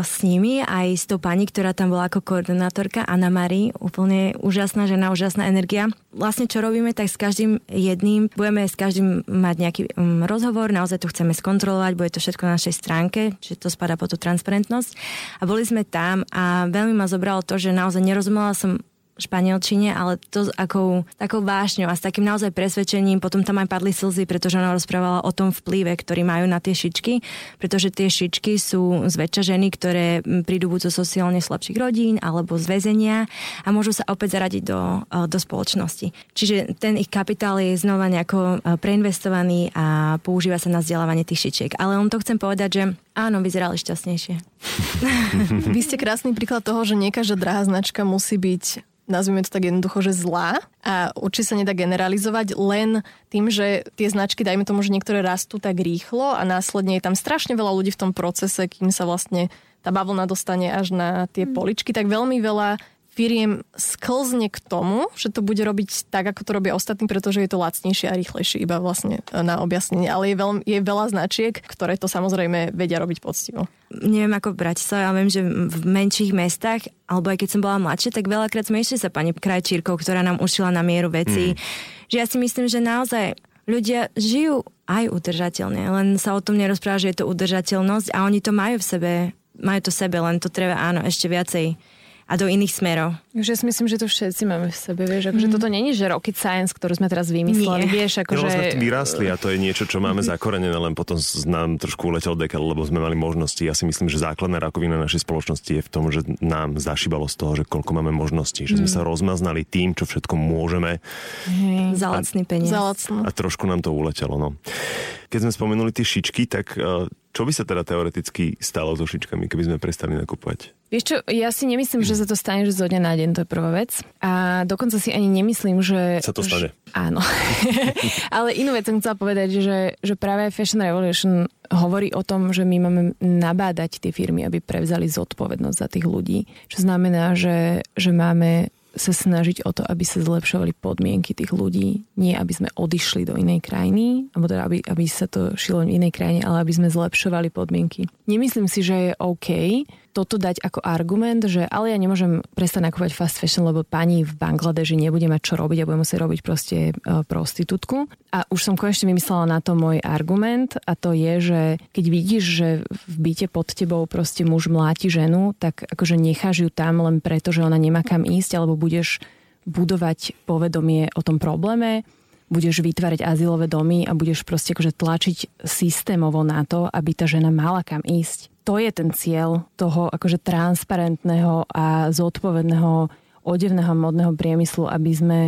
s nimi, aj s tou pani, ktorá tam bola ako koordinátorka, Anna Marie, úplne úžasná žena, úžasná energia. Vlastne čo robíme, tak s každým jedným, budeme s každým mať nejaký um, rozhovor, naozaj to chceme skontrolovať, bude to všetko na našej stránke, čiže to spada po tú transparentnosť. A boli sme tam a veľmi ma zobralo to, že naozaj nerozumela som španielčine, ale to s akou, takou vášňou a s takým naozaj presvedčením. Potom tam aj padli slzy, pretože ona rozprávala o tom vplyve, ktorý majú na tie šičky, pretože tie šičky sú zväčša ženy, ktoré prídu buď zo sociálne slabších rodín alebo z väzenia a môžu sa opäť zaradiť do, e, do spoločnosti. Čiže ten ich kapitál je znova nejako e, preinvestovaný a používa sa na vzdelávanie tých šičiek. Ale on to chcem povedať, že Áno, vyzerali šťastnejšie. Vy ste krásny príklad toho, že nie každá drahá značka musí byť nazvime to tak jednoducho, že zlá a určite sa nedá generalizovať len tým, že tie značky, dajme tomu, že niektoré rastú tak rýchlo a následne je tam strašne veľa ľudí v tom procese, kým sa vlastne tá bavlna dostane až na tie mm. poličky, tak veľmi veľa firiem sklzne k tomu, že to bude robiť tak, ako to robia ostatní, pretože je to lacnejšie a rýchlejšie, iba vlastne na objasnenie. Ale je, veľ, je veľa značiek, ktoré to samozrejme vedia robiť poctivo. Neviem ako v Bratislave, ale viem, že v menších mestách, alebo aj keď som bola mladšia, tak veľakrát sme išli sa pani krajčírkou, ktorá nám ušila na mieru veci. Mm. Že ja si myslím, že naozaj ľudia žijú aj udržateľne, len sa o tom nerozpráva, že je to udržateľnosť a oni to majú v sebe, majú to sebe, len to treba áno, ešte viacej a do iných smerov. Už ja si myslím, že to všetci máme v sebe, vieš, akože mm. toto není, že rocket science, ktorú sme teraz vymysleli, Nie. vieš, akože... No, sme vyrástli a to je niečo, čo máme mm-hmm. zakorenené, len potom nám trošku uletel dekel, lebo sme mali možnosti. Ja si myslím, že základná rakovina našej spoločnosti je v tom, že nám zašibalo z toho, že koľko máme možností, že sme mm. sa rozmaznali tým, čo všetko môžeme. Mm. Za lacný peniaz. A trošku nám to uletelo, no. Keď sme spomenuli tie šičky, tak eh, čo by sa teda teoreticky stalo so šičkami, keby sme prestali nakupovať? Vieš čo, ja si nemyslím, že sa to stane že zo dňa na deň, to je prvá vec. A dokonca si ani nemyslím, že... Sa to stane. Že, áno. Ale inú vec som chcela povedať, že, že práve Fashion Revolution hovorí o tom, že my máme nabádať tie firmy, aby prevzali zodpovednosť za tých ľudí. Čo znamená, že, že máme sa snažiť o to, aby sa zlepšovali podmienky tých ľudí. Nie, aby sme odišli do inej krajiny, alebo teda, aby, aby sa to šilo v inej krajine, ale aby sme zlepšovali podmienky. Nemyslím si, že je OK, toto dať ako argument, že ale ja nemôžem prestať nakupovať fast fashion, lebo pani v Bangladeži nebude mať čo robiť a bude musieť robiť proste e, prostitútku. A už som konečne vymyslela na to môj argument a to je, že keď vidíš, že v byte pod tebou proste muž mláti ženu, tak akože necháš ju tam len preto, že ona nemá kam ísť, alebo budeš budovať povedomie o tom probléme, budeš vytvárať azylové domy a budeš proste akože tlačiť systémovo na to, aby tá žena mala kam ísť. To je ten cieľ toho akože transparentného a zodpovedného odevného modného priemyslu, aby sme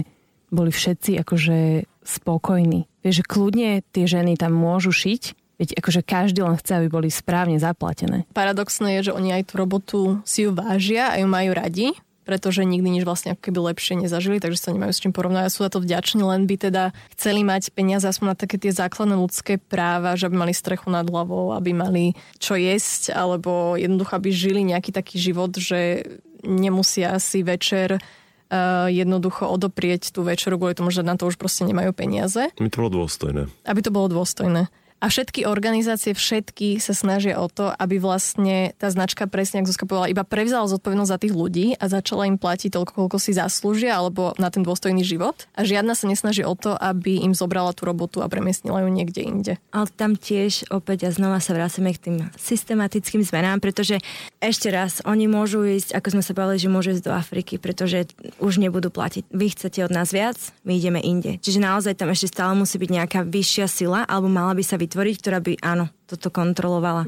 boli všetci akože spokojní. Vieš, že kľudne tie ženy tam môžu šiť, veď akože každý len chce, aby boli správne zaplatené. Paradoxné je, že oni aj tú robotu si ju vážia a ju majú radi, pretože nikdy nič vlastne ako keby lepšie nezažili, takže sa nemajú s čím porovnať. Sú za to vďační, len by teda chceli mať peniaze aspoň na také tie základné ľudské práva, že aby mali strechu nad hlavou, aby mali čo jesť, alebo jednoducho, aby žili nejaký taký život, že nemusia si večer uh, jednoducho odoprieť tú večeru kvôli tomu, že na to už proste nemajú peniaze. Aby to bolo dôstojné. Aby to bolo dôstojné. A všetky organizácie, všetky sa snažia o to, aby vlastne tá značka, presne ako Zuzka povedala, iba prevzala zodpovednosť za tých ľudí a začala im platiť toľko, koľko si zaslúžia, alebo na ten dôstojný život. A žiadna sa nesnaží o to, aby im zobrala tú robotu a premiestnila ju niekde inde. Ale tam tiež opäť a znova sa vracame k tým systematickým zmenám, pretože ešte raz, oni môžu ísť, ako sme sa povedali, že môžu ísť do Afriky, pretože už nebudú platiť. Vy chcete od nás viac, my ideme inde. Čiže naozaj tam ešte stále musí byť nejaká vyššia sila, alebo mala by sa vytvoriť vytvoriť, ktorá by, áno, toto kontrolovala.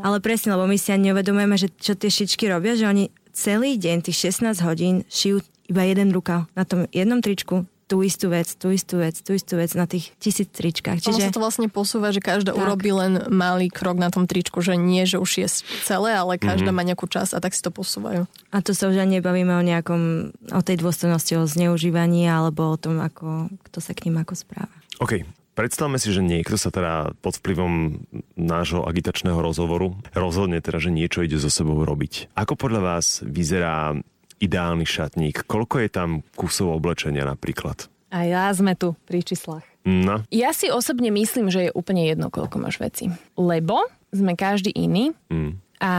Ale presne, lebo my si ani neuvedomujeme, že čo tie šičky robia, že oni celý deň, tých 16 hodín, šijú iba jeden rukav na tom jednom tričku, tú istú vec, tú istú vec, tú istú vec na tých tisíc tričkách. Čiže... Ono sa to vlastne posúva, že každá tak. urobí len malý krok na tom tričku, že nie, že už je celé, ale každá mm-hmm. má nejakú časť a tak si to posúvajú. A to sa už ani nebavíme o nejakom, o tej dôstojnosti, o zneužívaní alebo o tom, ako, kto sa k ním ako správa. OK, Predstavme si, že niekto sa teda pod vplyvom nášho agitačného rozhovoru rozhodne teda, že niečo ide so sebou robiť. Ako podľa vás vyzerá ideálny šatník? Koľko je tam kusov oblečenia napríklad? A ja sme tu pri číslach. No. Ja si osobne myslím, že je úplne jedno, koľko máš veci. Lebo sme každý iný mm. a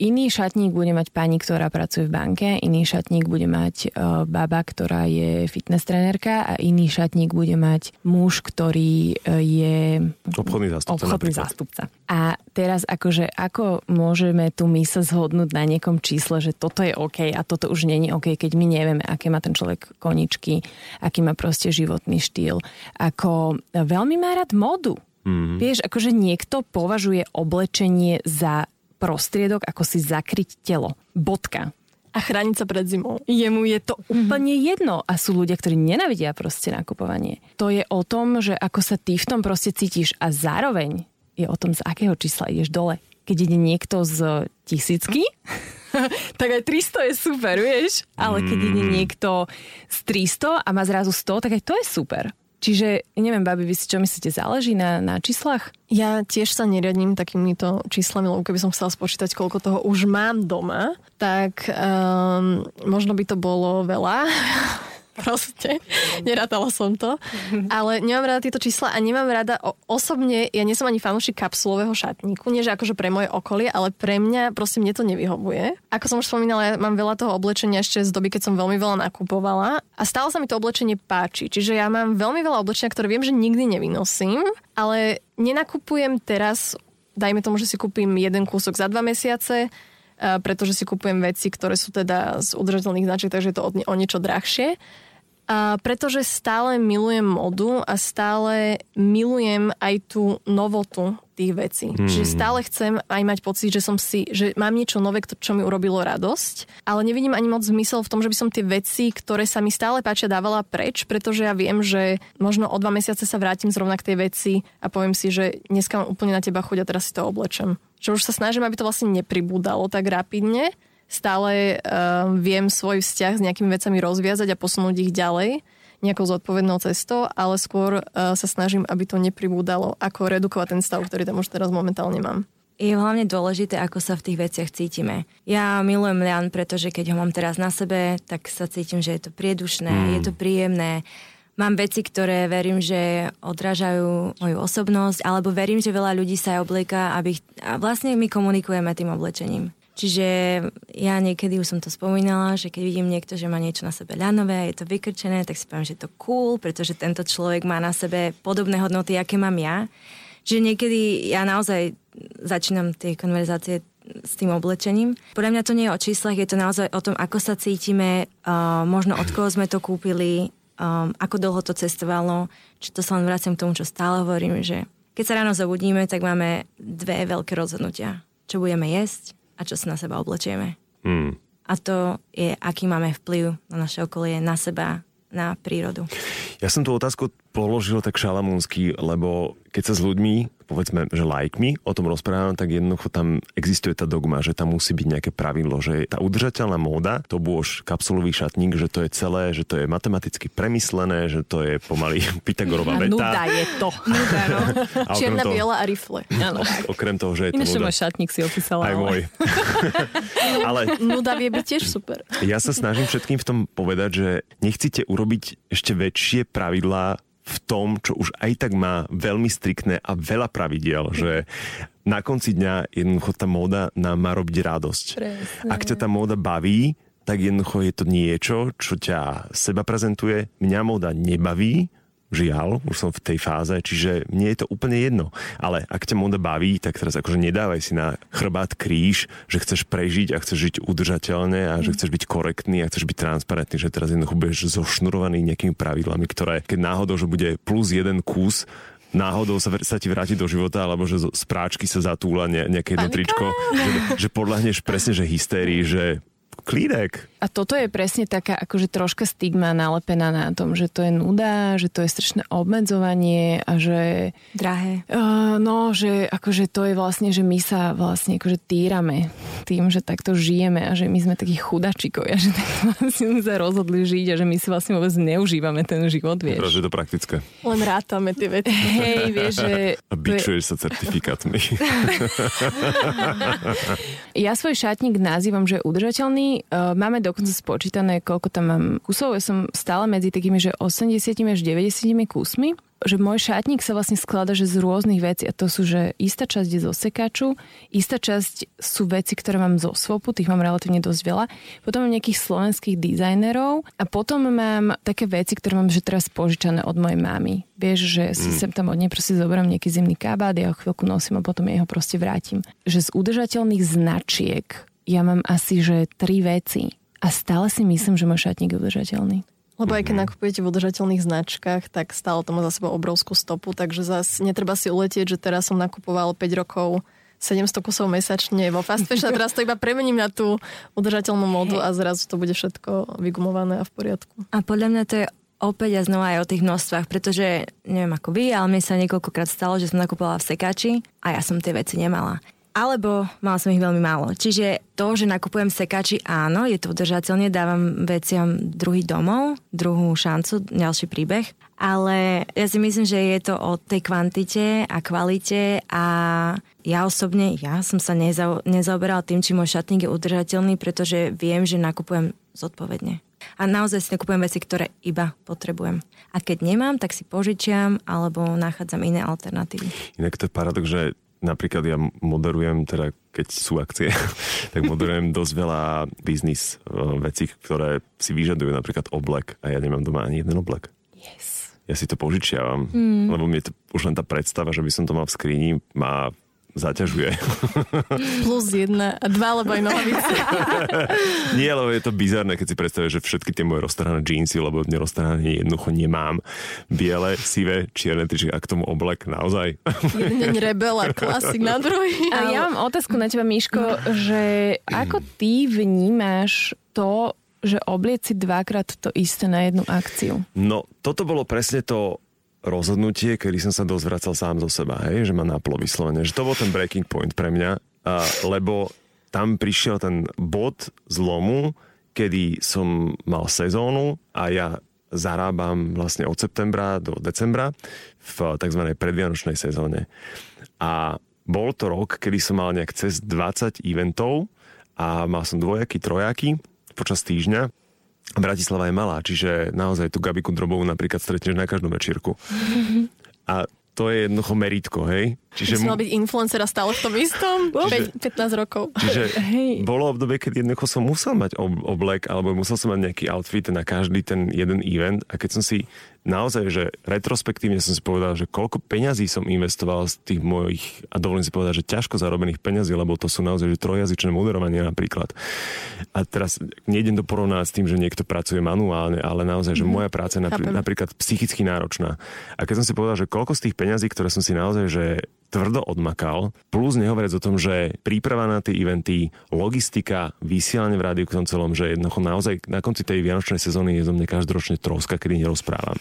Iný šatník bude mať pani, ktorá pracuje v banke, iný šatník bude mať uh, baba, ktorá je fitness trenerka a iný šatník bude mať muž, ktorý uh, je obchodný zástupca. Obchodný zástupca. A teraz akože ako môžeme tu my sa zhodnúť na niekom čísle, že toto je OK a toto už není OK, keď my nevieme, aké má ten človek koničky, aký má proste životný štýl. Ako veľmi má rád modu. Mm-hmm. Vieš, akože niekto považuje oblečenie za prostriedok, ako si zakryť telo. Bodka. A chrániť sa pred zimou. Jemu je to úplne jedno. A sú ľudia, ktorí nenavidia proste nakupovanie. To je o tom, že ako sa ty v tom proste cítiš a zároveň je o tom, z akého čísla ideš dole. Keď ide niekto z tisícky, tak aj 300 je super, vieš? Ale keď ide mm. niekto z 300 a má zrazu 100, tak aj to je super. Čiže, neviem, babi, vy si čo myslíte, záleží na, na číslach? Ja tiež sa neriadím takýmito číslami, lebo keby som chcela spočítať, koľko toho už mám doma, tak um, možno by to bolo veľa. proste. Nerátala som to. Ale nemám rada tieto čísla a nemám rada o, osobne, ja nie som ani fanúšik kapsulového šatníku, nie že akože pre moje okolie, ale pre mňa proste mne to nevyhovuje. Ako som už spomínala, ja mám veľa toho oblečenia ešte z doby, keď som veľmi veľa nakupovala a stále sa mi to oblečenie páči. Čiže ja mám veľmi veľa oblečenia, ktoré viem, že nikdy nevynosím, ale nenakupujem teraz dajme tomu, že si kúpim jeden kúsok za dva mesiace, pretože si kupujem veci, ktoré sú teda z udržateľných značiek, takže je to o niečo drahšie. A pretože stále milujem modu a stále milujem aj tú novotu tých vecí. Hmm. Čiže stále chcem aj mať pocit, že som si, že mám niečo nové, čo mi urobilo radosť, ale nevidím ani moc zmysel v tom, že by som tie veci, ktoré sa mi stále páčia, dávala preč, pretože ja viem, že možno o dva mesiace sa vrátim zrovna k tej veci a poviem si, že dneska mám úplne na teba chuť a teraz si to oblečem. Že už sa snažím, aby to vlastne nepribúdalo tak rapidne, stále uh, viem svoj vzťah s nejakými vecami rozviazať a posunúť ich ďalej nejakou zodpovednou cestou, ale skôr uh, sa snažím, aby to nepribúdalo, ako redukovať ten stav, ktorý tam už teraz momentálne mám. Je hlavne dôležité, ako sa v tých veciach cítime. Ja milujem Lian, pretože keď ho mám teraz na sebe, tak sa cítim, že je to priedušné, mm. je to príjemné. Mám veci, ktoré verím, že odrážajú moju osobnosť, alebo verím, že veľa ľudí sa aj oblieka, aby... A vlastne my komunikujeme tým oblečením. Čiže ja niekedy už som to spomínala, že keď vidím niekto, že má niečo na sebe ľanové a je to vykrčené, tak si poviem, že je to cool, pretože tento človek má na sebe podobné hodnoty, aké mám ja. Čiže niekedy ja naozaj začínam tie konverzácie s tým oblečením. Podľa mňa to nie je o číslach, je to naozaj o tom, ako sa cítime, uh, možno od koho sme to kúpili, um, ako dlho to cestovalo. Či to sa len vraciam k tomu, čo stále hovorím, že keď sa ráno zobudíme, tak máme dve veľké rozhodnutia. Čo budeme jesť a čo sa na seba oblečieme. Hmm. A to je, aký máme vplyv na naše okolie, na seba, na prírodu. Ja som tú otázku položil tak šalamúnsky, lebo keď sa s ľuďmi povedzme, že lajkmi o tom rozprávam, tak jednoducho tam existuje tá dogma, že tam musí byť nejaké pravidlo, že tá udržateľná móda, to bôž kapsulový šatník, že to je celé, že to je matematicky premyslené, že to je pomaly Pythagorová veta. Nuda je to. Nuda, no. A Čierna, toho- biela a rifle. Áno. Okrem toho, že je to Ináč nuda. šatník si opísala. Aj ale- môj. Ale Nuda vie byť tiež super. ja sa snažím všetkým v tom povedať, že nechcete urobiť ešte väčšie pravidlá v tom, čo už aj tak má veľmi striktné a veľa pravidiel, že na konci dňa jednoducho tá móda nám má robiť radosť. Presne. Ak ťa tá móda baví, tak jednoducho je to niečo, čo ťa seba prezentuje. Mňa móda nebaví, Žiaľ, už som v tej fáze, čiže mne je to úplne jedno. Ale ak ťa móda baví, tak teraz akože nedávaj si na chrbát kríž, že chceš prežiť a chceš žiť udržateľne a že chceš byť korektný a chceš byť transparentný, že teraz jednoducho budeš zošnurovaný nejakými pravidlami, ktoré keď náhodou, že bude plus jeden kus, náhodou sa, sa ti vráti do života, alebo že z práčky sa zatúla ne, nejaké jedno tričko, že, že podľahneš presne, že hystérii, že klídek. A toto je presne taká akože troška stigma nalepená na tom, že to je nuda, že to je strašné obmedzovanie a že Drahé. uh, no, že akože to je vlastne, že my sa vlastne akože týrame tým, že takto žijeme a že my sme takí chudačikovia, že takto vlastne sme sa rozhodli žiť a že my si vlastne vôbec neužívame ten život, vieš. je to praktické. Len rátame tie veci. Hej, vieš, že... A bičuješ sa certifikátmi. Ja svoj šatník nazývam, že je udržateľný. Uh, Máme dokonca spočítané, koľko tam mám kusov. Ja som stále medzi takými, že 80 až 90 kusmi že môj šatník sa vlastne skladá že z rôznych vecí a to sú, že istá časť je zo sekaču, istá časť sú veci, ktoré mám zo svopu, tých mám relatívne dosť veľa, potom mám nejakých slovenských dizajnerov a potom mám také veci, ktoré mám že teraz požičané od mojej mamy. Vieš, že si sem tam od nej proste zoberiem nejaký zimný kabát, ja ho chvíľku nosím a potom jej ho proste vrátim. Že z udržateľných značiek ja mám asi, že tri veci a stále si myslím, že môj šatník je udržateľný. Lebo aj keď nakupujete v udržateľných značkách, tak stále to má za sebou obrovskú stopu, takže zase netreba si uletieť, že teraz som nakupoval 5 rokov 700 kusov mesačne vo fast fashion a teraz to iba premením na tú udržateľnú módu a zrazu to bude všetko vygumované a v poriadku. A podľa mňa to je opäť a znova aj o tých množstvách, pretože neviem ako vy, ale mne sa niekoľkokrát stalo, že som nakupovala v sekači a ja som tie veci nemala. Alebo mala som ich veľmi málo. Čiže to, že nakupujem sekači, áno, je to udržateľne, dávam veciam druhý domov, druhú šancu, ďalší príbeh. Ale ja si myslím, že je to o tej kvantite a kvalite a ja osobne, ja som sa neza, nezaoberala tým, či môj šatník je udržateľný, pretože viem, že nakupujem zodpovedne. A naozaj si nakupujem veci, ktoré iba potrebujem. A keď nemám, tak si požičiam alebo nachádzam iné alternatívy. Inak to je paradox, že napríklad ja moderujem, teda keď sú akcie, tak moderujem dosť veľa biznis uh, vecí, ktoré si vyžadujú napríklad oblek a ja nemám doma ani jeden oblek. Yes. Ja si to požičiavam, mm. lebo mi to, už len tá predstava, že by som to mal v skrini, má zaťažuje. Plus jedna a dva, lebo aj nohavice. Nie, lebo je to bizarné, keď si predstavíš, že všetky tie moje roztrhané džínsy, lebo neroztrhané jednoducho nemám. Biele, sivé, čierne tričky a k tomu oblek naozaj. Jeden deň rebel a klasik na druhý. A ja mám otázku na teba, Miško, že ako ty vnímaš to, že obliec si dvakrát to isté na jednu akciu? No, toto bolo presne to rozhodnutie, kedy som sa dosť vracal sám zo seba, hej, že ma naplo vyslovene. Že to bol ten breaking point pre mňa, a, lebo tam prišiel ten bod zlomu, kedy som mal sezónu a ja zarábam vlastne od septembra do decembra v tzv. predvianočnej sezóne. A bol to rok, kedy som mal nejak cez 20 eventov a mal som dvojaky, trojaky počas týždňa. Bratislava je malá, čiže naozaj tú Gabiku Drobovú napríklad stretneš na každom večírku. A to je jednoducho meritko, hej? Čiže mu... mal byť influencer a stále v tom istom? Čiže, 15 rokov. Čiže hej. bolo obdobie, keď jednoducho som musel mať oblek alebo musel som mať nejaký outfit na každý ten jeden event a keď som si naozaj, že retrospektívne som si povedal, že koľko peňazí som investoval z tých mojich, a dovolím si povedať, že ťažko zarobených peňazí, lebo to sú naozaj že trojjazyčné moderovanie napríklad. A teraz nejdem to porovnať s tým, že niekto pracuje manuálne, ale naozaj, že mm. moja práca je napr- napríklad psychicky náročná. A keď som si povedal, že koľko z tých peňazí, ktoré som si naozaj, že tvrdo odmakal, plus nehovoriac o tom, že príprava na tie eventy, logistika, vysielanie v rádiu v tom celom, že jednoducho naozaj na konci tej vianočnej sezóny je zo mňa každoročne troska, kedy nerozprávam.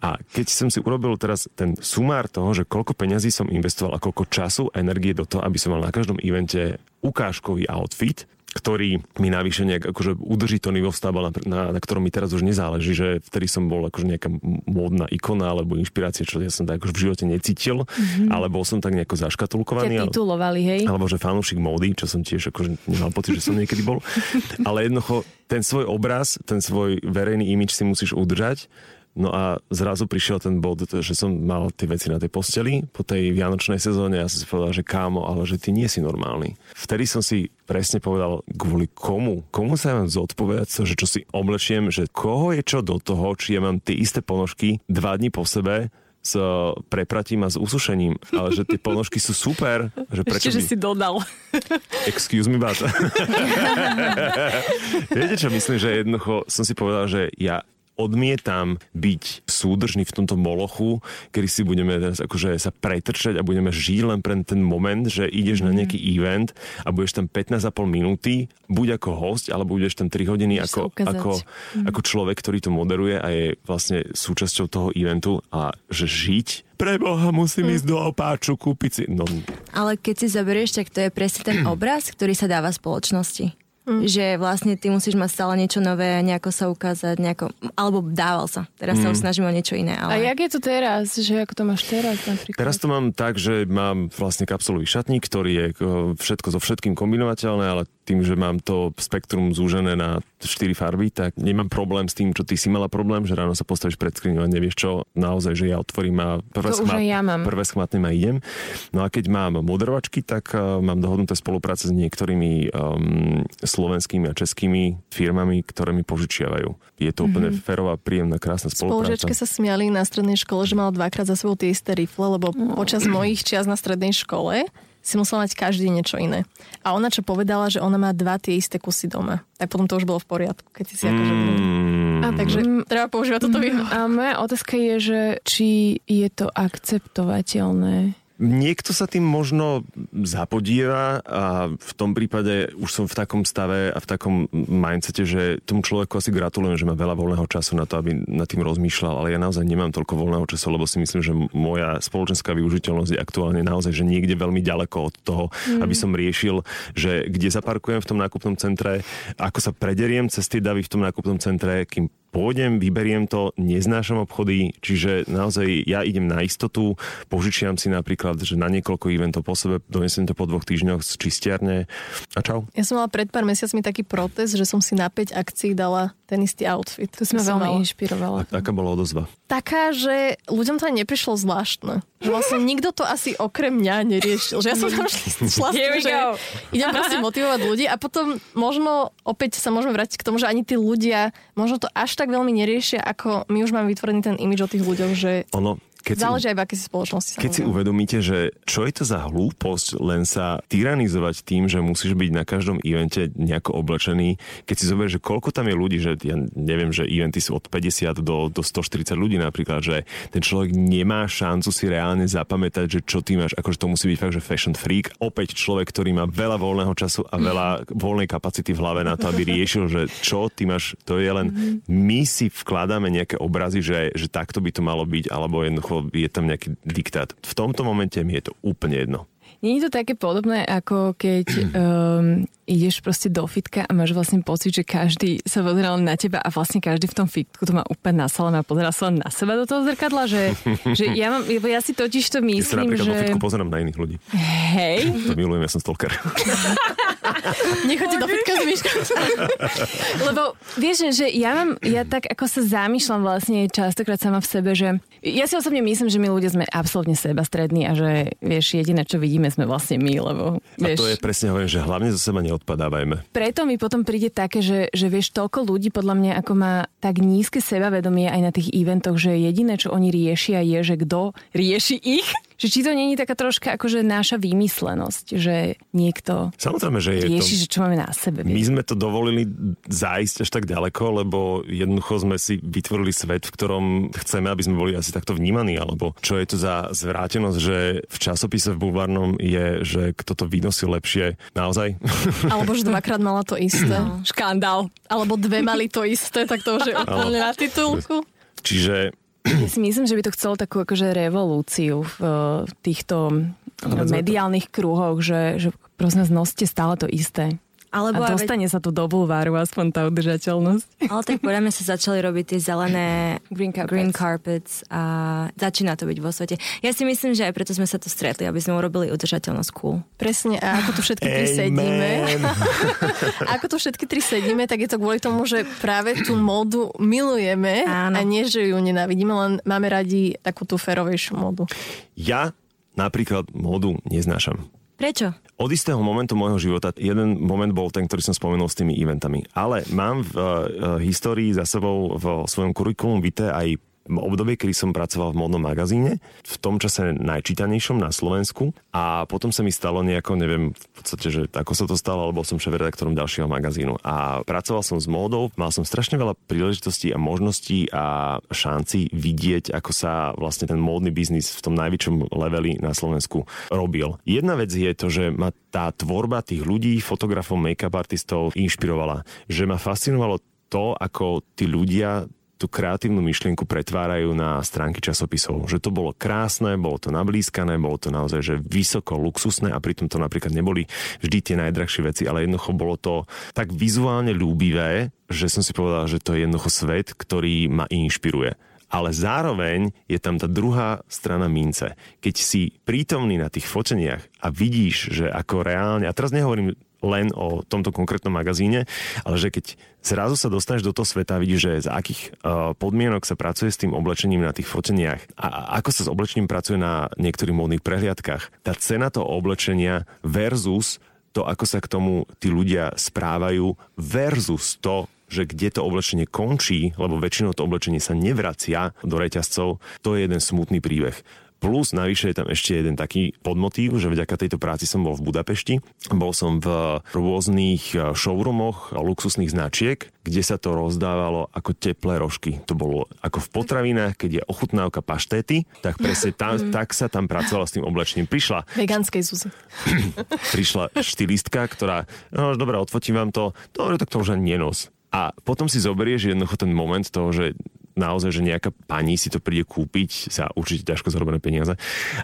A keď som si urobil teraz ten sumár toho, že koľko peňazí som investoval a koľko času, energie do toho, aby som mal na každom evente ukážkový outfit, ktorý mi navyše nejak akože udrží to nivo stav, na, na, na ktorom mi teraz už nezáleží, že vtedy som bol akože nejaká módna ikona alebo inšpirácia, čo ja som tak akože v živote necítil, mm-hmm. ale bol som tak nejako zaškatulkovaný. Ťa titulovali, hej? Alebo že fanúšik módy, čo som tiež akože nemal pocit, že som niekedy bol. ale jednoducho ten svoj obraz, ten svoj verejný imič si musíš udržať No a zrazu prišiel ten bod, že som mal tie veci na tej posteli po tej vianočnej sezóne a ja som si povedal, že kámo, ale že ty nie si normálny. Vtedy som si presne povedal, kvôli komu? Komu sa ja mám zodpovedať to, že čo si oblečiem, že koho je čo do toho, či ja mám tie isté ponožky dva dní po sebe, s prepratím a s usušením, ale že tie ponožky sú super. Že prečo Ešte, by... že si dodal. Excuse me, but. Viete, čo myslím, že jednoducho som si povedal, že ja odmietam byť súdržný v tomto molochu, kedy si budeme teraz akože sa pretrčať a budeme žiť len pre ten moment, že ideš mm. na mhm. nejaký event a budeš tam 15,5 minúty, buď ako host, alebo budeš tam 3 hodiny ako, ako, mm. ako človek, ktorý to moderuje a je vlastne súčasťou toho eventu a že žiť preboha, musím mm. ísť do opáču, kúpiť si... No. Ale keď si zoberieš, tak to je presne ten obraz, ktorý sa dáva spoločnosti. Mm. Že vlastne ty musíš mať stále niečo nové, nejako sa ukázať, nejako, alebo dával sa. Teraz mm. sa už snažíme o niečo iné. Ale... A jak je to teraz? Že ako to máš teraz napríklad? Teraz to mám tak, že mám vlastne kapsulový šatník, ktorý je všetko so všetkým kombinovateľné, ale tým, že mám to spektrum zúžené na 4 farby, tak nemám problém s tým, čo ty si mala problém, že ráno sa postavíš pred skriňou a nevieš čo, naozaj, že ja otvorím a prvé, schmat, ja mám. prvé schmatnem a idem. No a keď mám moderovačky, tak uh, mám dohodnuté spolupráce s niektorými um, slovenskými a českými firmami, ktoré mi požičiavajú. Je to mm-hmm. úplne mhm. férová, príjemná, krásna spolupráca. Spolužiačke sa smiali na strednej škole, že mala dvakrát za sebou tie isté rifle, lebo no. počas mojich čias na strednej škole si musela mať každý niečo iné. A ona čo povedala, že ona má dva tie isté kusy doma. Tak potom to už bolo v poriadku, keď si si akože... Mm. A takže treba používať toto mm. A moja otázka je, že či je to akceptovateľné Niekto sa tým možno zapodíva a v tom prípade už som v takom stave a v takom mindsete, že tomu človeku asi gratulujem, že má veľa voľného času na to, aby nad tým rozmýšľal, ale ja naozaj nemám toľko voľného času, lebo si myslím, že moja spoločenská využiteľnosť je aktuálne naozaj, že niekde veľmi ďaleko od toho, mm. aby som riešil, že kde zaparkujem v tom nákupnom centre, ako sa prederiem cez tie davy v tom nákupnom centre, kým pôjdem, vyberiem to, neznášam obchody, čiže naozaj ja idem na istotu, požičiam si napríklad, že na niekoľko eventov po sebe, donesem to po dvoch týždňoch z čistiarne a čau. Ja som mala pred pár mesiacmi taký protest, že som si na 5 akcií dala ten istý outfit. To sme veľmi mala. inšpirovala. A, aká bola odozva? Taká, že ľuďom to aj neprišlo zvláštne. Že vlastne nikto to asi okrem mňa neriešil. Že ja som tam šla že idem proste motivovať ľudí a potom možno opäť sa môžeme vrátiť k tomu, že ani tí ľudia možno to až tak veľmi neriešia, ako my už máme vytvorený ten imidž o tých ľuďoch, že... Ono, keď Záleží aj v akej spoločnosti. Keď samozrejme. si uvedomíte, že čo je to za hlúposť len sa tyranizovať tým, že musíš byť na každom evente nejako oblečený, keď si zoberieš, že koľko tam je ľudí, že ja neviem, že eventy sú od 50 do, do 140 ľudí napríklad, že ten človek nemá šancu si reálne zapamätať, že čo ty máš, akože to musí byť fakt, že fashion freak. Opäť človek, ktorý má veľa voľného času a veľa voľnej kapacity v hlave na to, aby riešil, že čo ty máš, to je len my si vkladáme nejaké obrazy, že, že takto by to malo byť, alebo jednoducho jednoducho je tam nejaký diktát. V tomto momente mi je to úplne jedno. Nie je to také podobné, ako keď um, ideš proste do fitka a máš vlastne pocit, že každý sa pozeral na teba a vlastne každý v tom fitku to má úplne nasalené a pozeral sa len na seba do toho zrkadla, že, že ja, mám, ja si totiž to myslím, ja že... Ja fitku pozerám na iných ľudí. Hej. To milujem, ja som stalker. Nechoďte do fitka s. Lebo vieš, že ja mám, ja tak ako sa zamýšľam vlastne častokrát sama v sebe, že ja si osobne myslím, že my ľudia sme absolútne sebastrední a že vieš, jediné, čo vidíme, sme vlastne my, lebo vieš... A to je presne hovorím, že hlavne zo seba neodpadávajme. Preto mi potom príde také, že, že vieš, toľko ľudí podľa mňa, ako má tak nízke sebavedomie aj na tých eventoch, že jediné, čo oni riešia, je, že kto rieši ich že či to není taká troška akože náša výmyslenosť, že niekto Samozrejme, že je rieši, to... že čo máme na sebe. My sme to dovolili zájsť až tak ďaleko, lebo jednoducho sme si vytvorili svet, v ktorom chceme, aby sme boli asi takto vnímaní, alebo čo je to za zvrátenosť, že v časopise v bulvárnom je, že kto to vynosil lepšie. Naozaj? Alebo že dvakrát mala to isté. No. Škandál. Alebo dve mali to isté, tak to už je úplne na titulku. Čiže ja si myslím, že by to chcelo takú akože revolúciu v týchto mediálnych kruhoch, že, že prosím, znoste stále to isté. Alebo a dostane veď... sa tu do bulváru aspoň tá udržateľnosť. Ale tak podľa mňa sa začali robiť tie zelené green carpets. green carpets a začína to byť vo svete. Ja si myslím, že aj preto sme sa tu stretli, aby sme urobili udržateľnosť cool. Presne, a ako tu všetky tri sedíme, ako tu všetky tri sedíme, tak je to kvôli tomu, že práve tú módu milujeme Áno. a nie, že ju nenávidíme, len máme radi takú tú ferovejšiu módu. Ja napríklad módu neznášam. Prečo? Od istého momentu môjho života, jeden moment bol ten, ktorý som spomenul s tými eventami, ale mám v uh, histórii za sebou v svojom kurikulum vitae aj obdobie, kedy som pracoval v modnom magazíne, v tom čase najčítanejšom na Slovensku a potom sa mi stalo nejako, neviem v podstate, že ako sa to stalo, alebo som šéf-redaktorom ďalšieho magazínu a pracoval som s módou, mal som strašne veľa príležitostí a možností a šanci vidieť, ako sa vlastne ten módny biznis v tom najväčšom leveli na Slovensku robil. Jedna vec je to, že ma tá tvorba tých ľudí, fotografov, make-up artistov inšpirovala, že ma fascinovalo to, ako tí ľudia tú kreatívnu myšlienku pretvárajú na stránky časopisov. Že to bolo krásne, bolo to nablískané, bolo to naozaj že vysoko luxusné a pritom to napríklad neboli vždy tie najdrahšie veci, ale jednoducho bolo to tak vizuálne ľúbivé, že som si povedal, že to je jednoducho svet, ktorý ma inšpiruje ale zároveň je tam tá druhá strana mince. Keď si prítomný na tých foteniach a vidíš, že ako reálne, a teraz nehovorím len o tomto konkrétnom magazíne, ale že keď zrazu sa dostaneš do toho sveta a vidíš, že z akých uh, podmienok sa pracuje s tým oblečením na tých foteniach a ako sa s oblečením pracuje na niektorých módnych prehliadkach, tá cena toho oblečenia versus to, ako sa k tomu tí ľudia správajú versus to, že kde to oblečenie končí, lebo väčšinou to oblečenie sa nevracia do reťazcov, to je jeden smutný príbeh. Plus navyše je tam ešte jeden taký podmotív, že vďaka tejto práci som bol v Budapešti. Bol som v rôznych e, showroomoch luxusných značiek, kde sa to rozdávalo ako teplé rožky. To bolo ako v potravinách, keď je ochutnávka paštéty, tak presne tam, tak sa tam pracovala s tým oblečením. Prišla... Vegánskej Zuzi. prišla štilistka, ktorá, no dobre, odfotím vám to, dobre, tak to už ani nenos. A potom si zoberieš jednoducho ten moment toho, že naozaj, že nejaká pani si to príde kúpiť za určite ťažko zarobené peniaze.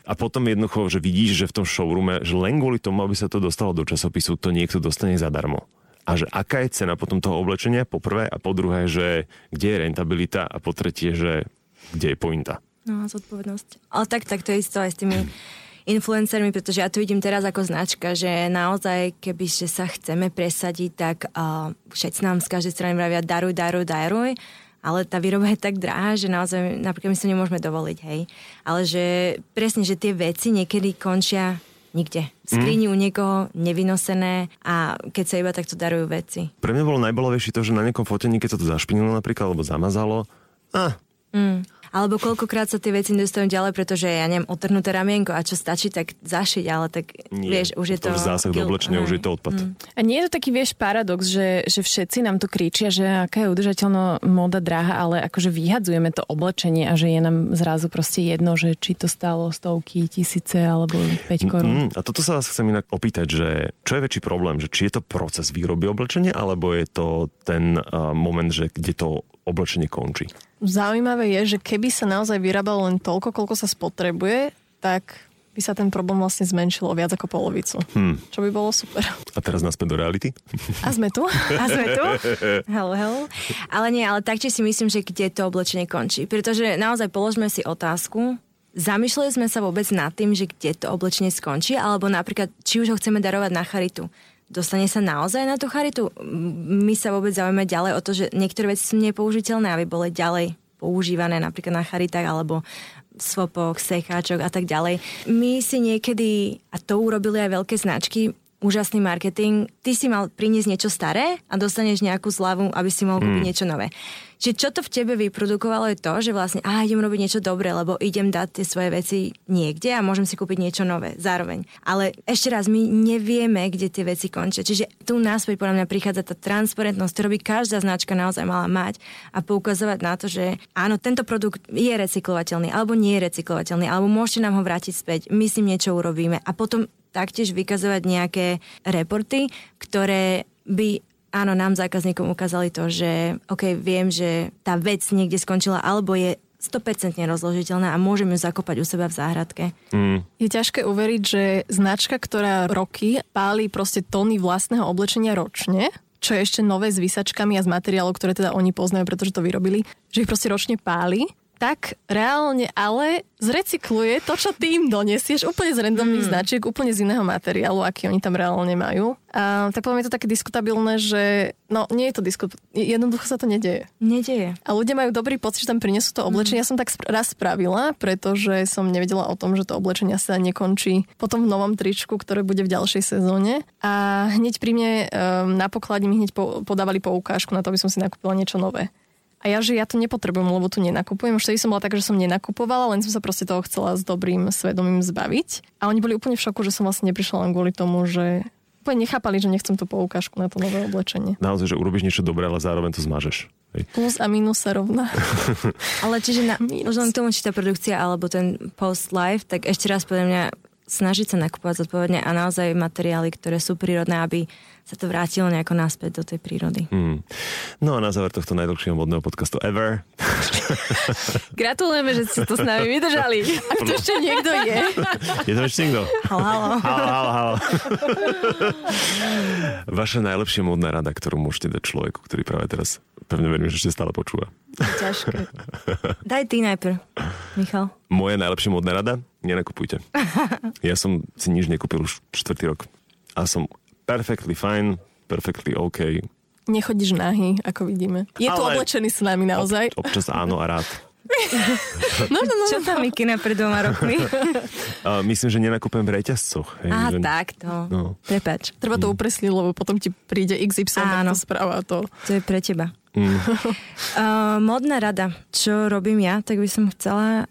A potom jednoducho, že vidíš, že v tom showroome, že len kvôli tomu, aby sa to dostalo do časopisu, to niekto dostane zadarmo. A že aká je cena potom toho oblečenia, po prvé, a po druhé, že kde je rentabilita a po tretie, že kde je pointa. No a zodpovednosť. Ale tak, tak to je isto aj s tými influencermi, pretože ja to vidím teraz ako značka, že naozaj, keby že sa chceme presadiť, tak uh, všetci nám z každej strany vravia daruj, daruj, daruj ale tá výroba je tak drahá, že naozaj napríklad my sa nemôžeme dovoliť, hej. Ale že presne, že tie veci niekedy končia nikde. V skrini mm. u niekoho nevynosené a keď sa iba takto darujú veci. Pre mňa bolo najbolovejšie to, že na nejakom fotení, keď sa to zašpinilo napríklad, alebo zamazalo, a Mm. Alebo koľkokrát sa tie veci dostanú ďalej, pretože ja neviem, otrhnuté ramienko a čo stačí, tak zašiť, ale tak Nie, vieš, už je to... To zásah do oblečenia, už je to odpad. Mm. A nie je to taký, vieš, paradox, že, že všetci nám tu kričia, že aká je udržateľná móda drahá, ale akože vyhadzujeme to oblečenie a že je nám zrazu proste jedno, že či to stálo stovky, tisíce alebo 5 korún. Mm, a toto sa vás chcem inak opýtať, že čo je väčší problém, že či je to proces výroby oblečenia, alebo je to ten uh, moment, že kde to oblečenie končí. Zaujímavé je, že keby sa naozaj vyrábalo len toľko, koľko sa spotrebuje, tak by sa ten problém vlastne zmenšil o viac ako polovicu. Hmm. Čo by bolo super. A teraz naspäť do reality? A sme tu. A sme tu. Hello, hello. Ale nie, ale taktiež si myslím, že kde to oblečenie končí. Pretože naozaj položme si otázku, Zamýšľali sme sa vôbec nad tým, že kde to oblečenie skončí, alebo napríklad, či už ho chceme darovať na charitu dostane sa naozaj na tú charitu? My sa vôbec zaujímame ďalej o to, že niektoré veci sú nepoužiteľné, aby boli ďalej používané napríklad na charitách alebo svopoch, secháčok a tak ďalej. My si niekedy, a to urobili aj veľké značky, úžasný marketing, ty si mal priniesť niečo staré a dostaneš nejakú zľavu, aby si mohol kúpiť mm. niečo nové. Čiže čo to v tebe vyprodukovalo je to, že vlastne, a idem robiť niečo dobré, lebo idem dať tie svoje veci niekde a môžem si kúpiť niečo nové zároveň. Ale ešte raz, my nevieme, kde tie veci končia. Čiže tu náspäť podľa mňa prichádza tá transparentnosť, ktorú by každá značka naozaj mala mať a poukazovať na to, že áno, tento produkt je recyklovateľný alebo nie je recyklovateľný, alebo môžete nám ho vrátiť späť, my si niečo urobíme a potom taktiež vykazovať nejaké reporty, ktoré by áno, nám zákazníkom ukázali to, že OK, viem, že tá vec niekde skončila, alebo je 100% rozložiteľná a môžeme ju zakopať u seba v záhradke. Mm. Je ťažké uveriť, že značka, ktorá roky páli proste tóny vlastného oblečenia ročne, čo je ešte nové s vysačkami a s materiálov, ktoré teda oni poznajú, pretože to vyrobili, že ich proste ročne páli tak reálne ale zrecykluje to, čo ty im donesieš úplne z randomných mm. značiek, úplne z iného materiálu, aký oni tam reálne majú. A, tak poviem, je to také diskutabilné, že no nie je to diskutabilné, jednoducho sa to nedeje. Nedeje. A ľudia majú dobrý pocit, že tam prinesú to oblečenie. Mm. Ja som tak raz spravila, pretože som nevedela o tom, že to oblečenie sa nekončí potom v novom tričku, ktoré bude v ďalšej sezóne. A hneď pri mne um, na pokladni mi hneď po, podávali poukážku na to, aby som si nakúpila niečo nové. A ja, že ja to nepotrebujem, lebo tu nenakupujem. Už vtedy som bola tak, že som nenakupovala, len som sa proste toho chcela s dobrým svedomím zbaviť. A oni boli úplne v šoku, že som vlastne neprišla len kvôli tomu, že úplne nechápali, že nechcem tú poukážku na to nové oblečenie. Naozaj, že urobíš niečo dobré, ale zároveň to zmažeš. Hej. Plus a minus sa rovná. ale čiže na, už len tomu, či tá produkcia alebo ten post-life, tak ešte raz podľa mňa snažiť sa nakupovať zodpovedne a naozaj materiály, ktoré sú prírodné, aby sa to vrátilo nejako naspäť do tej prírody. Mm. No a na záver tohto najdlhšieho modného podcastu ever. Gratulujeme, že ste to s nami vydržali. Ak to ešte niekto je. Je to ešte niekto? Halo, halo. Halo, halo, halo. Vaša najlepšia modná rada, ktorú môžete dať človeku, ktorý práve teraz pevne verím, že ešte stále počúva. Ťažké. Daj ty najprv, Michal. Moja najlepšia modná rada? Nenakupujte. Ja som si nič nekúpil už čtvrtý rok. A som perfectly fine, perfectly OK. Nechodíš nahý, ako vidíme. Je Ale tu oblečený s nami naozaj. Ob, občas áno a rád. no, no, no. Čo tam Mikina pred dvoma rokmi? uh, myslím, že nenakúpem v reťazcoch. Hej, Aha, že... takto. No. Prepač. Treba to mm. upresniť, lebo potom ti príde XY, Áno. to správa to. To je pre teba. Mm. uh, modná rada. Čo robím ja, tak by som chcela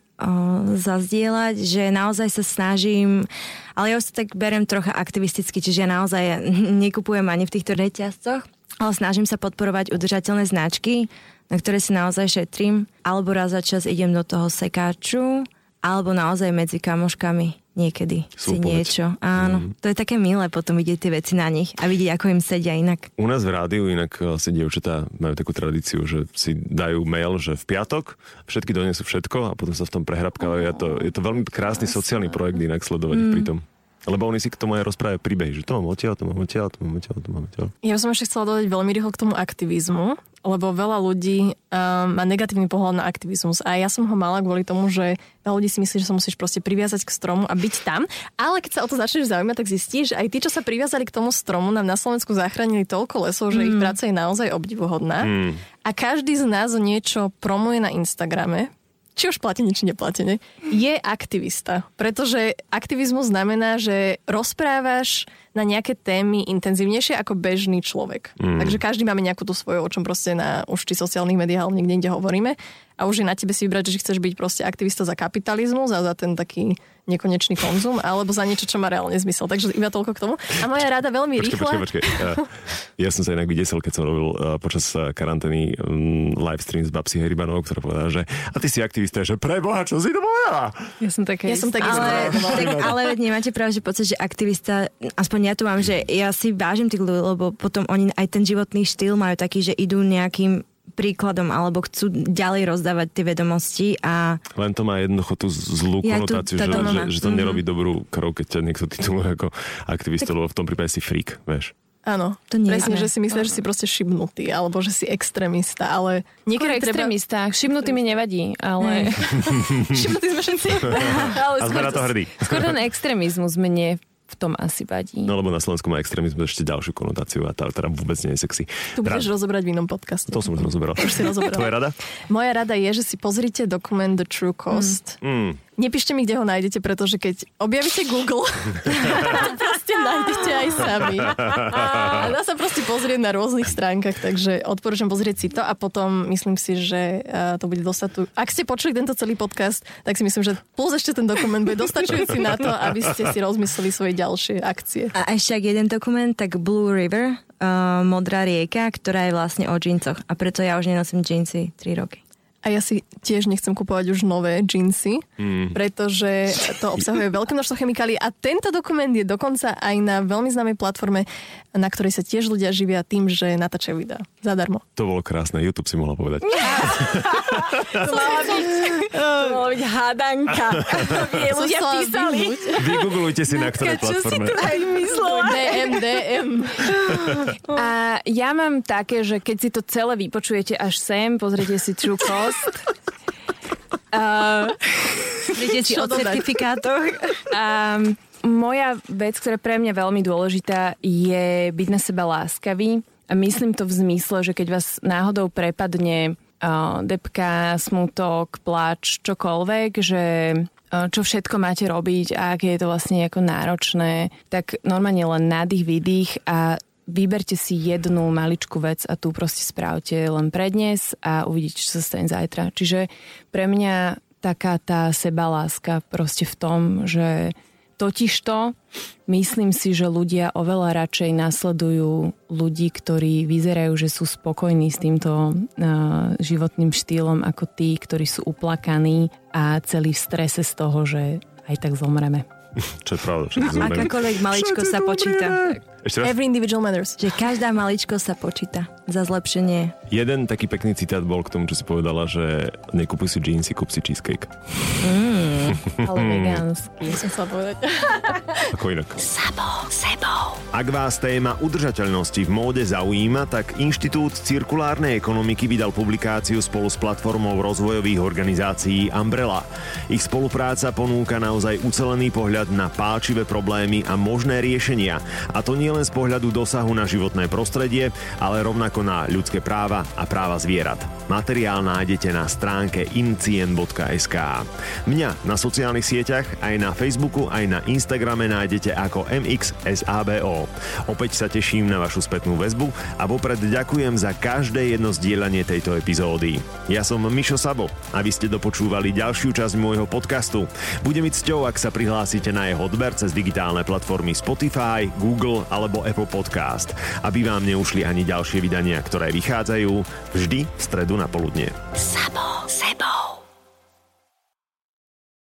zazdieľať, že naozaj sa snažím, ale ja už sa tak berem trocha aktivisticky, čiže ja naozaj nekupujem ani v týchto reťazcoch, ale snažím sa podporovať udržateľné značky, na ktoré si naozaj šetrím, alebo raz za čas idem do toho sekáču, alebo naozaj medzi kamoškami niekedy si niečo. Áno, mm. to je také milé potom vidieť tie veci na nich a vidieť, ako im sedia inak. U nás v rádiu inak eh, si dievčatá majú takú tradíciu, že si dajú mail, že v piatok všetky donesú všetko a potom sa v tom prehrabkávajú. Oh, je, to, je to veľmi krásny sociálny projekt inak sledovať mm. pri tom. Lebo oni si k tomu aj rozprávajú príbehy, že to mám odtiaľ, to mám odtiaľ, to mám odtiaľ, to mám odtiaľ. Ja som ešte chcela dodať veľmi rýchlo k tomu aktivizmu, lebo veľa ľudí um, má negatívny pohľad na aktivizmus a ja som ho mala kvôli tomu, že veľa ľudí si myslí, že sa musíš proste priviazať k stromu a byť tam, ale keď sa o to začneš zaujímať, tak zistíš, že aj tí, čo sa priviazali k tomu stromu, nám na Slovensku zachránili toľko lesov, že mm. ich práca je naozaj obdivuhodná. Mm. A každý z nás niečo promuje na Instagrame, či už platený, či neplatený, je aktivista. Pretože aktivizmus znamená, že rozprávaš na nejaké témy intenzívnejšie ako bežný človek. Mm. Takže každý máme nejakú tú svoju, o čom proste na už či sociálnych médiách alebo niekde inde hovoríme. A už je na tebe si vybrať, že chceš byť proste aktivista za kapitalizmus a za ten taký nekonečný konzum, alebo za niečo, čo má reálne zmysel. Takže iba toľko k tomu. A moja rada veľmi počkej, rýchla... Počkej, počkej. Ja, ja som sa inak vydesel, keď som robil uh, počas uh, karantény um, live stream s Babsi Heribanovou, ktorá povedala, že a ty si aktivista, že preboha, čo si to povedala? Ja som také. Ja som tak ale, tak, ale nemáte práve, že pocit, že aktivista, aspoň ja tu mám, že ja si vážim tých ľudí, lebo potom oni aj ten životný štýl majú taký, že idú nejakým príkladom alebo chcú ďalej rozdávať tie vedomosti a... Len to má jednoducho tú zlú ja konotáciu, že, že, že to mm-hmm. nerobí dobrú krok, keď ťa niekto tituluje ako aktivista, lebo v tom prípade si freak, vieš. Áno, to nie presne, že si myslíš, že si proste šibnutý, alebo že si extrémista, ale niekedy treba... extrémista, šibnutý mi nevadí, ale... šibnutý sme všetci. ale na to hrdí. Skôr ten extrémizmus mne v tom asi vadí. No lebo na Slovensku má extrémizmus ešte ďalšiu konotáciu a tá teda vôbec nie je sexy. Tu budeš rozobrať v inom podcaste. To som už rozoberal. Už si rozoberal. Tvoja rada? Moja rada je, že si pozrite dokument The True Cost. Mm. Nepíšte mi, kde ho nájdete, pretože keď objavíte Google, to proste nájdete aj sami. A dá sa proste pozrieť na rôznych stránkach, takže odporúčam pozrieť si to a potom myslím si, že eh, to bude dostatu. Ak ste počuli tento celý podcast, tak si myslím, že plus ešte ten dokument bude dostačujúci na to, aby ste si rozmysleli svoje ďalšie akcie. A ešte ak jeden dokument, tak Blue River, uh, modrá rieka, ktorá je vlastne o džíncoch. A preto ja už nenosím džínsy 3 roky. A ja si tiež nechcem kupovať už nové džínsy, mm. pretože to obsahuje veľké množstvo chemikálií a tento dokument je dokonca aj na veľmi známej platforme, na ktorej sa tiež ľudia živia tým, že natáčajú videá. Zadarmo. To bolo krásne, YouTube si mohla povedať. To mala byť, to mala byť hádanka. Vie, ľudia písali. Vygooglujte si na ktorej Čo si platforme. tu aj myslela? DM, DM. A ja mám také, že keď si to celé vypočujete až sem, pozrite si True Cost. Uh, Príde si o certifikátoch. a moja vec, ktorá pre mňa veľmi dôležitá, je byť na seba láskavý. A myslím to v zmysle, že keď vás náhodou prepadne uh, depka, smutok, plač, čokoľvek, že čo všetko máte robiť a aké je to vlastne ako náročné, tak normálne len nádych, výdych a vyberte si jednu maličkú vec a tu proste správte len prednes a uvidíte, čo sa stane zajtra. Čiže pre mňa taká tá sebaláska proste v tom, že totižto myslím si, že ľudia oveľa radšej nasledujú ľudí, ktorí vyzerajú, že sú spokojní s týmto uh, životným štýlom ako tí, ktorí sú uplakaní a celý v strese z toho, že aj tak zomreme. Čo je pravda. Akákoľvek maličko sa počíta. Ešte raz? Every individual matters. Že každá maličko sa počíta za zlepšenie. Jeden taký pekný citát bol k tomu, čo si povedala, že nekupuj si jeansy, kúp si cheesecake. Ale vegánsky. Som chcela povedať. Ako inak. Sabo, sebou. Ak vás téma udržateľnosti v móde zaujíma, tak Inštitút cirkulárnej ekonomiky vydal publikáciu spolu s platformou rozvojových organizácií Umbrella. Ich spolupráca ponúka naozaj ucelený pohľad na páčivé problémy a možné riešenia. A to nie len z pohľadu dosahu na životné prostredie, ale rovnako na ľudské práva a práva zvierat. Materiál nájdete na stránke incien.sk. Mňa na sociálnych sieťach, aj na Facebooku, aj na Instagrame nájdete ako MXSABO. Opäť sa teším na vašu spätnú väzbu a vopred ďakujem za každé jedno zdieľanie tejto epizódy. Ja som Mišo Sabo a vy ste dopočúvali ďalšiu časť môjho podcastu. Bude mi cťou, ak sa prihlásite na jeho odber cez digitálne platformy Spotify, Google alebo Apple Podcast, aby vám neušli ani ďalšie vydania, ktoré vychádzajú vždy v stredu na poludne. Sabo.